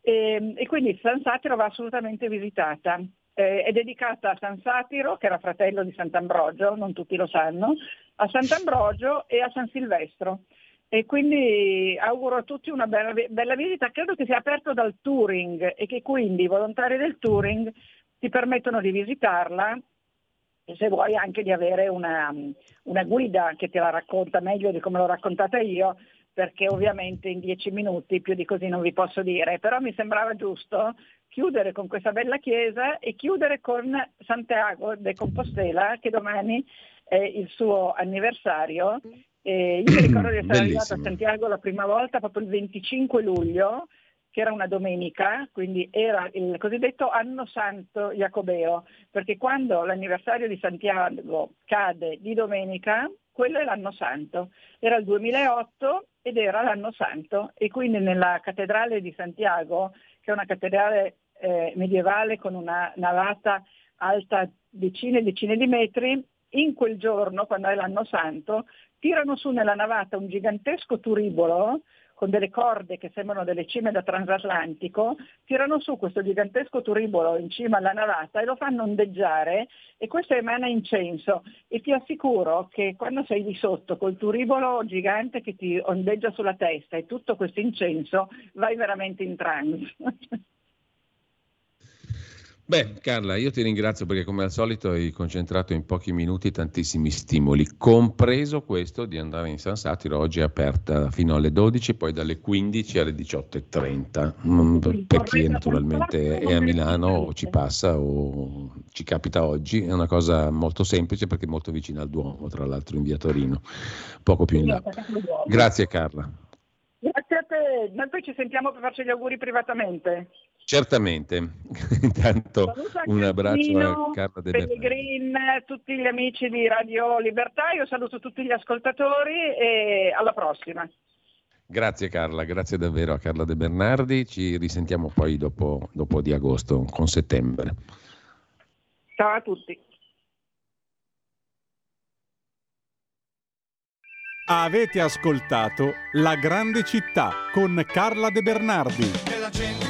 E, e quindi San Satiro va assolutamente visitata. Eh, è dedicata a San Satiro, che era fratello di Sant'Ambrogio, non tutti lo sanno, a Sant'Ambrogio e a San Silvestro. E quindi auguro a tutti una bella, bella visita. Credo che sia aperto dal Touring e che quindi i volontari del Touring ti permettono di visitarla e se vuoi anche di avere una, una guida che te la racconta meglio di come l'ho raccontata io, perché ovviamente in dieci minuti più di così non vi posso dire, però mi sembrava giusto chiudere con questa bella chiesa e chiudere con Santiago de Compostela che domani è il suo anniversario. E io mi ricordo di essere arrivata a Santiago la prima volta proprio il 25 luglio, che era una domenica, quindi era il cosiddetto anno santo jacobeo, perché quando l'anniversario di Santiago cade di domenica, quello è l'anno santo. Era il 2008 ed era l'anno santo e quindi nella cattedrale di Santiago, che è una cattedrale eh, medievale con una navata alta decine e decine di metri, in quel giorno, quando è l'anno santo, tirano su nella navata un gigantesco turibolo con delle corde che sembrano delle cime da transatlantico, tirano su questo gigantesco turibolo in cima alla navata e lo fanno ondeggiare e questo emana incenso e ti assicuro che quando sei di sotto col turibolo gigante che ti ondeggia sulla testa e tutto questo incenso vai veramente in trance. Beh, Carla, io ti ringrazio perché come al solito hai concentrato in pochi minuti tantissimi stimoli, compreso questo di andare in San Satiro, oggi è aperta fino alle 12, poi dalle 15 alle 18.30, mm, per chi naturalmente è a Milano o ci passa o ci capita oggi, è una cosa molto semplice perché è molto vicina al Duomo, tra l'altro in via Torino, poco più in là. Grazie Carla. Grazie a te, noi poi ci sentiamo per farci gli auguri privatamente. Certamente, intanto un abbraccio a Carla De Pellegrin, tutti gli amici di Radio Libertà, io saluto tutti gli ascoltatori e alla prossima. Grazie Carla, grazie davvero a Carla De Bernardi, ci risentiamo poi dopo, dopo di agosto, con settembre. Ciao a tutti. Avete ascoltato La grande città con Carla De Bernardi.